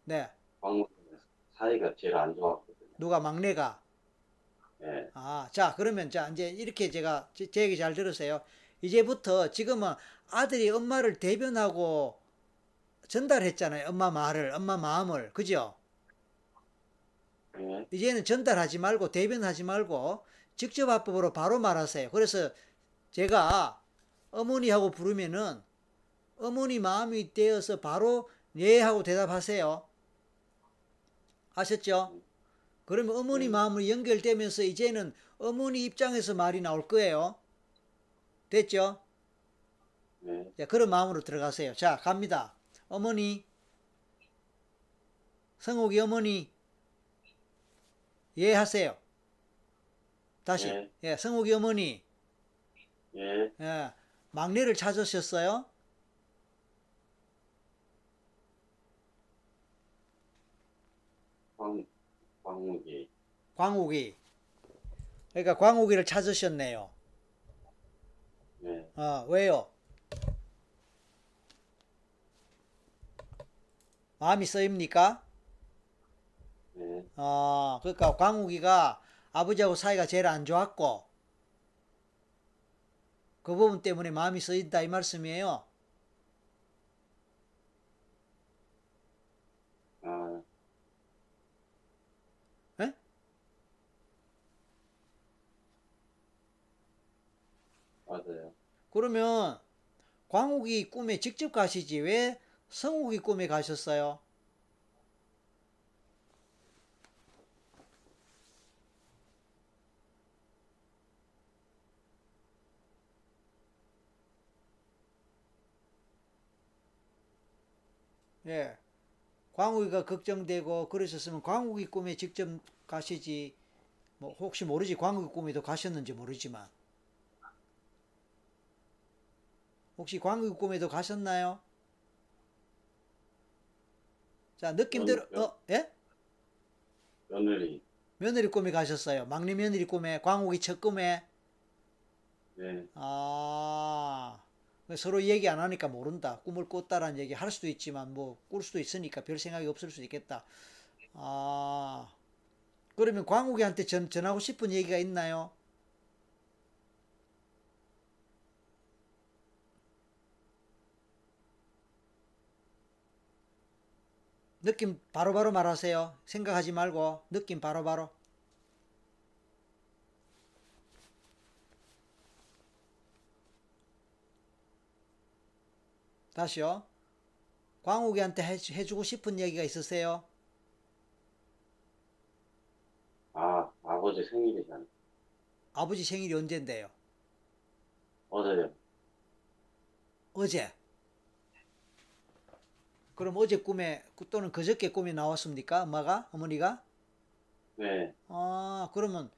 네. 광우 사이가 제일 안 좋았거든요. 누가 막내가. 예, 아, 자, 그러면 자, 이제 이렇게 제가 제, 제 얘기 잘 들으세요. 이제부터 지금은 아들이 엄마를 대변하고 전달했잖아요. 엄마 말을, 엄마 마음을. 그죠? 예, 이제는 전달하지 말고 대변하지 말고 직접 합법으로 바로 말하세요. 그래서 제가 어머니하고 부르면은 어머니 마음이 되어서 바로 네 하고 대답하세요. 아셨죠? 그러면 어머니 네. 마음으로 연결되면서 이제는 어머니 입장에서 말이 나올 거예요. 됐죠? 예, 자, 그런 마음으로 들어가세요. 자, 갑니다. 어머니, 성욱이 어머니, 예 하세요. 다시, 예. 예, 성욱이 어머니, 예, 예, 막내를 찾으셨어요? 광, 광욱이. 광욱이. 그러니까 광욱이를 찾으셨네요. 예, 어, 왜요? 마음이 쓰입니까? 예, 어, 그러니까 광욱이가 아버지하고 사이가 제일 안 좋았고 그 부분 때문에 마음이 쓰인다 이 말씀이에요. 아, 에? 맞아요. 그러면 광욱이 꿈에 직접 가시지 왜 성욱이 꿈에 가셨어요? 예. 광욱이가 걱정되고 그러셨으면 광욱이 꿈에 직접 가시지 뭐 혹시 모르지 광욱이 꿈에도 가셨는지 모르지만 혹시 광국이 꿈에도 가셨나요? 자, 느낌대로, 어, 예? 며느리. 며느리 꿈에 가셨어요. 막내 며느리 꿈에, 광국이 첫 꿈에. 예, 아, 서로 얘기 안 하니까 모른다. 꿈을 꿨다라는 얘기 할 수도 있지만, 뭐, 꿀 수도 있으니까 별 생각이 없을 수도 있겠다. 아, 그러면 광국이한테 전, 전하고 싶은 얘기가 있나요? 느낌 바로 바로 말하세요. 생각하지 말고 느낌 바로바로. 다시요. 광욱이한테 해, 해주고 싶은 얘기가 있으세요? 아, 아버지 생일이잖아. 아버지 생일이 언젠데요? 어제요. 어제. 그럼 어제 꿈에 또는 그저께 꿈에 나왔습니까? 엄마가? 어머니가? 네, 아, 그러면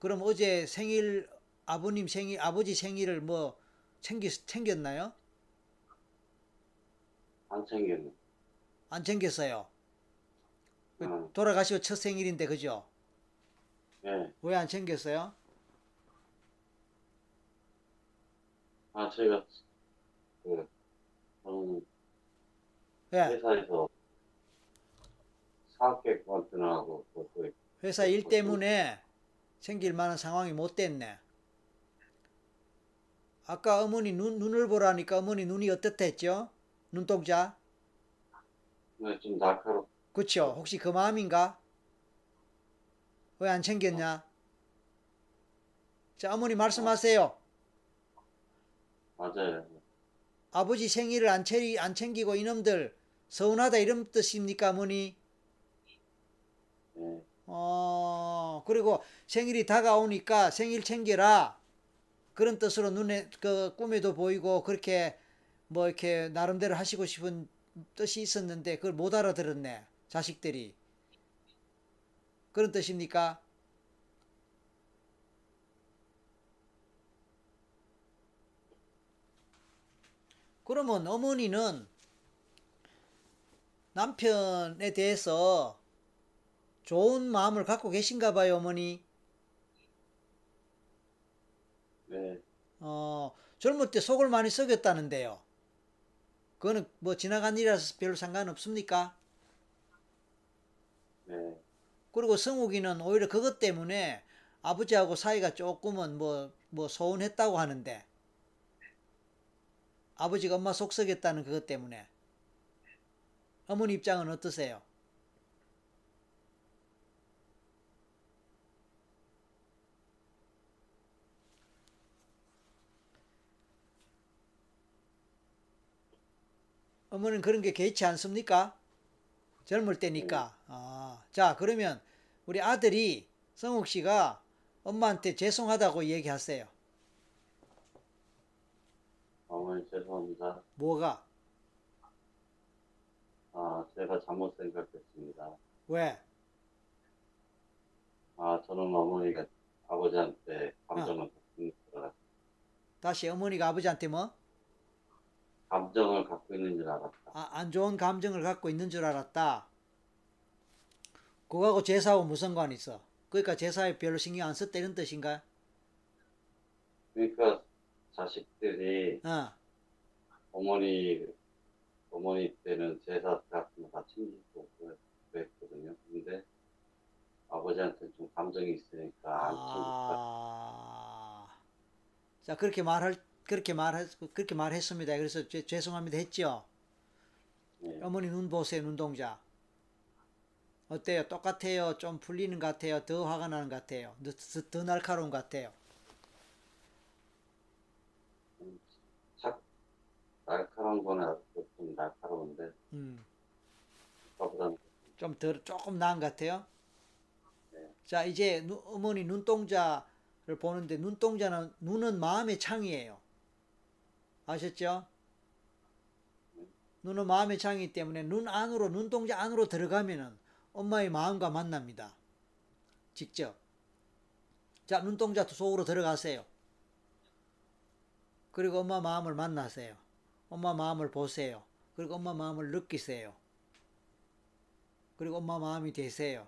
그럼 어제 생일 아버님 생일 아버지 생일을 뭐 챙기 챙겼나요? 안 챙겼네. 안 챙겼어요. 그 응. 돌아가시고 첫 생일인데 그죠? 예, 왜안 챙겼어요? 아, 제가, 그, 저는 예, 회사에서 사업계획 관련하고 회사 일 때문에 챙길 만한 상황이 못 됐네. 아까 어머니 눈, 눈을 보라니까 어머니 눈이 어떻다 했죠? 눈동자? 네, 좀 날카롭. 그쵸? 혹시 그 마음인가? 왜 안 챙겼냐? 자, 어머니 말씀하세요. 맞아요. 아버지 생일을 안, 챙기, 안 챙기고 이놈들 서운하다 이런 뜻입니까 어머니? 예, 어 그리고 생일이 다가오니까 생일 챙겨라 그런 뜻으로 눈에 그 꿈에도 보이고 그렇게 뭐 이렇게 나름대로 하시고 싶은 뜻이 있었는데 그걸 못 알아들었네 자식들이 그런 뜻입니까? 그러면 어머니는 남편에 대해서 좋은 마음을 갖고 계신가 봐요, 어머니. 네, 어, 젊을 때 속을 많이 썩였다는데요. 그거는 뭐 지나간 일이라서 별로 상관없습니까? 네, 그리고 성욱이는 오히려 그것 때문에 아버지하고 사이가 조금은 뭐, 뭐 소원했다고 하는데 아버지가 엄마 속 썩였다는 그것 때문에 어머니 입장은 어떠세요? 어머니는 그런 게 개의치 않습니까? 젊을 때니까. 아, 자, 그러면 우리 아들이 성욱 씨가 엄마한테 죄송하다고 얘기하세요. 어머니 죄송합니다. 뭐가? 아, 제가 잘못 생각했습니다. 왜? 아, 저는 어머니가 아버지한테 감정을 갖고 있는 줄 알았, 다시 어머니가 아버지한테 뭐? 감정을 갖고 있는 줄 알았다. 아, 안 좋은 감정을 갖고 있는 줄 알았다. 그거하고 제사하고 무슨 상관이 있어? 그러니까 제사에 별로 신경 안 썼다 이런 뜻인가? 그러니까 자식들이 어, 어머니, 어머니 때는 제사 같은 거 다 챙기고 그랬- 그랬거든요. 근데 아버지한테 좀 감정이 있으니까 안 챙겼다. 아, 자 그렇게 말할 그렇게 말했 그렇게 말했습니다. 그래서 죄, 죄송합니다 했죠. 네. 어머니 눈 보세요 눈동자. 어때요? 똑같아요? 좀 풀리는 것 같아요? 더 화가 나는 것 같아요? 더, 더, 더 날카로운 것 같아요? 착, 날카로운 거는 아직도 좀 날카로운데, 음, 아까보다는 좀 덜, 조금 나은 것 같아요? 네. 자, 이제 눈- 어머니 눈동자를 보는데 눈동자는 눈은 마음의 창이에요. 아셨죠? 눈은 마음의 창이기 때문에 눈 안으로 눈동자 안으로 들어가면은 엄마의 마음과 만납니다. 직접. 자, 눈동자 속으로 들어가세요. 그리고 엄마 마음을 만나세요. 엄마 마음을 보세요. 그리고 엄마 마음을 느끼세요. 그리고 엄마 마음이 되세요.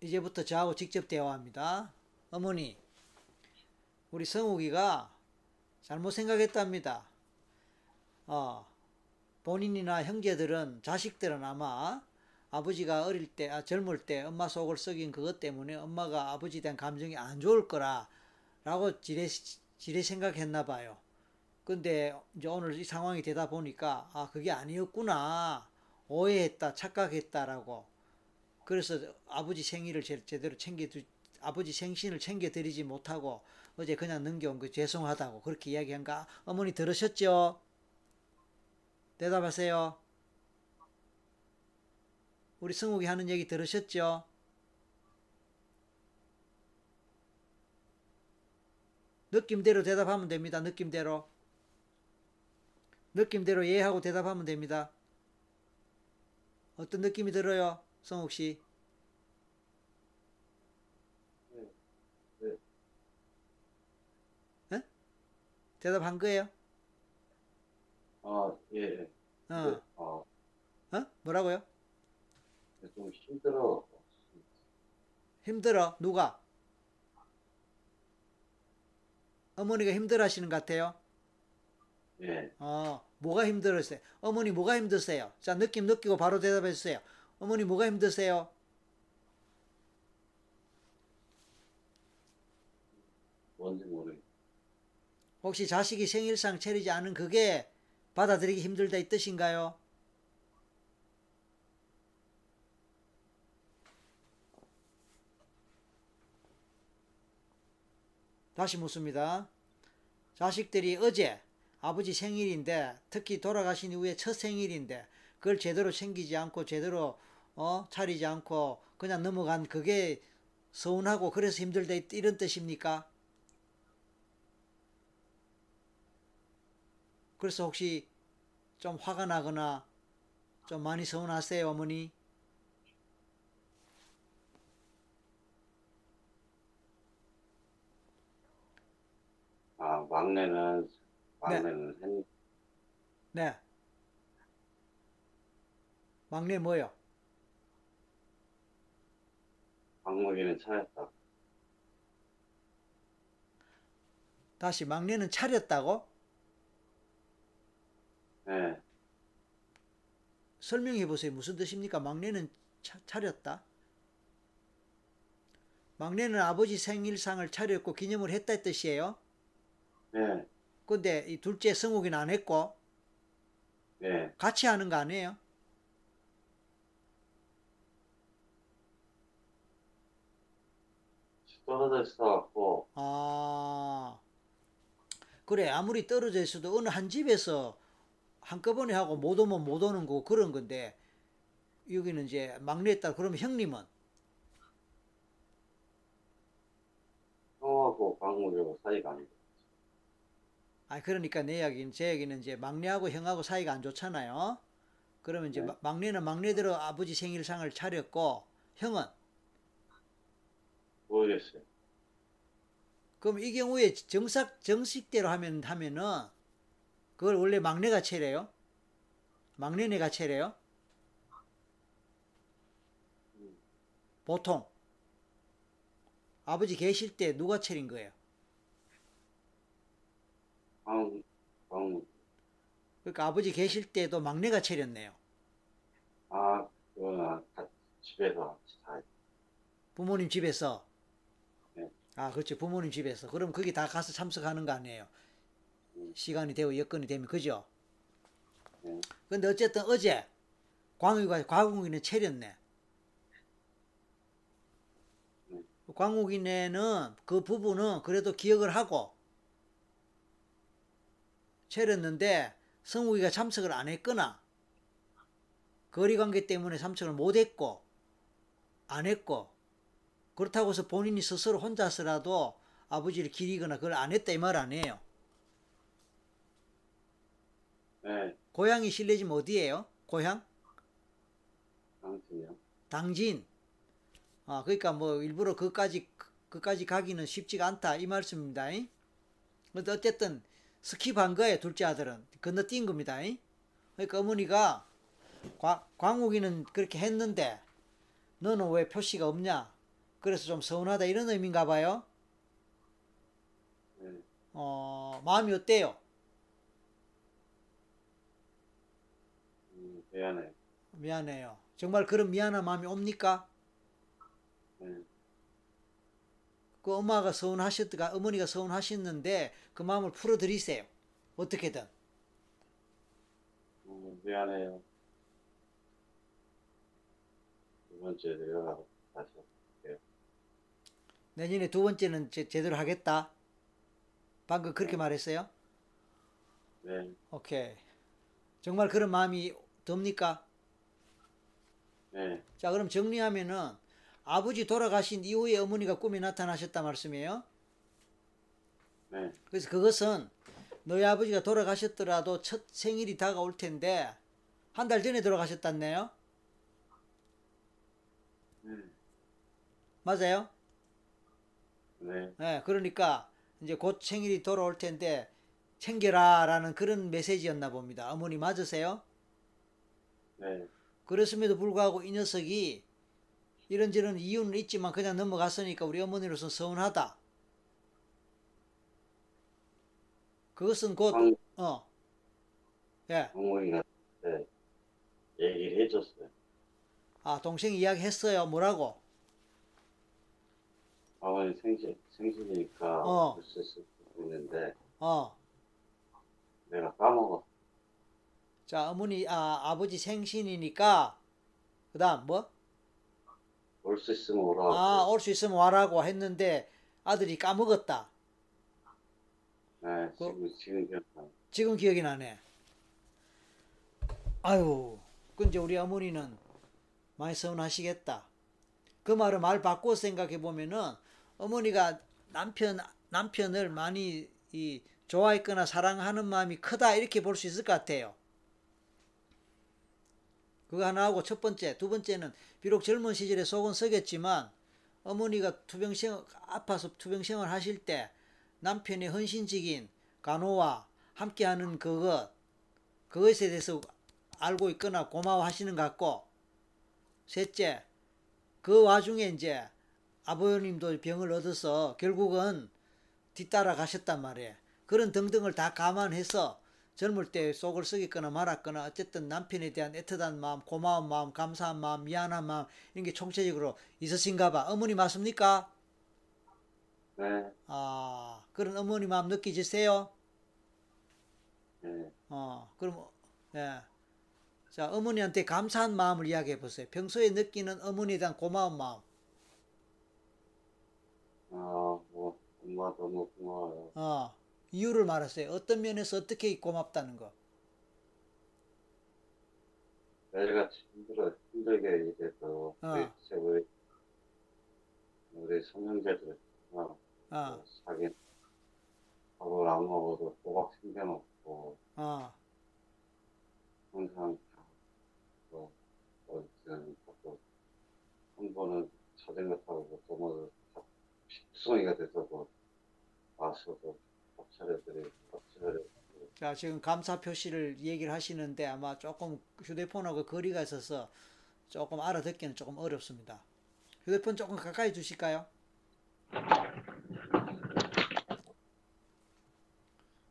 이제부터 저하고 직접 대화합니다. 어머니, 우리 성욱이가 잘못 생각했답니다. 어, 본인이나 형제들은, 자식들은 아마 아버지가 어릴 때, 아, 젊을 때 엄마 속을 썩인 그것 때문에 엄마가 아버지에 대한 감정이 안 좋을 거라, 라고 지레, 지레 생각했나 봐요. 근데 이제 오늘 이 상황이 되다 보니까, 아, 그게 아니었구나. 오해했다, 착각했다라고. 그래서 아버지 생일을 제, 제대로 챙겨 주, 아버지 생신을 챙겨 드리지 못하고 어제 그냥 넘겨온 거 죄송하다고 그렇게 이야기한가? 어머니 들으셨죠? 대답하세요. 우리 승욱이 하는 얘기 들으셨죠? 느낌대로 대답하면 됩니다. 느낌대로. 느낌대로 이해하고 대답하면 됩니다. 어떤 느낌이 들어요? 성욱 씨? 네, 네. 에? 대답한 거예요? 아, 예, 예. 어. 네, 어, 어? 뭐라고요? 좀 힘들어. 힘들어. 누가? 어머니가 힘들어 하시는 것 같아요. 예, 어, 뭐가 힘들었어요? 어머니 뭐가 힘드세요? 자, 느낌 느끼고 바로 대답해 주세요. 어머니 뭐가 힘드세요? 뭔지 혹시 자식이 생일상 차리지 않은 그게 받아들이기 힘들다 이 뜻인가요? 다시 묻습니다. 자식들이 어제 아버지 생일인데 특히 돌아가신 이후에 첫 생일인데 그걸 제대로 챙기지 않고 제대로 어 차리지 않고 그냥 넘어간 그게 서운하고 그래서 힘들다 이런 뜻입니까? 그래서 혹시 좀 화가 나거나 좀 많이 서운하세요 어머니? 아, 막내는, 막내는 했, 네. 막내 뭐요? 박목이는 차였다. 다시 막내는 차렸다고? 네, 설명해 보세요. 무슨 뜻입니까? 막내는 차, 차렸다. 막내는 아버지 생일상을 차렸고 기념을 했다 뜻이에요. 네, 근데 이 둘째 성욱이는 안 했고 네. 같이 하는 거 아니에요? 떨어져 있어갖고, 아 그래 아무리 떨어져 있어도 어느 한 집에서 한꺼번에 하고 못 오면 못 오는 거 그런 건데 여기는 이제 막내 딸 그러면 형님은 형하고 박목이하고 사이가 안 돼. 아 그러니까 내 이야기는 제 얘기는 이제 막내하고 형하고 사이가 안 좋잖아요. 그러면 이제 네. 마- 막내는 막내대로 아버지 생일상을 차렸고 형은 모르겠어요. 그럼 이 경우에 정식 정식대로 하면 하면은 그걸 원래 막내가 차려요? 막내네가 차려요? 보통 아버지 계실 때 누가 차린 거예요? 방, 방, 그러니까 아버지 계실 때도 막내가 차렸네요. 아, 그거는 같이 집에서 다 했- 부모님 집에서. 네. 아, 그렇죠. 부모님 집에서. 그럼 거기 다 가서 참석하는 거 아니에요. 음. 시간이 되고 여건이 되면 그죠? 네. 근데 어쨌든 어제 광욱이가 광욱이는 차렸네. 네. 광욱이네는 그 부부는 그래도 기억을 하고 차렸는데 성욱이가 참석을 안 했거나 거리 관계 때문에 참석을 못 했고 안 했고 그렇다고 해서 본인이 스스로 혼자서라도 아버지를 기리거나 그걸 안 했다 이 말 아니에요. 네, 고향이 실례지면 어디예요? 고향? 아무튼요. 당진. 아, 그러니까 뭐 일부러 그까지 그까지 가기는 쉽지가 않다 이 말씀입니다. 근데 어쨌든 스킵한 거예요 둘째 아들은 건너뛴 겁니다. 잉? 그러니까 어머니가 과- 광욱이는 그렇게 했는데 너는 왜 표시가 없냐? 그래서 좀 서운하다 이런 의미인가 봐요. 네, 어 마음이 어때요? 음, 미안해. 미안해요. 정말 그런 미안한 마음이 옵니까? 네, 그 엄마가 서운하셨다가 어머니가 서운하셨는데 그 마음을 풀어드리세요. 어떻게든. 음, 미안해요. 두 번째 내가 다시 할게요. 내년에 두 번째는 제, 제대로 하겠다. 방금 그렇게 말했어요? 네, 오케이. 정말 그런 마음이 듭니까? 네, 자, 그럼 정리하면은 아버지 돌아가신 이후에 어머니가 꿈에 나타나셨다 말씀이에요. 네, 그래서 그것은 너희 아버지가 돌아가셨더라도 첫 생일이 다가올 텐데 한 달 전에 돌아가셨다네요. 네, 맞아요? 네, 네, 그러니까 이제 곧 생일이 돌아올 텐데 챙겨라라는 그런 메시지였나 봅니다. 어머니 맞으세요? 네, 그랬음에도 불구하고 이 녀석이 이런저런 이유는 있지만 그냥 넘어갔으니까 우리 어머니로서 서운하다. 그것은 곧, 방, 어, 예, 방목이가 네, 얘기를 해줬어요. 아, 동생이 이야기 했어요. 뭐라고? 아버님 생신, 생신이니까 어. 볼수 있는데 어, 내가 까먹었어. 자, 어머니, 아, 아버지 생신이니까, 그 다음 뭐? 올 수 있으면 오라고. 아, 올 수 있으면 와라고 했는데 아들이 까먹었다. 네, 그- 지금, 지금 기억나. 지금 기억이 나네. 아유, 그 이제 우리 어머니는 많이 서운하시겠다. 그 말을 말 바꿔 생각해 보면은 어머니가 남편 남편을 많이 이 좋아했거나 사랑하는 마음이 크다 이렇게 볼 수 있을 것 같아요. 그거 하나 하고 첫 번째, 두 번째는 비록 젊은 시절에 속은 썩였지만 어머니가 투병생 아파서 투병생활 하실 때 남편의 헌신적인 간호와 함께하는 그것 그것에 대해서 알고 있거나 고마워하시는 것 같고 셋째 그 와중에 이제 아버님도 병을 얻어서 결국은 뒤따라 가셨단 말이에요. 그런 등등을 다 감안해서 젊을 때 속을 썩였거나 말았거나 어쨌든 남편에 대한 애틋한 마음, 고마운 마음, 감사한 마음, 미안한 마음 이런 게 총체적으로 있으신가 봐. 어머니 맞습니까? 네, 아 그런 어머니 마음 느끼지세요? 네. 어 그럼 예. 자 어머니한테 감사한 마음을 이야기해 보세요. 평소에 느끼는 어머니에 대한 고마운 마음. 아, 뭐, 엄마 너무 고마워요. 어 이유를 말하세요. 어떤 면에서 어떻게 고맙다는 거. 매일같이 힘들어, 힘들게 일해서, 어. 우리, 우리, 손형제들, 어, 어, 자기 밥을 안 먹어도 꼬박 챙겨놓고, 어, 항상 다, 뭐, 어쨌든, 또, 한 번은 자전거 타고 또 뭐, 식수성이가 돼서 뭐, 와서도 자 지금 감사 표시를 얘기를 하시는데 아마 조금 휴대폰하고 거리가 있어서 조금 알아듣기는 조금 어렵습니다. 휴대폰 조금 가까이 두실까요?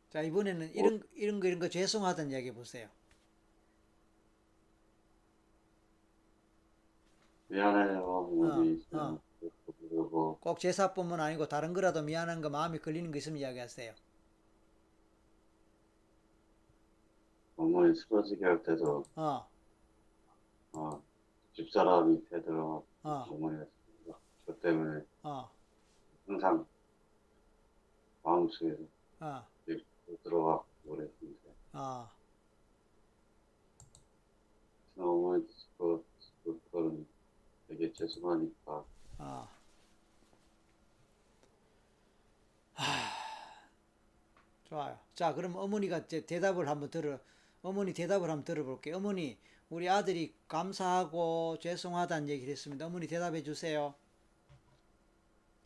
자 이번에는 이런 이런 거 이런 거 죄송하다는 이야기 보세요. 미안해요, 어머니. 어, 어. 그리고, 꼭 제사뿐만 아니고 다른 거라도 미안한 거 마음에 걸리는 거 있으면 이야기하세요. 어머니 쓰러지게 할 때도, 어, 어, 집사람이 되들어, 어, 어머니가 저 때문에 어, 항상 마음속에 어, 들어가 그랬는데, 어. 어머니 그, 그거는 되게 죄송하니까, 아. 하... 좋아요. 자, 그럼 어머니가 이제 대답을 한번 들어, 어머니 대답을 한번 들어볼게요. 어머니, 우리 아들이 감사하고 죄송하다는 얘기를 했습니다. 어머니 대답해 주세요.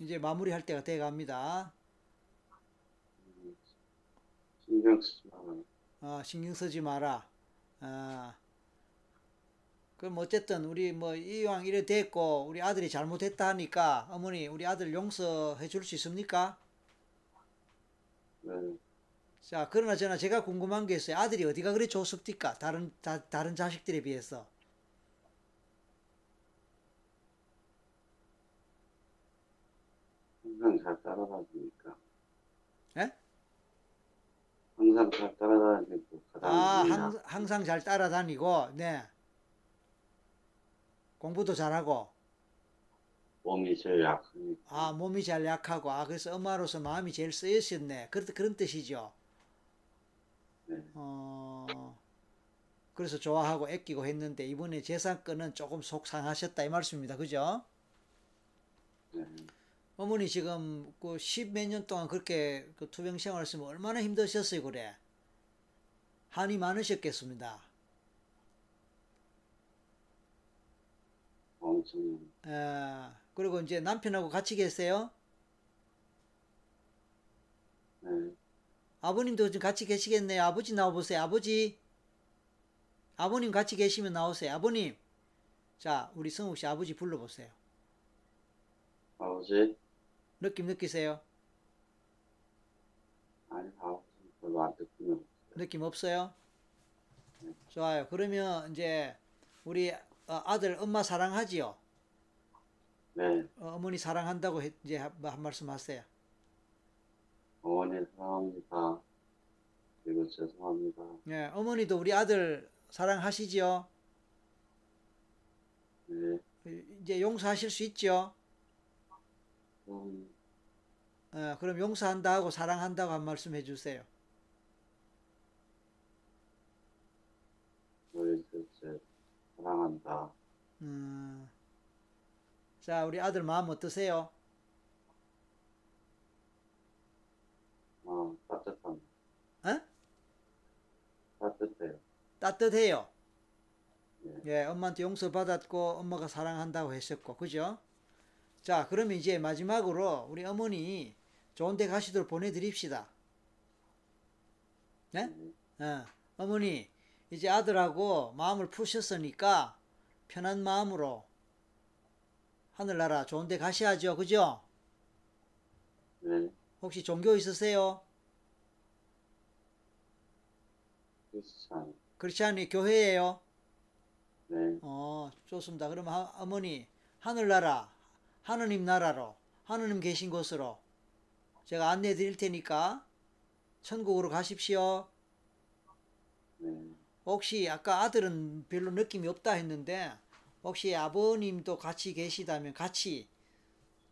이제 마무리할 때가 돼 갑니다. 신경 쓰지 말아요. 어, 신경 쓰지 마라. 아, 그럼 어쨌든 우리 뭐 이왕 이래 됐고 우리 아들이 잘못했다 하니까 어머니 우리 아들 용서해 줄 수 있습니까? 네, 자, 그러나 저나 제가 궁금한 게 있어요. 아들이 어디가 그리 좋습니까? 다른 다, 다른 자식들에 비해서. 항상 잘 따라다니니까. 예? 항상 잘 따라다니고, 아, 항, 항상 잘 따라다니고, 네. 공부도 잘하고, 몸이 제일 약하니까. 아, 몸이 잘 약하고, 아, 그래서 엄마로서 마음이 제일 쓰였었네. 그런, 그런 뜻이죠. 네. 어, 그래서 좋아하고 아끼고 했는데, 이번에 재산권은 조금 속 상하셨다, 이 말씀입니다. 그죠? 네. 어머니 지금 그 십 몇 년 동안 그렇게 그 투병 생활 했으면 얼마나 힘드셨어요, 그래? 한이 많으셨겠습니다. 엄청, 에, 그리고 이제 남편하고 같이 계세요? 네. 아버님도 지금 같이 계시겠네요. 아버지 나와보세요. 아버지. 아버님 같이 계시면 나오세요. 아버님. 자, 우리 성욱 씨 아버지 불러보세요. 아버지? 느낌 느끼세요? 아니, 아버지 별로 안 듣고요. 느낌 없어요? 좋아요. 그러면 이제 우리 어, 아들 엄마 사랑하지요? 네. 어, 어머니 사랑한다고 했, 이제 한, 한 말씀 하세요. 어머니 사랑합니다. 그리고 죄송합니다. 네, 어머니도 우리 아들 사랑하시지요? 네. 그, 이제 용서하실 수 있죠? 음. 어, 그럼 용서한다고 사랑한다고 한 말씀 해주세요. 우리 사랑한다. 음. 자, 우리 아들 마음 어떠세요? 어, 따뜻합니다. 어? 따뜻해요. 따뜻해요. 예. 예, 엄마한테 용서받았고 엄마가 사랑한다고 했었고, 그죠? 자, 그러면 이제 마지막으로 우리 어머니 좋은 데 가시도록 보내드립시다. 네? 어, 어머니, 이제 아들하고 마음을 푸셨으니까 편한 마음으로 하늘나라 좋은 데 가셔야죠. 그죠? 네. 혹시 종교 있으세요? 크리스찬. 크리스찬이 교회예요? 네. 어, 좋습니다. 그러면 하- 어머니, 하늘나라, 하느님 나라로, 하느님 계신 곳으로 제가 안내해 드릴 테니까 천국으로 가십시오. 네. 혹시 아까 아들은 별로 느낌이 없다 했는데 혹시 아버님도 같이 계시다면 같이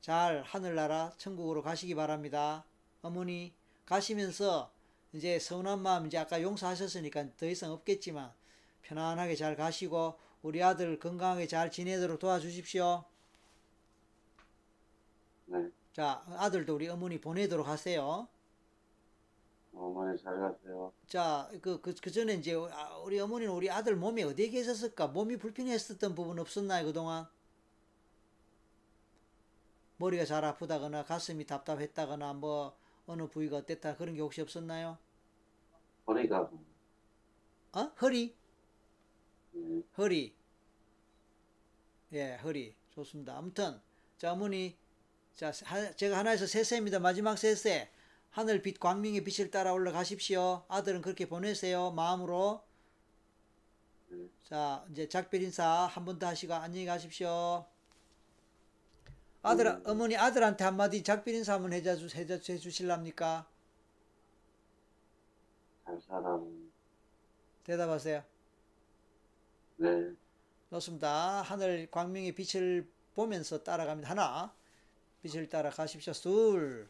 잘 하늘나라 천국으로 가시기 바랍니다. 어머니 가시면서 이제 서운한 마음 이제 아까 용서하셨으니까 더 이상 없겠지만 편안하게 잘 가시고 우리 아들 건강하게 잘 지내도록 도와주십시오. 네. 자 아들도 우리 어머니 보내도록 하세요. 어머니 잘 가세요. 자, 그, 그, 그 전에 이제 아, 우리 어머니는 우리 아들 몸이 어디에 계셨을까? 몸이 불편했었던 부분 없었나요, 그동안? 머리가 잘 아프다거나 가슴이 답답했다거나 뭐 어느 부위가 어땠다 그런 게 혹시 없었나요? 허리가, 어? 허리? 네. 허리. 예, 허리. 좋습니다. 아무튼, 자, 어머니, 자, 하- 제가 하나에서 세 세입니다. 마지막 세 세. 하늘 빛 광명의 빛을 따라 올라가십시오. 아들은 그렇게 보내세요. 마음으로. 네. 자, 이제 작별 인사 한 번 더 하시고 안녕히 가십시오. 아들, 음. 어머니 아들한테 한마디 작별 인사 한번 해줘, 해줘, 해주실랍니까? 잘 살아. 대답하세요. 네. 좋습니다. 하늘 광명의 빛을 보면서 따라갑니다. 하나, 빛을 따라 가십시오. 둘,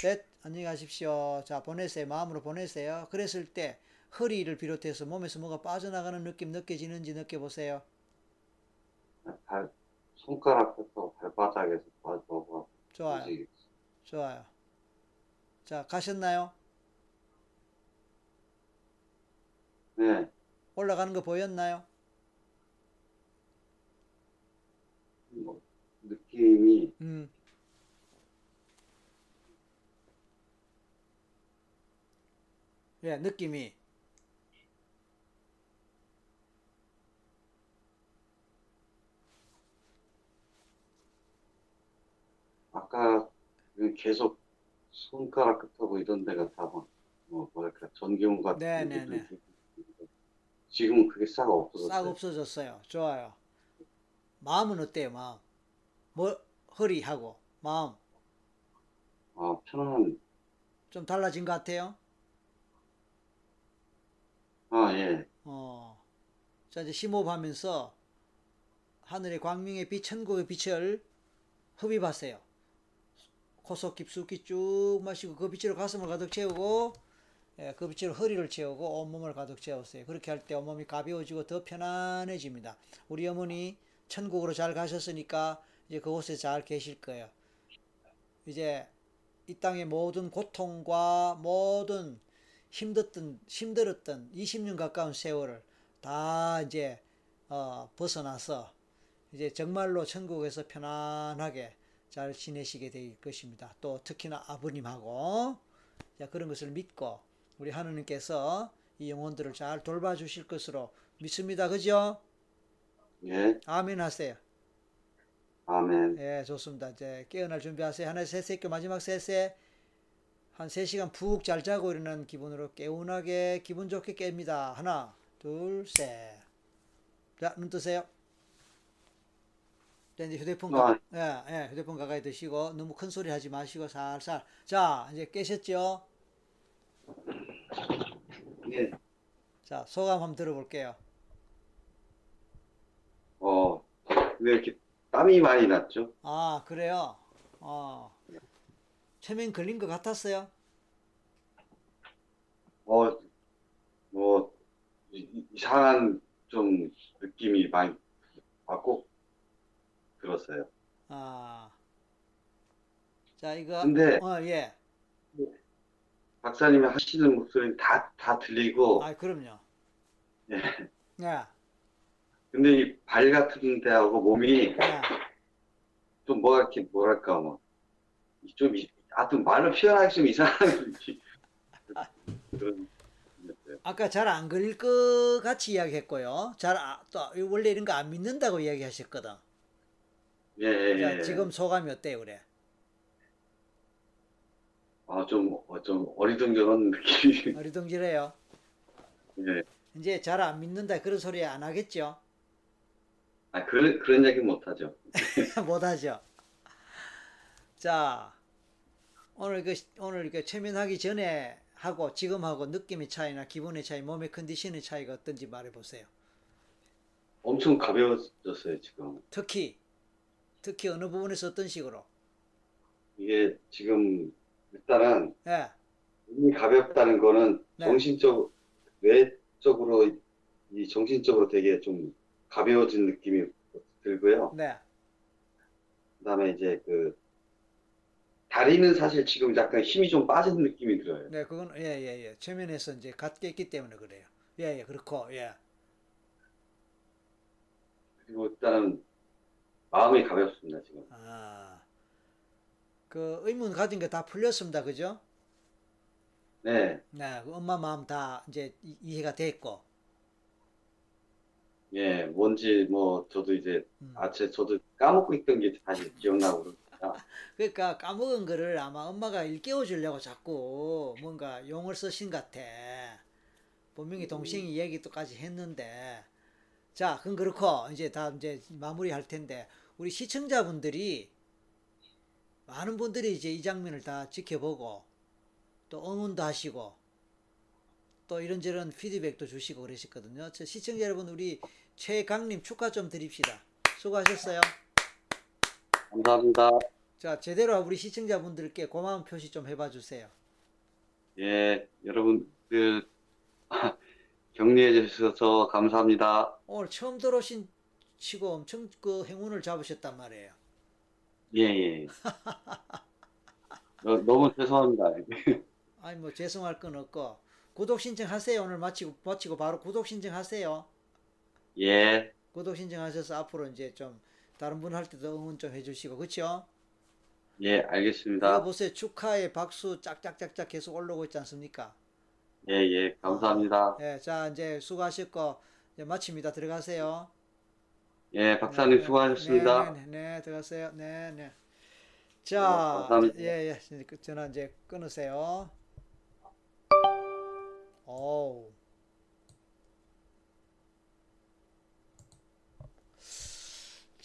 셋, 안녕히 가십시오. 자, 보내세요. 마음으로 보내세요. 그랬을 때 허리를 비롯해서 몸에서 뭐가 빠져나가는 느낌 느껴지는지 느껴보세요. 발, 손가락부터 발바닥에서 빠져가. 좋아요. 움직이고. 좋아요. 자, 가셨나요? 네. 올라가는 거 보였나요? 뭐, 느낌이, 음. 예, 느낌이. 아까 계속 손가락 끝하고 이런 데가 다 막, 뭐, 뭐랄까, 전기용 같은 네, 게 네, 네. 지금은 그게 싹 없어졌어요. 싹 없어졌어요. 좋아요. 마음은 어때요, 마음? 뭐, 허리하고, 마음. 아, 편안, 좀 달라진 것 같아요? 아, 예. 어. 자, 이제 심호흡하면서 하늘의 광명의 빛, 천국의 빛을 흡입하세요. 코속 깊숙이 쭉 마시고 그 빛으로 가슴을 가득 채우고 예, 그 빛으로 허리를 채우고 온몸을 가득 채우세요. 그렇게 할 때 온몸이 가벼워지고 더 편안해집니다. 우리 어머니 천국으로 잘 가셨으니까 이제 그곳에 잘 계실 거예요. 이제 이 땅의 모든 고통과 모든 힘들었던 힘들었던 20년 가까운 세월을 다 이제 어, 벗어나서 이제 정말로 천국에서 편안하게 잘 지내시게 될 것입니다. 또 특히나 아버님하고 자, 그런 것을 믿고 우리 하느님께서 이 영혼들을 잘 돌봐주실 것으로 믿습니다. 그죠? 예. 아멘 하세요. 아멘. 예, 좋습니다. 이제 깨어날 준비하세요. 하나 셋, 셋, 마지막 셋에 한 3시간 푹 잘 자고 일어나는 기분으로 개운하게 기분 좋게 깹니다. 하나, 둘, 셋. 자, 눈 뜨세요. 자, 이제 휴대폰 가, 예, 예, 휴대폰 가까이 드시고 너무 큰 소리 하지 마시고 살살. 자, 이제 깨셨죠? 예. 자, 소감 한번 들어볼게요. 어, 왜 이렇게 땀이 많이 났죠? 아, 그래요? 어, 최면 걸린 것 같았어요? 어, 뭐, 이- 이- 이상한 좀 느낌이 많이 아, 꼭 들었어요. 아. 자, 이거 근데 어, 예. 박사님이 하시는 목소리는 다, 다 들리고, 아, 그럼요. 예. 예. 근데 이 발 같은 데하고 몸이 예. 좀 뭐가 이렇게 뭐랄까 뭐 좀 하여튼 말로 표현하기 좀 이상한 느낌. 그런 느낌이었어요. 아까 잘 안 걸릴 것 같이 이야기했고요. 잘, 아, 또, 원래 이런 거 안 믿는다고 이야기하셨거든. 예, 예, 자, 예. 지금 소감이 어때요, 그래? 아, 좀, 어, 좀 어리둥절한 느낌이. 어리둥절해요. 예. 이제 잘 안 믿는다 그런 소리 안 하겠죠? 아, 그런, 그런 얘기 못 하죠. [laughs] 못 하죠. 자, 오늘 그 오늘 그 체면하기 전에 하고 지금 하고 느낌의 차이나 기분의 차이, 몸의 컨디션의 차이가 어떤지 말해 보세요. 엄청 가벼워졌어요, 지금. 특히 특히 어느 부분에서 어떤 식으로? 이게 지금 일단은 예, 몸이 가볍다는 거는 네. 정신적, 외적으로, 이 정신적으로 되게 좀 가벼워진 느낌이 들고요. 네, 그 다음에 이제 그, 다리는 사실 지금 약간 힘이 좀 빠진 느낌이 들어요. 네, 그건 예, 예, 예. 체면에서 이제 갖게 있기 때문에 그래요. 예, 예, 그렇고 예, 그리고 일단은 마음이 가볍습니다, 지금. 아, 그 의문 가진 게 다 풀렸습니다, 그죠? 네, 네, 그 엄마 마음 다 이제 이- 이해가 됐고, 예, 뭔지 뭐, 저도 이제, 음. 아, 제, 저도 까먹고 있던 게 다시 기억나고 그러니까. [laughs] 그러니까 까먹은 거를 아마 엄마가 일깨워 주려고 자꾸 뭔가 용을 쓰신 것 같아. 분명히 동생이 얘기도까지 했는데. 자, 그건 그렇고, 이제 다 이제 마무리 할 텐데, 우리 시청자분들이, 많은 분들이 이제 이 장면을 다 지켜보고, 또 응원도 하시고, 또 이런저런 피드백도 주시고 그러셨거든요. 저 시청자 여러분, 우리 최강님 축하 좀 드립시다. 수고하셨어요. 감사합니다. 자, 제대로 우리 시청자분들께 고마운 표시 좀 해봐 주세요. 예, 여러분, 그, [laughs] 격려해 주셔서 감사합니다. 오늘 처음 들어오신 치고 엄청 그 행운을 잡으셨단 말이에요. 예, 예. 너, 너무 죄송합니다. [laughs] 아니 뭐 죄송할 건 없고 구독 신청하세요. 오늘 마치고 마치고 바로 구독 신청하세요. 예, 구독 신청하셔서 앞으로 이제 좀 다른 분 할 때도 응원 좀 해주시고 그렇죠? 예, 알겠습니다. 보세요. 축하의 박수 짝짝짝짝 계속 올라오고 있지 않습니까? 예, 예, 감사합니다. 예, 자 이제 수고하셨고 이제 마칩니다. 들어가세요. 예, 박사님 네, 수고하셨습니다. 네, 네, 네, 들어가세요. 네, 네. 네, 자, 감사합니다. 예, 예, 전화 이제 끊으세요. 어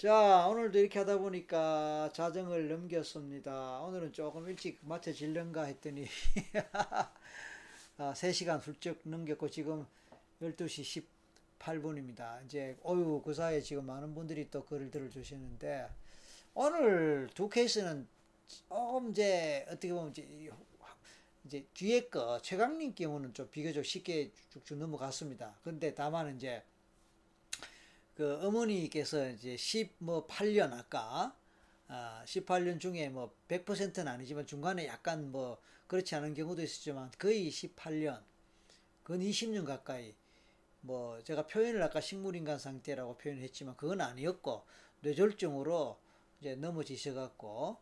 자, 오늘도 이렇게 하다 보니까 자정을 넘겼습니다. 오늘은 조금 일찍 마쳐질런가 했더니 [laughs] 아, 3시간 훌쩍 넘겼고 지금 12시 18분입니다. 이제 어유 그 사이에 지금 많은 분들이 또 글을 들어주시는데 오늘 두 케이스는 조금 이제 어떻게 보면 이제, 이- 이제 뒤에 거 최강님 경우는 좀 비교적 쉽게 쭉쭉 넘어갔습니다. 근데 다만 이제 그 어머니께서 이제 10뭐 8년 아까 아, 18년 중에 뭐 100%는 아니지만 중간에 약간 뭐 그렇지 않은 경우도 있었지만 거의 18년, 근 20년 가까이 뭐 제가 표현을 아까 식물인간 상태라고 표현했지만 그건 아니었고 뇌졸중으로 이제 넘어지셔 갖고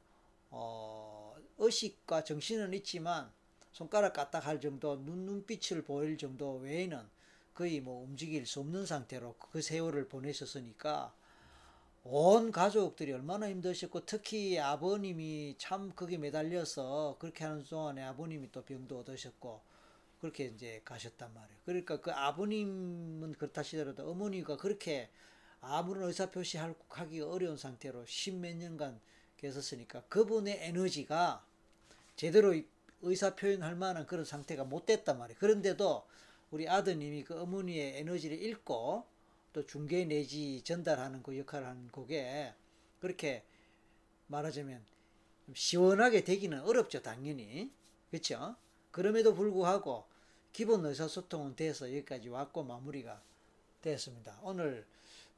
어 의식과 정신은 있지만 손가락 까딱할 정도 눈 눈빛을 보일 정도 외에는 거의 뭐 움직일 수 없는 상태로 그 세월을 보내셨으니까 온 가족들이 얼마나 힘드셨고 특히 아버님이 참 거기에 매달려서 그렇게 하는 동안에 아버님이 또 병도 얻으셨고 그렇게 이제 가셨단 말이에요. 그러니까 그 아버님은 그렇다 치더라도 어머니가 그렇게 아무런 의사표시 하기 어려운 상태로 십몇 년간 계셨으니까 그분의 에너지가 제대로 의사 표현할 만한 그런 상태가 못 됐단 말이에요. 그런데도 우리 아드님이 그 어머니의 에너지를 읽고 또 중계 내지 전달하는 그 역할을 하는 그게 그렇게 말하자면 좀 시원하게 되기는 어렵죠, 당연히. 그렇죠? 그럼에도 불구하고 기본 의사소통은 돼서 여기까지 왔고 마무리가 됐습니다. 오늘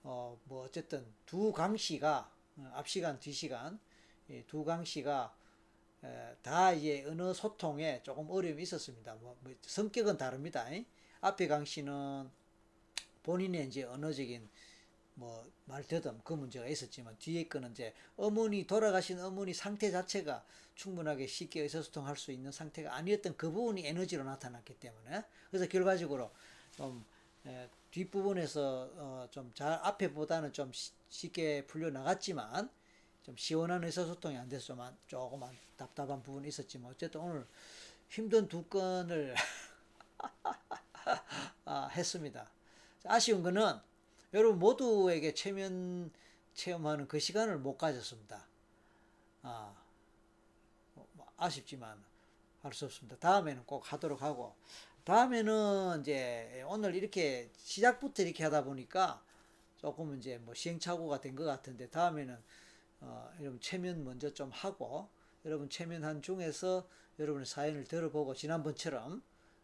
어, 뭐 어쨌든 두 강씨가 어, 앞 시간 뒤 시간 이두 강씨가 에, 다 이제 언어 소통에 조금 어려움이 있었습니다. 뭐, 뭐 성격은 다릅니다. 이. 앞에 강 씨는 본인의 이제 언어적인 뭐 말더듬 그 문제가 있었지만 뒤에 거는 이제 어머니 돌아가신 어머니 상태 자체가 충분하게 쉽게 의사소통할 수 있는 상태가 아니었던 그 부분이 에너지로 나타났기 때문에 그래서 결과적으로 좀 에, 뒷부분에서 어, 좀잘 앞에보다는 좀 시- 쉽게 풀려 나갔지만 좀 시원한 의사소통이 안 안- 조금 안- 답답한 부분이 있었지만 어쨌든 오늘 힘든 두 건을 [laughs] [laughs] 아, 했습니다. 아쉬운 거는 여러분 모두에게 체면 체험하는 그 시간을 못 가졌습니다. 아, 뭐 아쉽지만 할 수 없습니다. 다음에는 꼭 하도록 하고 다음에는 이제 오늘 이렇게 시작부터 이렇게 하다 보니까 조금 이제 뭐 시행착오가 된 것 같은데 다음에는 어, 여러분 체면 먼저 좀 하고 여러분 체면한 중에서 여러분의 사연을 들어보고 지난번처럼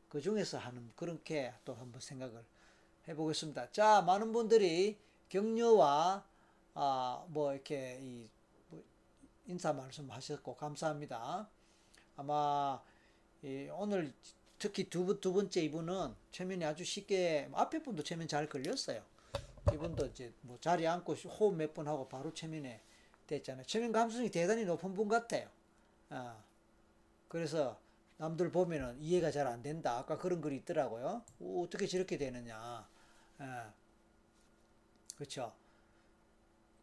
그 중에서 하는 그렇게 또 한번 생각을 해보겠습니다. 자, 많은 분들이 격려와 아, 뭐 이렇게 이, 뭐 인사 말씀 하셨고 감사합니다. 아마 이 오늘 특히 두, 번- 두 번째 이분은 최면이 아주 쉽게 앞에 분도 최면 잘 걸렸어요. 이분도 이제 뭐 자리에 앉고 호흡 몇 번 하고 바로 최면에 됐잖아요. 최면 감수성이 대단히 높은 분 같아요. 아, 그래서 남들 보면은 이해가 잘 안 된다. 아까 그런 글이 있더라고요. 오, 어떻게 저렇게 되느냐. 아, 그렇죠.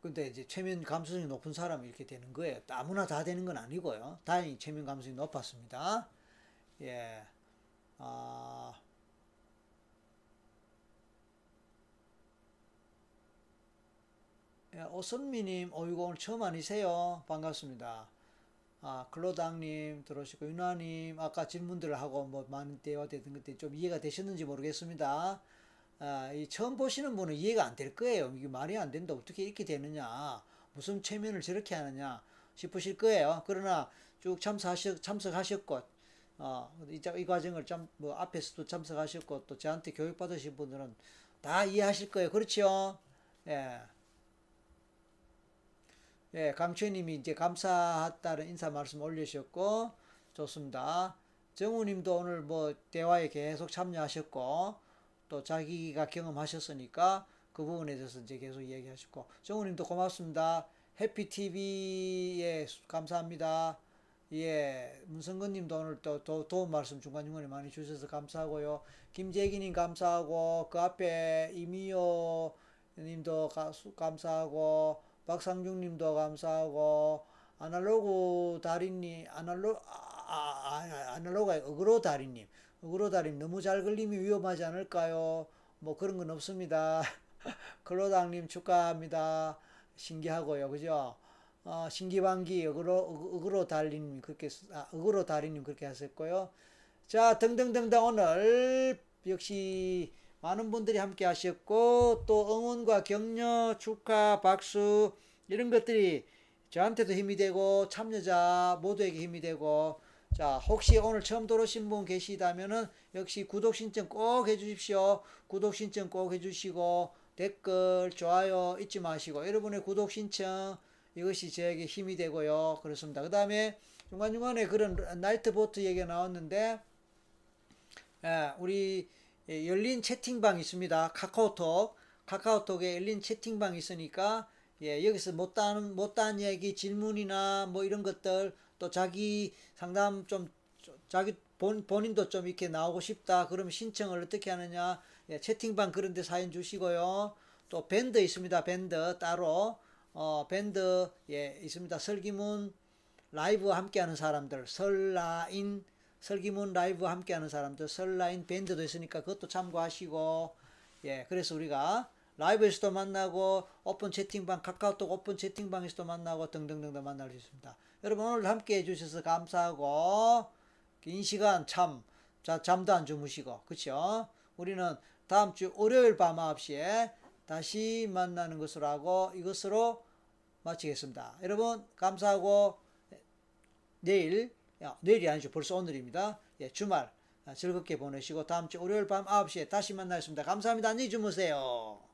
근데 이제 최면 감수성이 높은 사람이 이렇게 되는 거예요. 아무나 다 되는 건 아니고요. 다행히 최면 감수성이 높았습니다. 예. 아, 예, 오선미님, 어이구, 오늘 처음 아니세요? 반갑습니다. 아, 클로당님 들어오시고, 윤아님, 아까 질문들을 하고 뭐 많은 대화되던 것들이 좀 이해가 되셨는지 모르겠습니다. 아, 이 처음 보시는 분은 이해가 안 될 거예요. 이게 말이 안 된다. 어떻게 이렇게 되느냐. 무슨 체면을 저렇게 하느냐 싶으실 거예요. 그러나 쭉 참석하셨, 참석하셨고, 어, 이, 자- 이 과정을 참, 뭐, 앞에서도 참석하셨고, 또 저한테 교육받으신 분들은 다 이해하실 거예요. 그렇죠? 예. 예, 강추님이 이제 감사하다는 인사 말씀 올리셨고, 좋습니다. 정우님도 오늘 뭐, 대화에 계속 참여하셨고, 또 자기가 경험하셨으니까, 그 부분에 대해서 이제 계속 이야기하셨고, 정우님도 고맙습니다. 해피TV에 감사합니다. 예, 문성근님도 오늘 또 도, 도움 말씀 중간중간에 많이 주셔서 감사하고요. 김재기님 감사하고 그 앞에 이미호 님도 가, 수- 감사하고 박상중님도 감사하고 아날로그 달인님 아날로 아, 아, 아, 아날로그가 어그로 달인님 어그로 달인 너무 잘 걸리면 위험하지 않을까요? 뭐 그런 건 없습니다. [laughs] 클로당님 축하합니다. 신기하고요, 그죠? 어, 신기반기 어그로 어- 어그로 달리님 그렇게 쓰- 아, 어그로 달리님 그렇게 하셨고요. 자 등등등등 오늘 역시 많은 분들이 함께 하셨고 또 응원과 격려 축하 박수 이런 것들이 저한테도 힘이 되고 참여자 모두에게 힘이 되고 자 혹시 오늘 처음 들어오신 분 계시다면은 역시 구독 신청 꼭 해주십시오. 구독 신청 꼭 해주시고 댓글 좋아요 잊지 마시고 여러분의 구독 신청 이것이 저에게 힘이 되고요. 그렇습니다. 그 다음에 중간중간에 그런 나이트 보트 얘기가 나왔는데, 예, 우리 예, 열린 채팅방 있습니다. 카카오톡. 카카오톡에 열린 채팅방 있으니까, 예, 여기서 못다한, 못다한 얘기, 질문이나 뭐 이런 것들, 또 자기 상담 좀, 자기 본, 본인도 좀 이렇게 나오고 싶다. 그러면 신청을 어떻게 하느냐. 예, 채팅방 그런 데 사연 주시고요. 또 밴드 있습니다. 밴드 따로. 어, 밴드 예 있습니다. 설기문 라이브 함께하는 사람들 설라인 설기문 라이브 함께하는 사람들 설라인 밴드도 있으니까 그것도 참고하시고 예 그래서 우리가 라이브에서도 만나고 오픈 채팅방 카카오톡 오픈 채팅방에서도 만나고 등등등등 만날 수 있습니다. 여러분 오늘 함께 해주셔서 감사하고 긴 시간 참 자, 잠도 안 주무시고 그쵸? 우리는 다음 주 월요일 밤 9시에 다시 만나는 것으로 하고 이것으로 마치겠습니다. 여러분 감사하고 내일 야, 내일이 아니죠. 벌써 오늘입니다. 예, 주말 즐겁게 보내시고 다음 주 월요일 밤 9시에 다시 만나겠습니다. 감사합니다. 안녕히 주무세요.